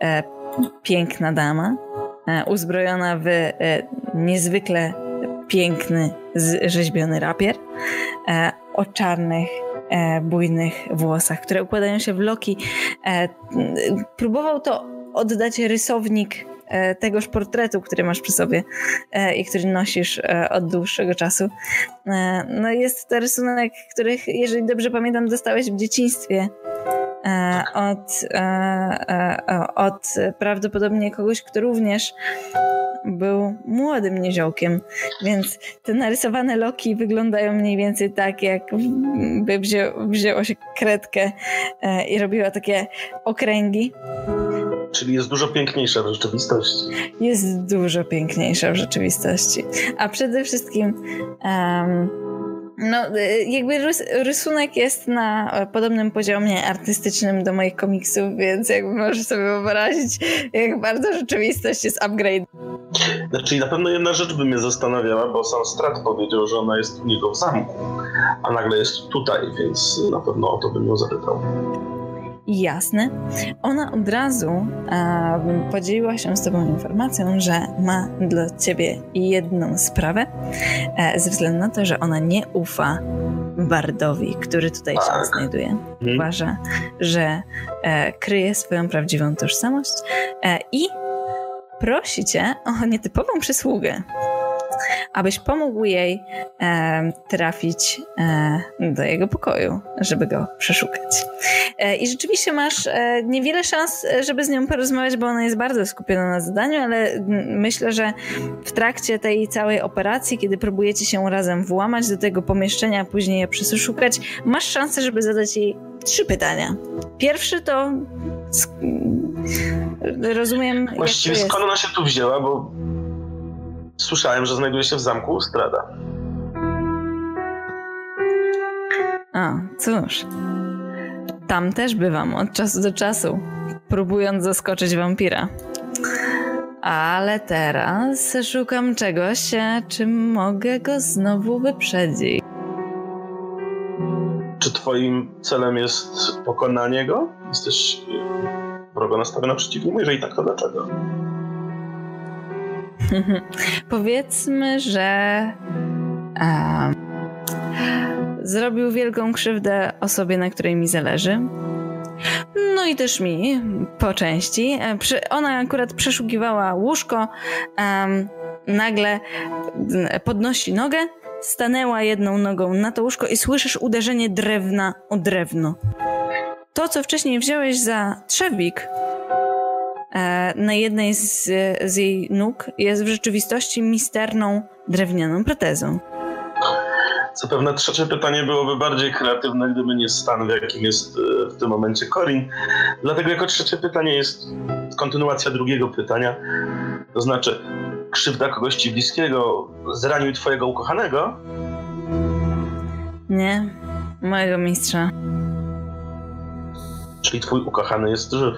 e, piękna dama, e, uzbrojona w e, niezwykle piękny, rzeźbiony rapier e, o czarnych, bujnych włosach, które układają się w loki. Próbował to oddać rysownik tegoż portretu, który masz przy sobie e, i który nosisz e, od dłuższego czasu. No jest to rysunek, których, jeżeli dobrze pamiętam, dostałeś w dzieciństwie od, od prawdopodobnie kogoś, kto również był młodym niziołkiem, więc te narysowane loki wyglądają mniej więcej tak, jakby wzię, wzięło się kredkę i robiło takie okręgi. Czyli jest dużo piękniejsza w rzeczywistości. Jest dużo piękniejsza w rzeczywistości. A przede wszystkim um, no, y, jakby rys rysunek jest na podobnym poziomie artystycznym do moich komiksów, więc jakby możesz sobie wyobrazić, jak bardzo rzeczywistość jest upgrade. Znaczy na pewno jedna rzecz by mnie zastanawiała, bo sam Strat powiedział, że ona jest u niego w zamku, a nagle jest tutaj, więc na pewno o to bym ją zapytał jasne, ona od razu e, podzieliła się z Tobą informacją, że ma dla Ciebie jedną sprawę, e, ze względu na to, że ona nie ufa Bardowi, który tutaj się tak. znajduje. Mhm. Uważa, że e, kryje swoją prawdziwą tożsamość e, i prosi Cię o nietypową przysługę abyś pomógł jej e, trafić e, do jego pokoju, żeby go przeszukać. E, I rzeczywiście masz e, niewiele szans, żeby z nią porozmawiać, bo ona jest bardzo skupiona na zadaniu, ale myślę, że w trakcie tej całej operacji, kiedy próbujecie się razem włamać do tego pomieszczenia, a później je przeszukać, masz szansę, żeby zadać jej trzy pytania. Pierwszy to rozumiem. Właściwie skąd ona się tu wzięła, bo Słyszałem, że znajduje się w zamku Strada. A, cóż. Tam też bywam od czasu do czasu, próbując zaskoczyć wampira. Ale teraz szukam czegoś, czym mogę go znowu wyprzedzić. Czy twoim celem jest pokonanie go? Jesteś wrogo nastawiona przeciw niemu? Jeżeli tak, to dlaczego? *laughs* Powiedzmy, że zrobił wielką krzywdę osobie, na której mi zależy. No i też mi, po części. E, ona akurat przeszukiwała łóżko, nagle podnosi nogę, stanęła jedną nogą na to łóżko i słyszysz uderzenie drewna o drewno. To, co wcześniej wziąłeś za trzewik, na jednej z, z jej nóg jest w rzeczywistości misterną drewnianą protezą. Zapewne trzecie pytanie byłoby bardziej kreatywne, gdyby nie stan, w jakim jest e, w tym momencie Corin. Dlatego jako trzecie pytanie jest kontynuacja drugiego pytania. To znaczy, krzywda kogoś ci bliskiego zranił twojego ukochanego? Nie, mojego mistrza. Czyli twój ukochany jest żyw.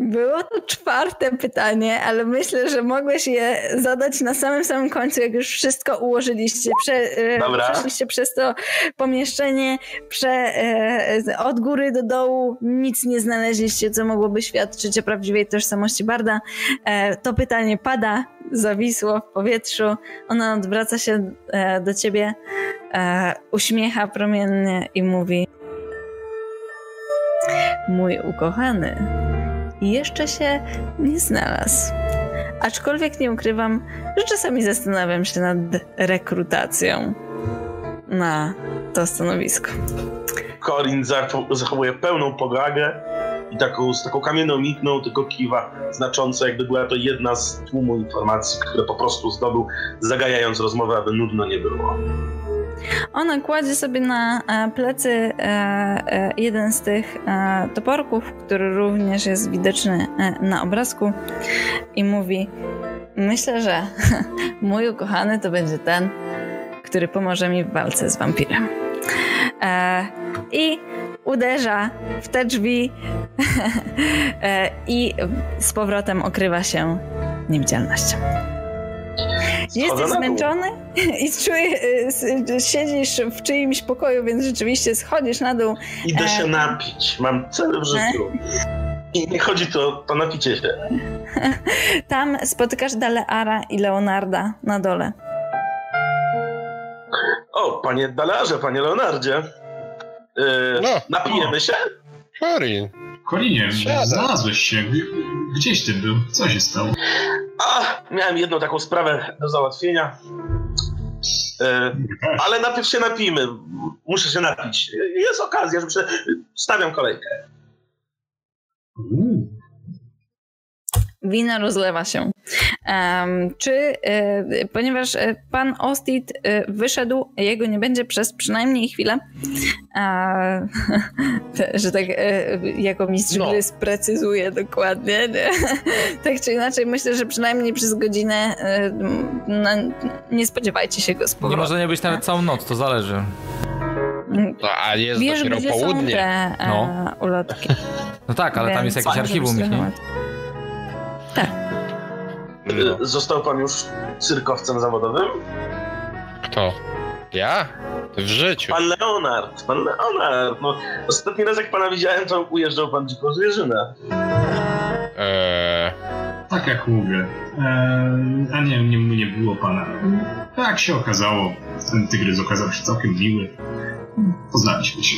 Było to czwarte pytanie, ale myślę, że mogłeś je zadać na samym samym końcu, jak już wszystko ułożyliście. Prze, e, przeszliście przez to pomieszczenie, prze, e, od góry do dołu, nic nie znaleźliście, co mogłoby świadczyć o prawdziwej tożsamości Barda. E, to pytanie pada, zawisło w powietrzu. Ona odwraca się do ciebie, uśmiecha promiennie i mówi: Mój ukochany jeszcze się nie znalazł. Aczkolwiek nie ukrywam, że czasami zastanawiam się nad rekrutacją na to stanowisko. Corin zachowuje pełną powagę i taką, z taką kamienną mikną tylko kiwa, znacząco jakby była to jedna z tłumu informacji, które po prostu zdobył, zagajając rozmowę, aby nudno nie było. Ona kładzie sobie na e, plecy e, e, jeden z tych toporków, który również jest widoczny na obrazku i mówi myślę, że *laughs* mój ukochany to będzie ten, który pomoże mi w walce z wampirem. I uderza w te drzwi *laughs* i z powrotem okrywa się niewidzialnością. Jesteś zmęczony *laughs* i czuje, e, siedzisz w czyimś pokoju, więc rzeczywiście schodzisz na dół. Idę się napić. Mam cel w życiu. *laughs* I nie chodzi tu o to napicie się. *laughs* Tam spotykasz Daleara i Leonarda na dole. O, panie Dalearze, panie Leonardzie. Yy, no. Napijemy się? Korin. Korinie, znalazłeś się. Gdzieś ty był? Co się stało? A, miałem jedną taką sprawę do załatwienia. Yy, ale najpierw się napijmy. Muszę się napić. Jest okazja, że stawiam kolejkę. Wino rozlewa się. Um, czy, y, ponieważ e, pan Ostit y, wyszedł, jego nie będzie przez przynajmniej chwilę, *laughs* że tak y, jako mistrz no. gry sprecyzuje dokładnie. Nie? *laughs* tak czy inaczej, myślę, że przynajmniej przez godzinę no, nie spodziewajcie się go z powrotem. Nie może nie być nawet całą noc, to zależy. No, a jest Wiesz, dopiero południe. Te, no. ulotki. No tak, ale Więc tam jest jakieś archiwum, nie? No. Został pan już cyrkowcem zawodowym? Kto? Ja? W życiu. Pan Leonard, pan Leonard. No, ostatni raz jak pana widziałem, to ujeżdżał pan dziką zwierzynę. Eee... Tak jak mówię. Eee, a nie, nie, nie było pana. Tak się okazało. Ten tygrys okazał się całkiem miły. Poznaliśmy się.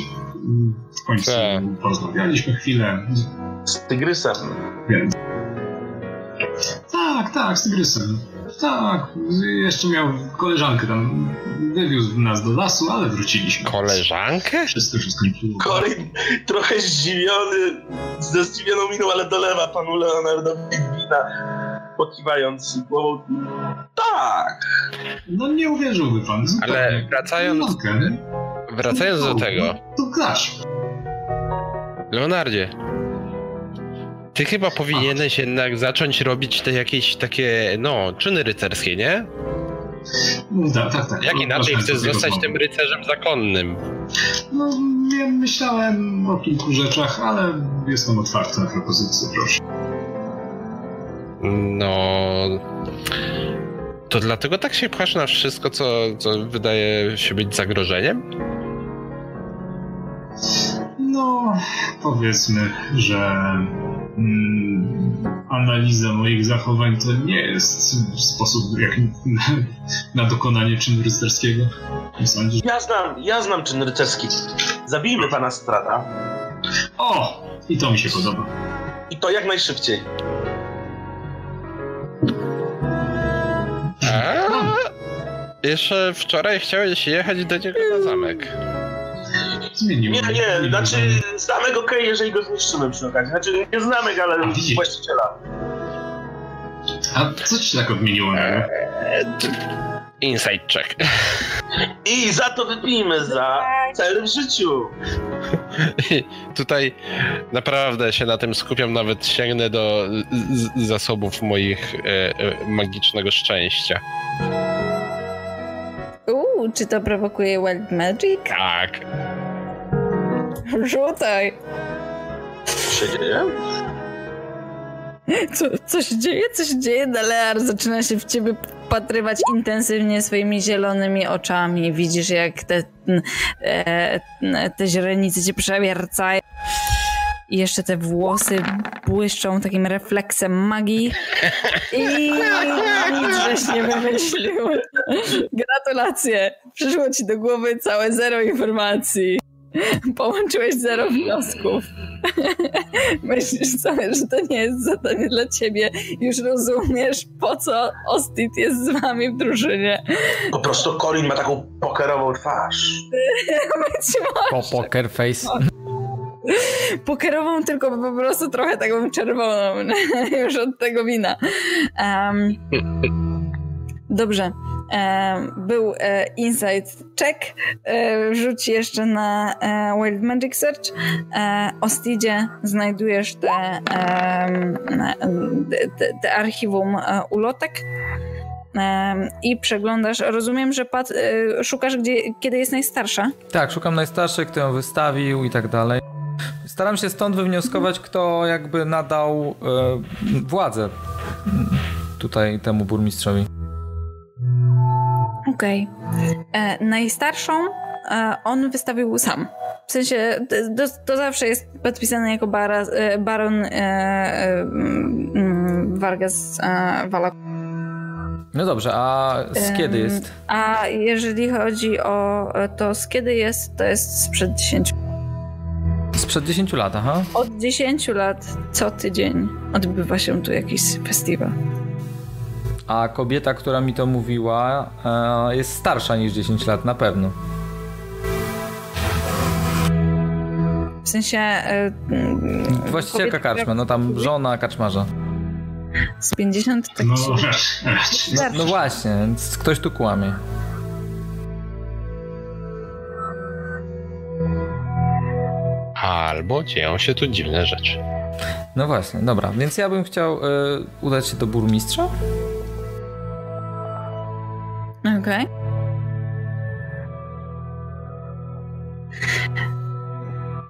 W końcu tak. porozmawialiśmy chwilę. Z tygrysem. Wiem. Tak, tak, z tygrysem. Tak, jeszcze miał koleżankę tam. Wywiózł nas do lasu, ale wróciliśmy. Koleżankę? Wszystko się skończyło. Corin trochę zdziwiony, ze zdziwioną miną, ale dolewa panu Leonardowi wina, pokiwając głową. Tak! No nie uwierzyłby pan. Ale wracając... Wracając do tego... To grasz. Leonardzie, ty chyba powinieneś jednak zacząć robić te jakieś takie, no, czyny rycerskie, nie? No, tak, tak, tak. Jak no, inaczej chcesz zostać tym rycerzem zakonnym? No, nie myślałem o kilku rzeczach, ale jestem otwarty na propozycje, proszę. No... To dlatego tak się pchasz na wszystko, co, co wydaje się być zagrożeniem? No, powiedzmy, że analiza moich zachowań to nie jest sposób jak na, na dokonanie czynu rycerskiego. Sądzisz? Ja znam, ja znam czyn rycerski. Zabijmy pana Strata. O! I to mi się podoba. I to jak najszybciej. A, jeszcze wczoraj chciałeś jechać do niego na zamek. Zmienił. Nie, nie, znaczy zamek okej, okay, jeżeli go zniszczymy przy okazji. Znaczy nie znamy, ale A, właściciela. A co ci tak odmieniło nagle? Inside check. I za to wypijmy za cel w życiu. *laughs* Tutaj naprawdę się na tym skupiam, nawet sięgnę do zasobów moich e, e, magicznego szczęścia. Uuu, czy to prowokuje Wild Magic? Tak. Rzucaj. Co się dzieje? Co, co się dzieje? Co się dzieje? Dalear zaczyna się w ciebie patrywać intensywnie swoimi zielonymi oczami. Widzisz, jak te, te, te źrenice cię przewiercają. I jeszcze te włosy błyszczą takim refleksem magii. I nic żeś nie wymyślił. Gratulacje. Przyszło ci do głowy całe zero informacji. *laughs* Połączyłeś zero wniosków. *laughs* Myślisz sobie, że to nie jest zadanie dla ciebie. Już rozumiesz, po co Ostit jest z wami w drużynie. Po prostu Colin ma taką pokerową twarz. Być *laughs* może. Po poker face. Pokerową, tylko po prostu trochę taką czerwoną. Już od tego wina. Um, dobrze. Był e, Insight Check. E, rzuć jeszcze na e, Wild Magic Search. Ostidzie znajdujesz te, te, te archiwum ulotek. i przeglądasz. Rozumiem, że pat, e, szukasz, gdzie, kiedy jest najstarsza? Tak, szukam najstarszej, kto ją wystawił i tak dalej. Staram się stąd wywnioskować, kto jakby nadał e, władzę tutaj temu burmistrzowi. Okej. Okay. Najstarszą e, on wystawił sam. W sensie to, to zawsze jest podpisane jako bara, e, baron e, e, mm, Vargas e, Vala. No dobrze, a z kiedy jest? A jeżeli chodzi o to, z kiedy jest, to jest sprzed 10 Sprzed 10 lat, aha. Od 10 lat co tydzień odbywa się tu jakiś festiwal. A kobieta, która mi to mówiła, e, jest starsza niż 10 lat, na pewno. W sensie. E, Właścicielka karczma, no tam żona kaczmarza. Z 50 tak no, no, no właśnie, więc ktoś tu kłamie. Albo dzieją się tu dziwne rzeczy. No właśnie, dobra, więc ja bym chciał y, udać się do burmistrza. Okej. Okay.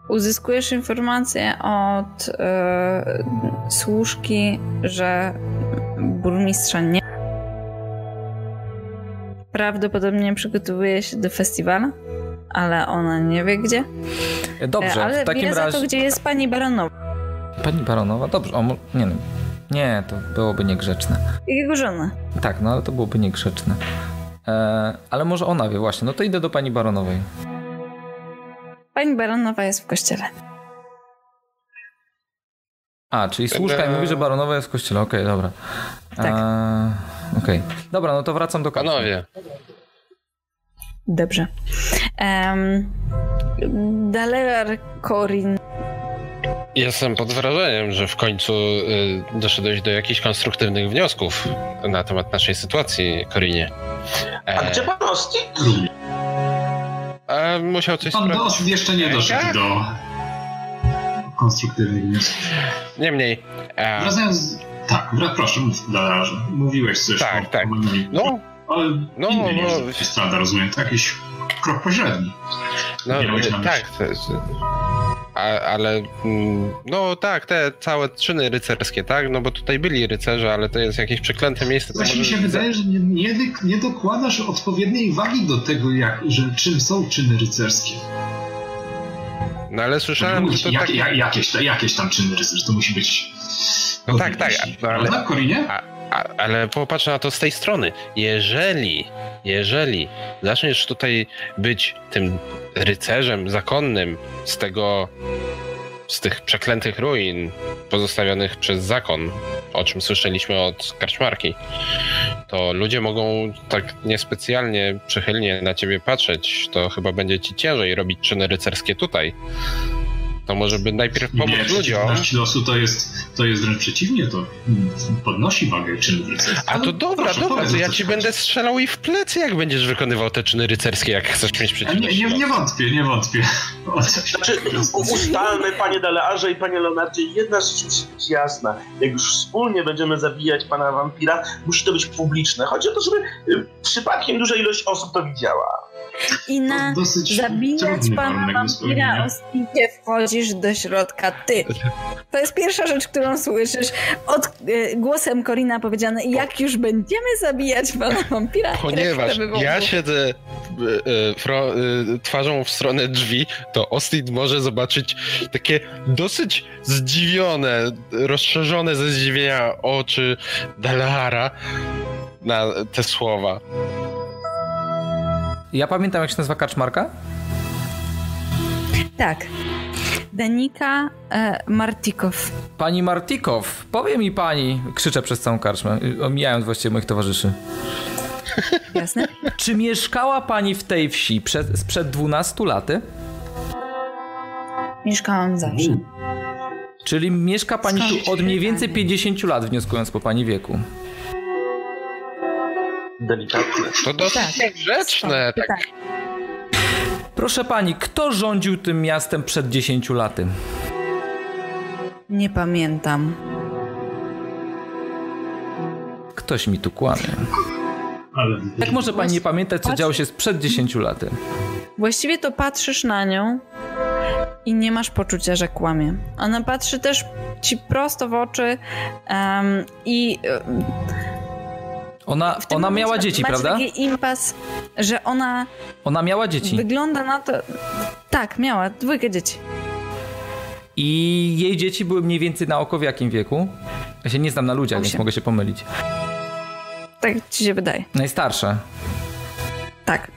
Uzyskujesz informację od e, służki, że burmistrza nie. Prawdopodobnie przygotowuje się do festiwalu, ale ona nie wie gdzie. Dobrze, ale w takim wie razie. za to, gdzie jest pani baronowa. Pani baronowa? Dobrze, o, nie, nie, to byłoby niegrzeczne. Jego żona. Tak, no ale to byłoby niegrzeczne. E, ale może ona wie właśnie, no to idę do pani baronowej. Pani baronowa jest w kościele. A, czyli służka i mówi, że baronowa jest w kościele. Okej, okay, dobra. Tak. E, Okej. Okay. Dobra, no to wracam do kampanii. Panowie. Dobrze. Um, Dalear Corin. Jestem pod wrażeniem, że w końcu y, doszedłeś do jakichś konstruktywnych wniosków na temat naszej sytuacji, Korinie. E... A gdzie pan Osti? E, musiał coś Pan Dost jeszcze nie doszedł tak? do konstruktywnych wniosków. Niemniej. E... Wracając... Tak, proszę, mów Dalarze. Mówiłeś coś tak, o... Tak, No, ale no, inny no, jest strada, rozumiem, to jakiś krok pośredni. No, tak, to jest, a, ale mm, no tak, te całe czyny rycerskie, tak? No bo tutaj byli rycerze, ale to jest jakieś przeklęte miejsce. Właśnie mi się wydaje, że nie, nie, nie dokładasz odpowiedniej wagi do tego, jak, że czym są czyny rycerskie. No ale słyszałem, że to jak, tak... jak, jakieś, jakieś tam czyny rycerskie, to musi być... No tak, tak. No, ale... Prawda, Korinie? A, a, ale popatrz na to z tej strony. Jeżeli, jeżeli zaczniesz tutaj być tym rycerzem zakonnym z tego, z tych przeklętych ruin pozostawionych przez zakon, o czym słyszeliśmy od karczmarki, to ludzie mogą tak niespecjalnie przychylnie na ciebie patrzeć. To chyba będzie ci ciężej robić czyny rycerskie tutaj. To może by najpierw pomóc nie, ludziom. losu to jest, to jest wręcz przeciwnie, to podnosi wagę czynów rycerskich. A to dobra, proszę, dobra, to ja ci będę strzelał i w plecy, jak będziesz wykonywał te czyny rycerskie, jak chcesz mieć przeciwność. Nie, nie, nie wątpię, nie wątpię. *laughs* Znaczy, ustalmy, panie Delearze i panie Leonardzie, jedna rzecz musi być jasna. Jak już wspólnie będziemy zabijać pana wampira, musi to być publiczne. Chodzi o to, żeby y, przypadkiem duża ilość osób to widziała. I na zabijać pana wampira ospicie wchodzisz do środka ty. To jest pierwsza rzecz, którą słyszysz od y, głosem Korina powiedziane, jak już będziemy zabijać pana wampira. Ponieważ ja siedzę y, y, twarzą w stronę drzwi, to Ostid może zobaczyć takie dosyć zdziwione, rozszerzone ze zdziwienia oczy Dalara na te słowa. Ja pamiętam, jak się nazywa kaczmarka? Tak. Danika e, Martikow. Pani Martikow, powie mi pani, krzyczę przez całą karczmę, omijając właściwie moich towarzyszy. Jasne. *laughs* Czy mieszkała pani w tej wsi przed, sprzed 12 laty? Mieszkałam zawsze. Czyli mieszka pani tu od mniej więcej 50 lat, wnioskując po pani wieku delikatne. To dosyć tak. grzeczne. Tak. tak. Proszę pani, kto rządził tym miastem przed 10 laty? Nie pamiętam. Ktoś mi tu kłamie. Ale... Jak może pani nie pamiętać, co działo się sprzed 10 lat? Właściwie to patrzysz na nią i nie masz poczucia, że kłamie. Ona patrzy też ci prosto w oczy um, i... Um, ona, ona miała dzieci, macie prawda? taki impas, że ona... Ona miała dzieci. Wygląda na to... Tak, miała dwójkę dzieci. I jej dzieci były mniej więcej na oko w jakim wieku? Ja się nie znam na ludziach, Osiem. więc mogę się pomylić. Tak ci się wydaje. Najstarsze. Tak.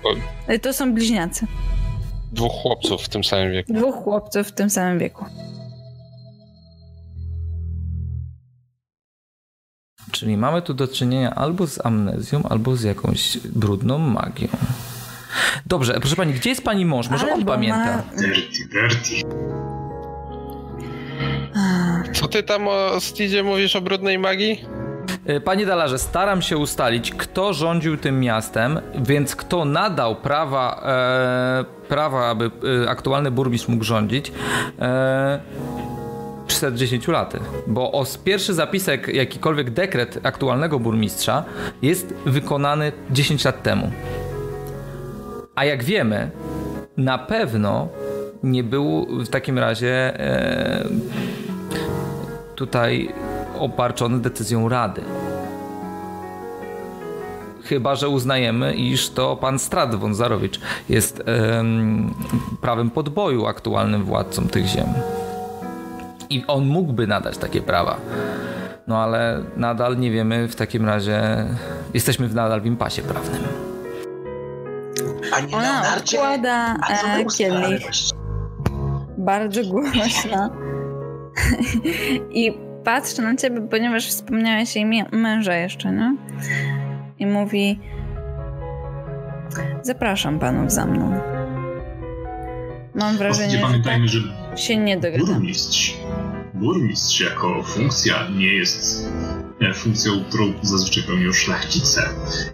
To są bliźniacy. Dwóch chłopców w tym samym wieku. Dwóch chłopców w tym samym wieku. Czyli mamy tu do czynienia albo z amnezją, albo z jakąś brudną magią. Dobrze, proszę pani, gdzie jest pani mąż? Może albo on pamięta? Ma... Dirty, dirty. Co ty tam o Stidzie mówisz o brudnej magii? E, panie Dalarze, staram się ustalić, kto rządził tym miastem, więc kto nadał prawa, e, prawa aby e, aktualny burmistrz mógł rządzić. E, przed 10 laty, bo o pierwszy zapisek, jakikolwiek dekret aktualnego burmistrza jest wykonany 10 lat temu. A jak wiemy, na pewno nie był w takim razie e, tutaj obarczony decyzją Rady. Chyba, że uznajemy, iż to pan Strat Wązarowicz jest em, prawem podboju aktualnym władcą tych ziem. I on mógłby nadać takie prawa. No ale nadal nie wiemy, w takim razie jesteśmy w nadal w impasie prawnym. Panie Ona Leonardzie, układa e, kielich bardzo głośno i patrzy na ciebie, ponieważ wspomniałeś jej męża jeszcze, nie? I mówi zapraszam panów za mną. Mam wrażenie, że pamiętajmy, tak że się nie dogadamy. Burmistrz, burmistrz jako funkcja nie jest e, funkcją, którą zazwyczaj pełnią szlachcice.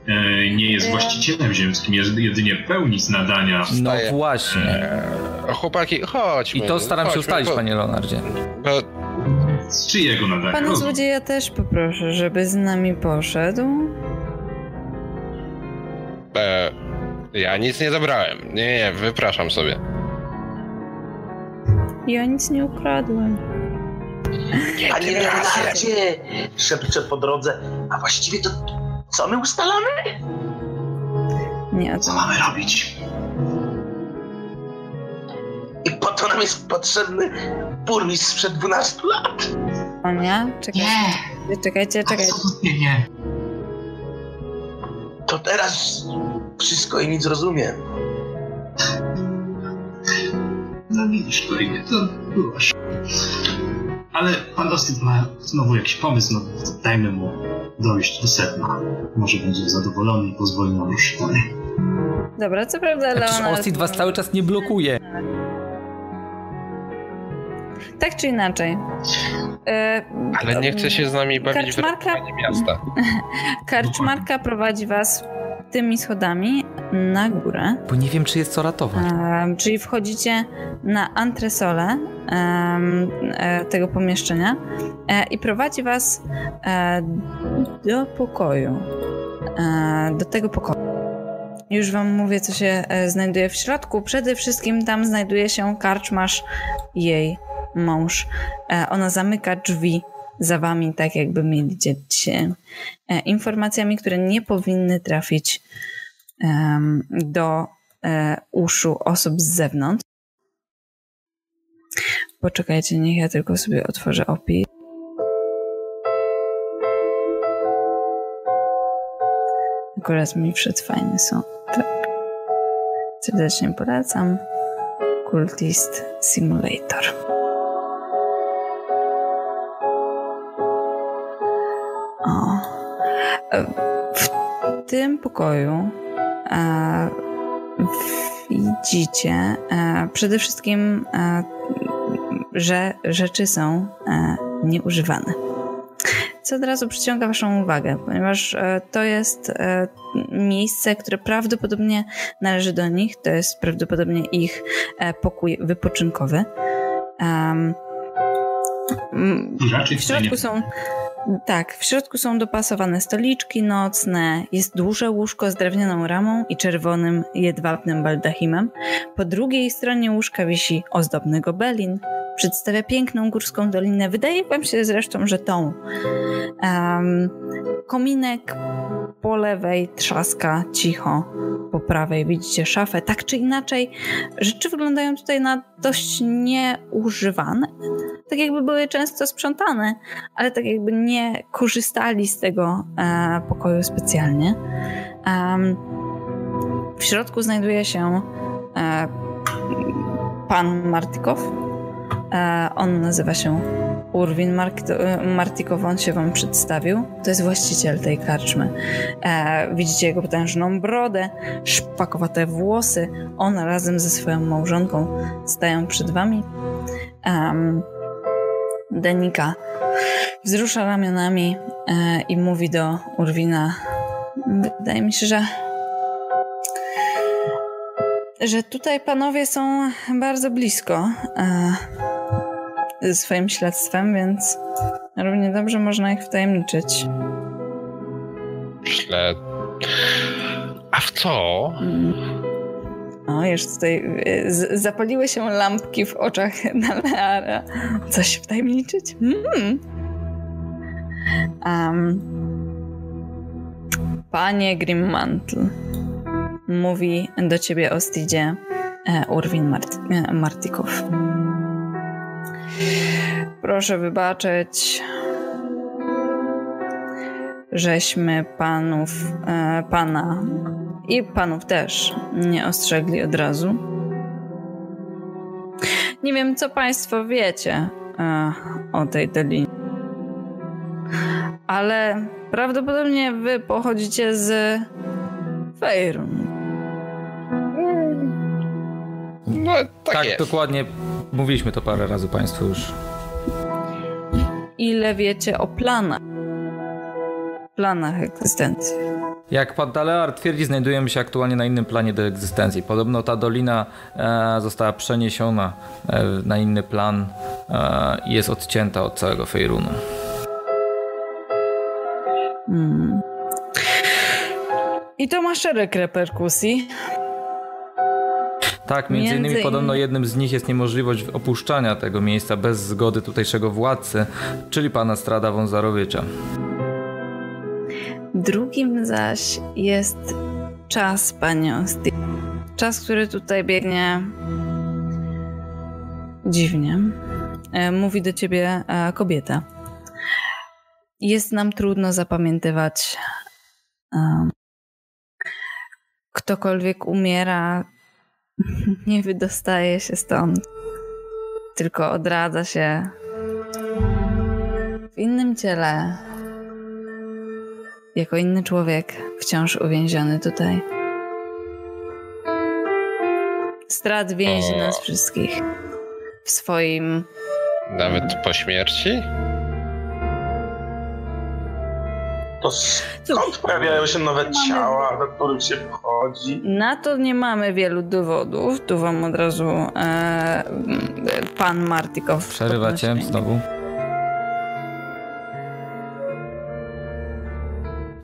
E, nie jest właścicielem ziemskim, jest jedynie pełni nadania. No właśnie. E, chłopaki, chodźmy. I to staram się ustalić, panie Leonardzie. Z czyjego nadania? Pana złodzieja też poproszę, żeby z nami poszedł. E, ja nic nie zabrałem. Nie, nie, wypraszam sobie. Ja nic nie ukradłem. Panie Leonardzie! Szepczę po drodze. A właściwie to co my ustalamy? Nie, co mamy robić? I po to nam jest potrzebny burmistrz sprzed 12 lat. O nie? Czekajcie, nie. czekajcie, czekajcie. Absolutnie nie. To teraz wszystko i nic rozumiem. No widzisz, Korinie, to było Ale pan Ostyd ma znowu jakiś pomysł, no dajmy mu dojść do sedna. Może będzie zadowolony i pozwoli nam ruszyć dalej. Dobra, co prawda Leonard... Ostyd was cały czas nie blokuje. Tak czy inaczej. E, Ale nie chce się z nami bawić Karczmarka... w miasta. *laughs* Karczmarka prowadzi was tymi schodami na górę. Bo nie wiem, czy jest co ratować. E, czyli wchodzicie na antresolę e, tego pomieszczenia e, i prowadzi was do pokoju. Do tego pokoju. Już wam mówię, co się znajduje w środku. Przede wszystkim tam znajduje się karczmasz jej mąż. Ona zamyka drzwi za wami, tak jakby mieli się informacjami, które nie powinny trafić do e, uszu osób z zewnątrz. Poczekajcie, niech ja tylko sobie otworzę opis. Akurat mi wszedł fajny są. Tak. Serdecznie polecam. Cultist Simulator. O. E, w tym pokoju widzicie e, przede wszystkim, e, że rzeczy są e, nieużywane. Co od razu przyciąga Waszą uwagę, ponieważ to jest miejsce, które prawdopodobnie należy do nich, to jest prawdopodobnie ich pokój wypoczynkowy. Raczej w środku są Tak, w środku są dopasowane stoliczki nocne, jest duże łóżko z drewnianą ramą i czerwonym, jedwabnym baldachimem. Po drugiej stronie łóżka wisi ozdobny gobelin. Przedstawia piękną górską dolinę. Wydaje wam się zresztą, że tą. Um, kominek po lewej trzaska cicho, po prawej widzicie szafę. Tak czy inaczej, rzeczy wyglądają tutaj na dość nieużywane. Tak jakby były często sprzątane, ale tak jakby nie korzystali z tego e, pokoju specjalnie. W środku znajduje się e, pan Martikow. E, on nazywa się Urwin Martikow, on się wam przedstawił. To jest właściciel tej karczmy. E, widzicie jego potężną brodę, szpakowate włosy. On razem ze swoją małżonką stają przed wami. Um, Denika wzrusza ramionami e, i mówi do Urwina wydaje mi się, że że tutaj panowie są bardzo blisko. E, ze swoim śledztwem, więc równie dobrze można ich wtajemniczyć. Śled... A w co? Mm. O, już tutaj y, zapaliły się lampki w oczach *laughs* Naleara. Coś wtajemniczyć? Mm. Um, panie Grimmantle, mówi do ciebie o Stidzie e, Urwin Mart- e. Proszę wybaczyć, żeśmy panów, e, pana i panów też nie ostrzegli od razu. Nie wiem, co państwo wiecie e, o tej dolinie, ale prawdopodobnie wy pochodzicie z Fejrun. No, tak, tak dokładnie. Mówiliśmy to parę razy Państwu już. Ile wiecie o planach? Planach egzystencji. Jak pan Dalear twierdzi, znajdujemy się aktualnie na innym planie do egzystencji. Podobno ta dolina e, została przeniesiona e, na inny plan e, i jest odcięta od całego Fejrunu. Hmm. I to ma szereg reperkusji. Tak, między, między innymi podobno jednym z nich jest niemożliwość opuszczania tego miejsca bez zgody tutejszego władcy, czyli pana Strada Wązarowicza. Drugim zaś jest czas, panie Osti. Czas, który tutaj biegnie dziwnie. E, mówi do ciebie e, kobieta. Jest nam trudno zapamiętywać. E, ktokolwiek umiera, *laughs* nie wydostaje się stąd, tylko odradza się w innym ciele, jako inny człowiek, wciąż uwięziony tutaj. Strat więzi nas wszystkich w swoim. Nawet po śmierci? To skąd pojawiają się nowe ciała, do których się wchodzi? Na to nie mamy wielu dowodów. Tu wam od razu e, pan Martikow. Przerywacie znowu.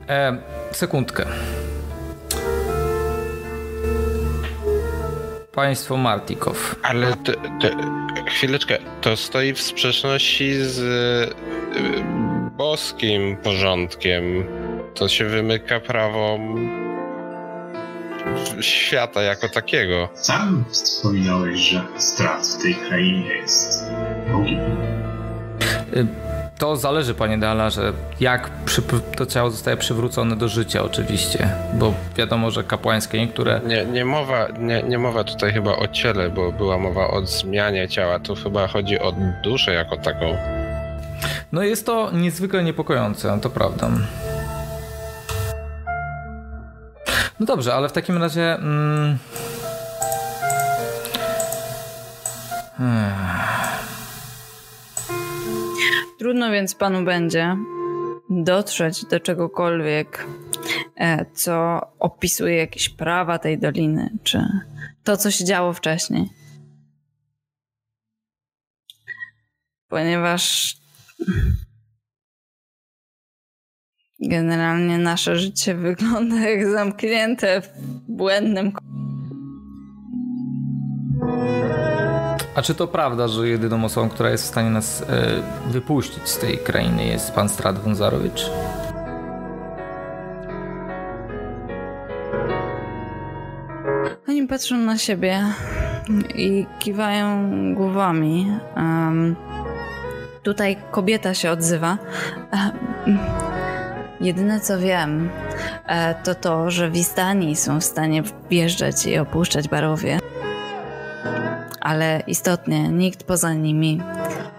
E, sekundkę. Państwo Martikow. Ale to, to, chwileczkę, to stoi w sprzeczności z boskim porządkiem. To się wymyka prawom świata jako takiego. Sam wspominałeś, że strat w tej krainie jest Bogiem. Y, to zależy, panie Dalarze, jak przy, to ciało zostaje przywrócone do życia oczywiście, bo wiadomo, że kapłańskie niektóre... Nie, nie, mowa, nie, nie mowa tutaj chyba o ciele, bo była mowa o zmianie ciała, tu chyba chodzi o duszę jako taką. No jest to niezwykle niepokojące, to prawda. No dobrze, ale w takim razie. Mm... Trudno więc panu będzie dotrzeć do czegokolwiek, e, co opisuje jakieś prawa tej doliny, czy to, co się działo wcześniej. Ponieważ Generalnie nasze życie *laughs* wygląda jak zamknięte w błędnym. A czy to prawda, że jedyną osobą, która jest w stanie nas e, wypuścić z tej krainy jest pan Strad Wązarowicz? Oni patrzą na siebie i kiwają głowami. Um, tutaj kobieta się odzywa. Um, jedyne co wiem, e, to to, że Wistani są w stanie wjeżdżać i opuszczać barowie. Ale istotnie, nikt poza nimi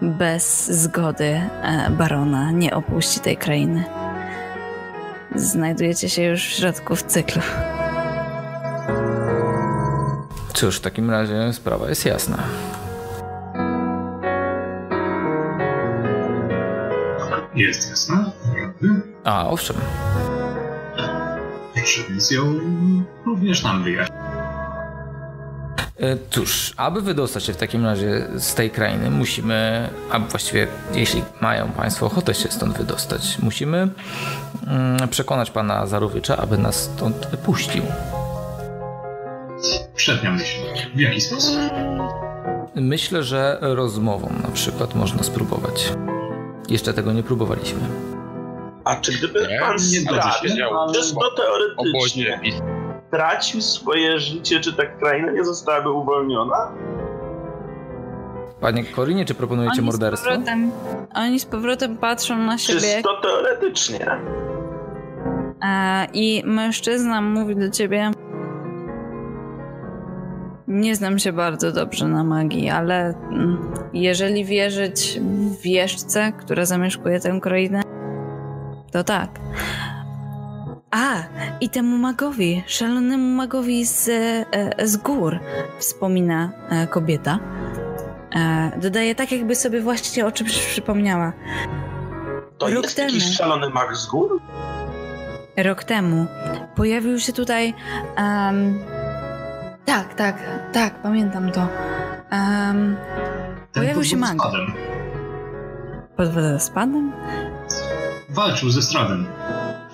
bez zgody e, barona nie opuści tej krainy. Znajdujecie się już w środku w cyklu. Cóż, w takim razie sprawa jest jasna. Jest jasna? A, owszem. Proszę więc ją również nam wyjaśnić. E, cóż, aby wydostać się w takim razie z tej krainy, musimy, a właściwie jeśli mają Państwo ochotę się stąd wydostać, musimy mm, przekonać Pana Zarowicza, aby nas stąd wypuścił. Przednia myśl. W jaki sposób? Myślę, że rozmową na przykład można spróbować. Jeszcze tego nie próbowaliśmy. A czy gdyby nie, pan stracił, czysto teoretycznie, tracił swoje życie, czy ta kraina nie zostałaby uwolniona? Panie Korinie, czy proponujecie oni morderstwo? Z powrotem, oni z powrotem patrzą na siebie. Czysto teoretycznie. A, I mężczyzna mówi do ciebie nie znam się bardzo dobrze na magii, ale mm, jeżeli wierzyć w wieszce, która zamieszkuje tę krainę, to tak. A, i temu magowi, szalonemu magowi z, e, z gór, wspomina e, kobieta. E, dodaje tak, jakby sobie właśnie o czymś przypomniała. To Rok jest temu, jakiś szalony mag z gór? Rok temu pojawił się tutaj um, tak, tak, tak, pamiętam to. Um, pojawił się mag. Pod wodospadem? Walczył ze Stradem.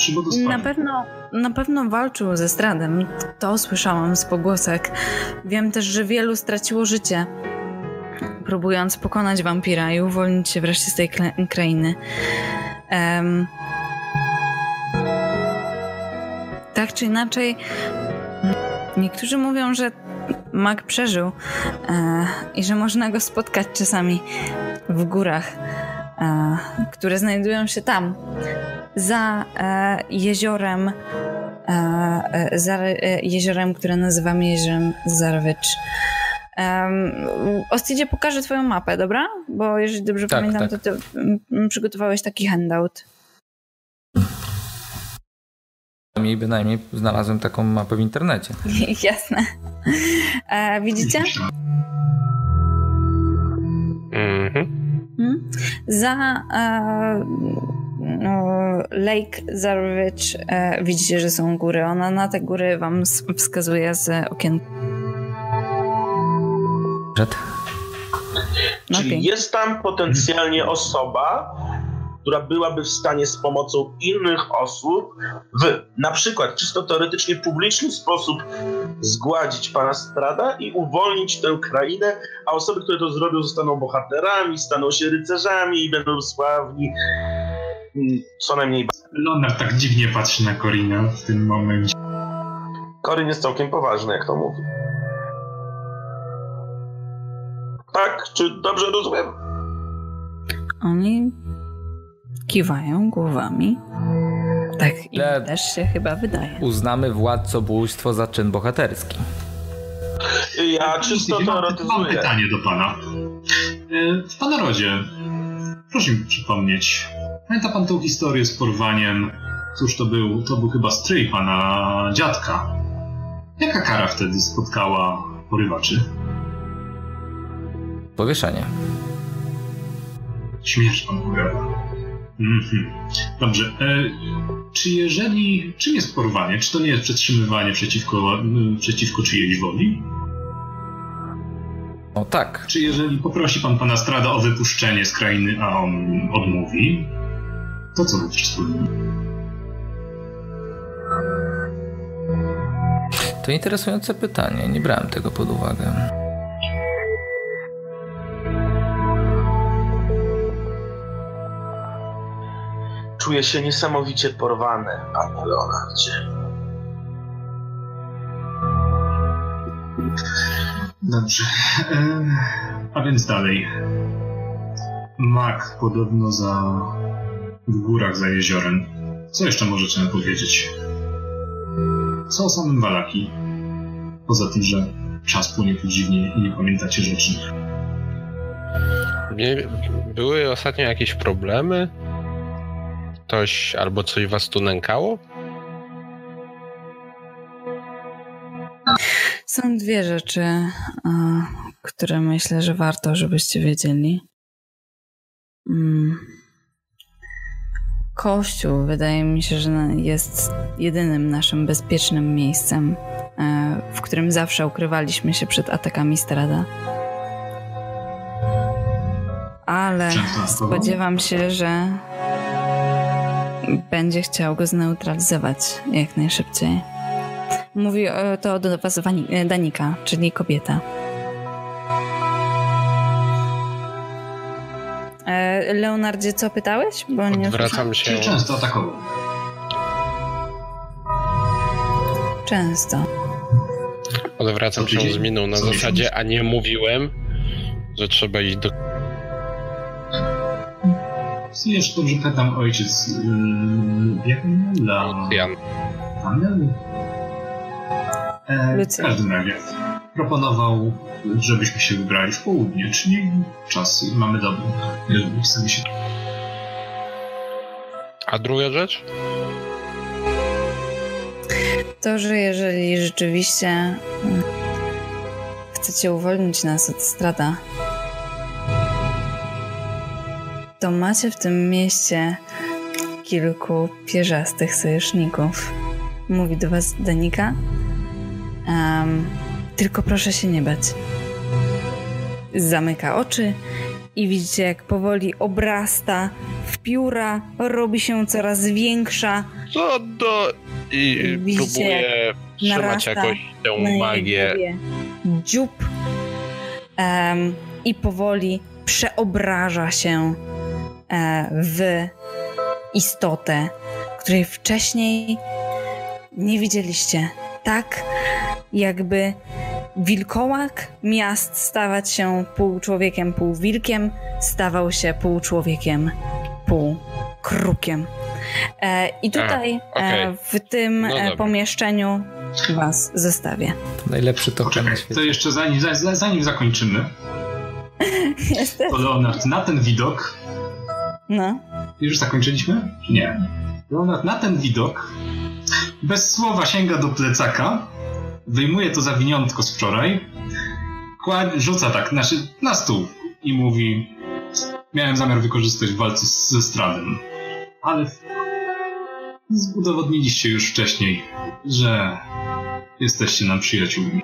Przy Na pewno, na pewno walczył ze Stradem. To słyszałam z pogłosek. Wiem też, że wielu straciło życie, próbując pokonać wampira i uwolnić się wreszcie z tej krainy. Um, tak czy inaczej, Niektórzy mówią, że mag przeżył e, i że można go spotkać czasami w górach, które znajdują się tam, za e, jeziorem, e, e, za e, jeziorem, które nazywamy jeziorem Zarwicz. Um, Ostidzie pokażę twoją mapę, dobra? Bo jeżeli dobrze tak, pamiętam, tak. to ty przygotowałeś taki handout. I bynajmniej znalazłem taką mapę w internecie. *laughs* Jasne. E, widzicie? Mhm. Hmm? Za e, no, Lake Zarwich e, widzicie, że są góry. Ona na te góry wam wskazuje z okien. No Czyli jest tam potencjalnie osoba, która byłaby w stanie z pomocą innych osób w na przykład czysto teoretycznie publiczny sposób zgładzić pana Strada i uwolnić tę krainę, a osoby, które to zrobią, zostaną bohaterami, staną się rycerzami i będą sławni. Mm, co najmniej. Leonard tak dziwnie patrzy na Korinę w tym momencie. Koryn jest całkiem poważny, jak to mówi. Tak? Czy dobrze rozumiem? Oni kiwają głowami. Tak, im też się chyba wydaje. Uznamy władcobójstwo za czyn bohaterski. Ja czysto teoretyzuję. Mam pytanie do pana. E, w pana rodzie, proszę mi przypomnieć, pamięta pan tą historię z porwaniem? Cóż to był? To był chyba stryj pana dziadka. Jaka kara wtedy spotkała porywaczy? Powieszenie. Śmiesz pan powiada. Mhm. Dobrze. E, czy jeżeli. Czym jest porwanie? Czy to nie jest przetrzymywanie przeciwko, mm, przeciwko czyjejś woli? O tak. Czy jeżeli poprosi pan pana Strada o wypuszczenie z krainy, a on odmówi, to co wówczas wspólnie? To interesujące pytanie. Nie brałem tego pod uwagę. Czuję się niesamowicie porwany, panie Leonardzie. Dobrze. A więc dalej. Mak podobno za... w górach za jeziorem. Co jeszcze możecie nam powiedzieć? Co o samym Walaki? Poza tym, że czas płynie tu dziwnie i nie pamiętacie rzeczy. były ostatnio jakieś problemy? Ktoś albo coś was tu nękało? Są dwie rzeczy, które myślę, że warto, żebyście wiedzieli. Mm. Kościół wydaje mi się, że jest jedynym naszym bezpiecznym miejscem, e, w którym zawsze ukrywaliśmy się przed atakami Strada. Ale spodziewam się, że będzie chciał go zneutralizować jak najszybciej. Mówi to do was Danika, czyli kobieta. E, Leonardzie, co pytałeś? Bo nie Odwracam się. Czy często atakował? Często. Odwracam się z miną na zasadzie, a nie mówiłem, że trzeba iść do... Jeszcze dobrze pytam ojciec. Yy, jak dla... Jan. E, w każdym razie proponował, żebyśmy się wybrali w południe, czyli czas mamy dobry, chcemy się... A druga rzecz? To, że jeżeli rzeczywiście mm, chcecie uwolnić nas od strata, to macie w tym mieście kilku pierzastych sojuszników. Mówi do was Danika, Um, tylko proszę się nie bać. Zamyka oczy i widzicie, jak powoli obrasta w pióra, robi się coraz większa. Co do... I widzicie, próbuje trzymać jakoś tę magię. Dziób um, i powoli przeobraża się w istotę, której wcześniej nie widzieliście. Tak jakby wilkołak miast stawać się pół człowiekiem, pół wilkiem, stawał się pół człowiekiem, pół krukiem. E, I tutaj A, okay. e, w tym no e, pomieszczeniu was zostawię. Najlepszy to Poczekaj, to jeszcze zanim, zanim zakończymy, *laughs* to Leonard, na ten widok no. Już zakończyliśmy? Nie. Leonard, na ten widok bez słowa sięga do plecaka wyjmuje to zawiniątko z wczoraj, rzuca tak znaczy na stół i mówi miałem zamiar wykorzystać w walce ze Stradem, ale udowodniliście już wcześniej, że jesteście nam przyjaciółmi.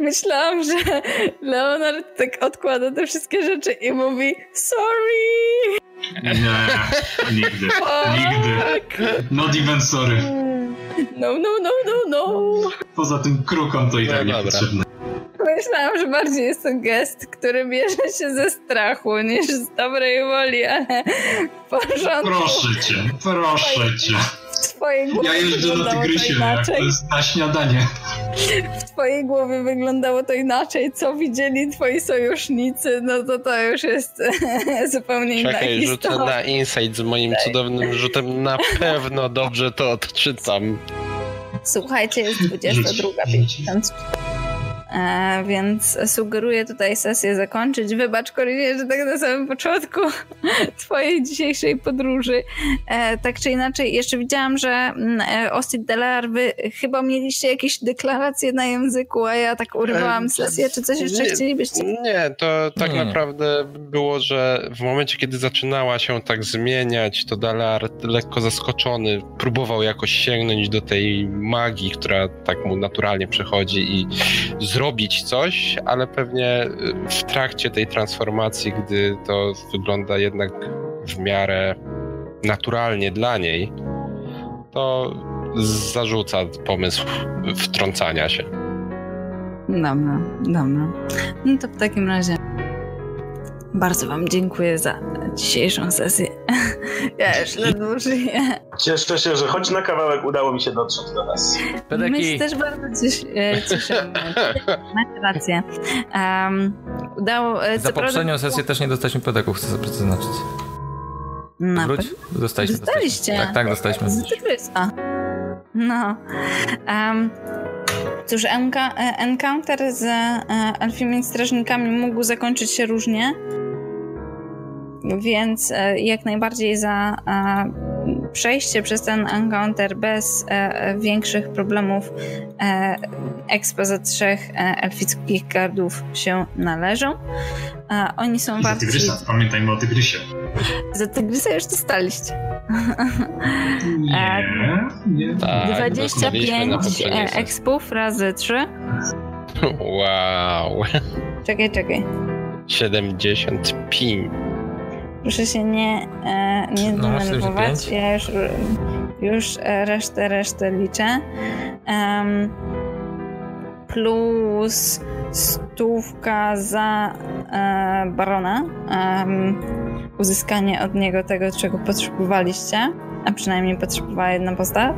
Myślałam, że Leonard tak odkłada te wszystkie rzeczy i mówi sorry. Nie, nigdy, nigdy. Not even sorry. No, no, no, no, no. Poza tym krukom to i tak no, niepotrzebne. Myślałam, że bardziej jest to gest, który bierze się ze strachu niż z dobrej woli, ale w porządku. Proszę cię, proszę cię. Ja jeżdżę na tygrysie, jak to jest na śniadanie. W twojej głowie wyglądało to inaczej. Co widzieli twoi sojusznicy, no to to już jest *laughs* zupełnie inna Czekaj, rzucę na insight z moim cudownym rzutem. Na pewno dobrze to odczytam. Słuchajcie, jest 22.50. E, więc sugeruję tutaj sesję zakończyć. Wybacz, Korinie, że tak na samym początku *laughs* twojej dzisiejszej podróży. E, tak czy inaczej, jeszcze widziałam, że mm, e, Ostit Delar, wy chyba mieliście jakieś deklaracje na języku, a ja tak urywałam sesję. Czy coś jeszcze nie, chcielibyście? Nie, to tak nie. naprawdę było, że w momencie, kiedy zaczynała się tak zmieniać, to Delar lekko zaskoczony próbował jakoś sięgnąć do tej magii, która tak mu naturalnie przechodzi i zrobić zrobić coś, ale pewnie y, w trakcie tej transformacji, gdy to wygląda jednak w miarę naturalnie dla niej, to zarzuca pomysł wtrącania się. Dobra, dobra. No to w takim razie bardzo Wam dziękuję za dzisiejszą sesję. *laughs* Ja już ledwo żyję. Cieszę się, że choć na kawałek udało mi się dotrzeć do Was. Pedeki. My się też bardzo e, cieszymy. *laughs* Macie rację. Um, udało, e, za poprzednią sesję też nie dostaliśmy pedeków, chcę sobie zaznaczyć. Na Wróć? Dostaliśmy. Dostaliście. Tak, tak, dostaliśmy. No. Um, cóż, encounter z e, elfimi strażnikami mógł zakończyć się różnie. Więc e, jak najbardziej za e, przejście przez ten encounter bez e, większych problemów ekspo trzech elfickich gardów się należą. Oni są. Za tygrysa, pamiętajmy o tygrysie. Za tygrysa już dostaliście. Nie, nie. Tak, 25 expów razy 3. Wow. Czekaj, czekaj. 75. Proszę się nie, e, nie no, denerwować. Ja już, już resztę, resztę liczę. Um, plus stówka za e, barona. Um, uzyskanie od niego tego, czego potrzebowaliście. A przynajmniej potrzebowała jedna postać.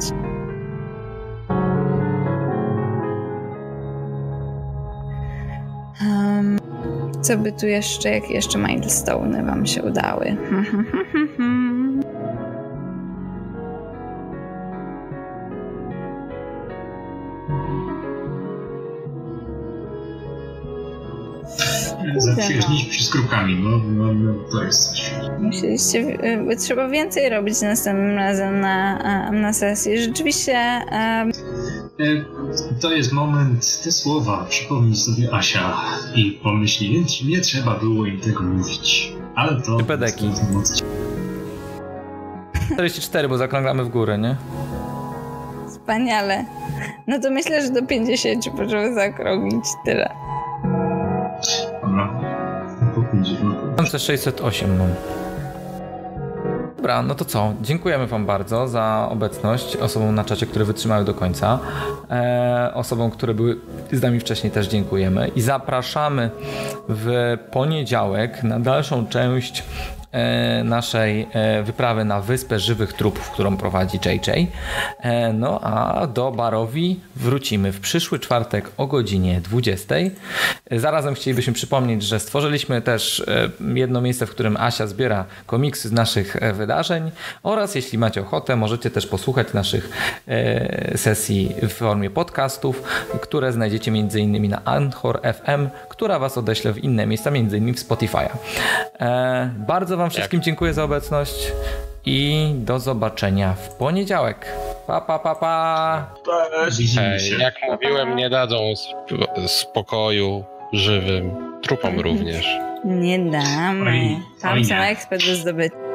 Co by tu jeszcze, jak jeszcze milestone wam się udały? Zatwierdziliśmy z krukami, no, no, no to jest coś. Musieliście, y, trzeba więcej robić następnym razem na, na sesji. Rzeczywiście... Um... To jest moment, te słowa przypomnij sobie Asia i pomyśli, więc nie trzeba było im tego mówić. Ale to... Pedeki. 44, bo zakrąglamy w górę, nie? Wspaniale. No to myślę, że do 50 możemy zakrąglić tyle. Dobra. Po 50. Mam 608 mam. Dobra, no to co? Dziękujemy Wam bardzo za obecność osobom na czacie, które wytrzymały do końca. E, osobom, które były z nami wcześniej też dziękujemy i zapraszamy w poniedziałek na dalszą część naszej e, wyprawy na Wyspę Żywych Trupów, którą prowadzi JJ. E, no a do Barowi wrócimy w przyszły czwartek o godzinie 20. Zarazem chcielibyśmy przypomnieć, że stworzyliśmy też jedno miejsce, w którym Asia zbiera komiksy z naszych wydarzeń oraz jeśli macie ochotę, możecie też posłuchać naszych sesji w formie podcastów, które znajdziecie m.in. na Anchor FM, która Was odeślę w inne miejsca, m.in. w Spotify'a. Bardzo Wam wszystkim Jak? dziękuję za obecność i do zobaczenia w poniedziałek. Pa, pa, pa, pa. Cześć. Hej, jak mówiłem, nie dadzą spokoju żywym trupom *laughs* również. Nie damy. Tam są ekspert do zdobycia.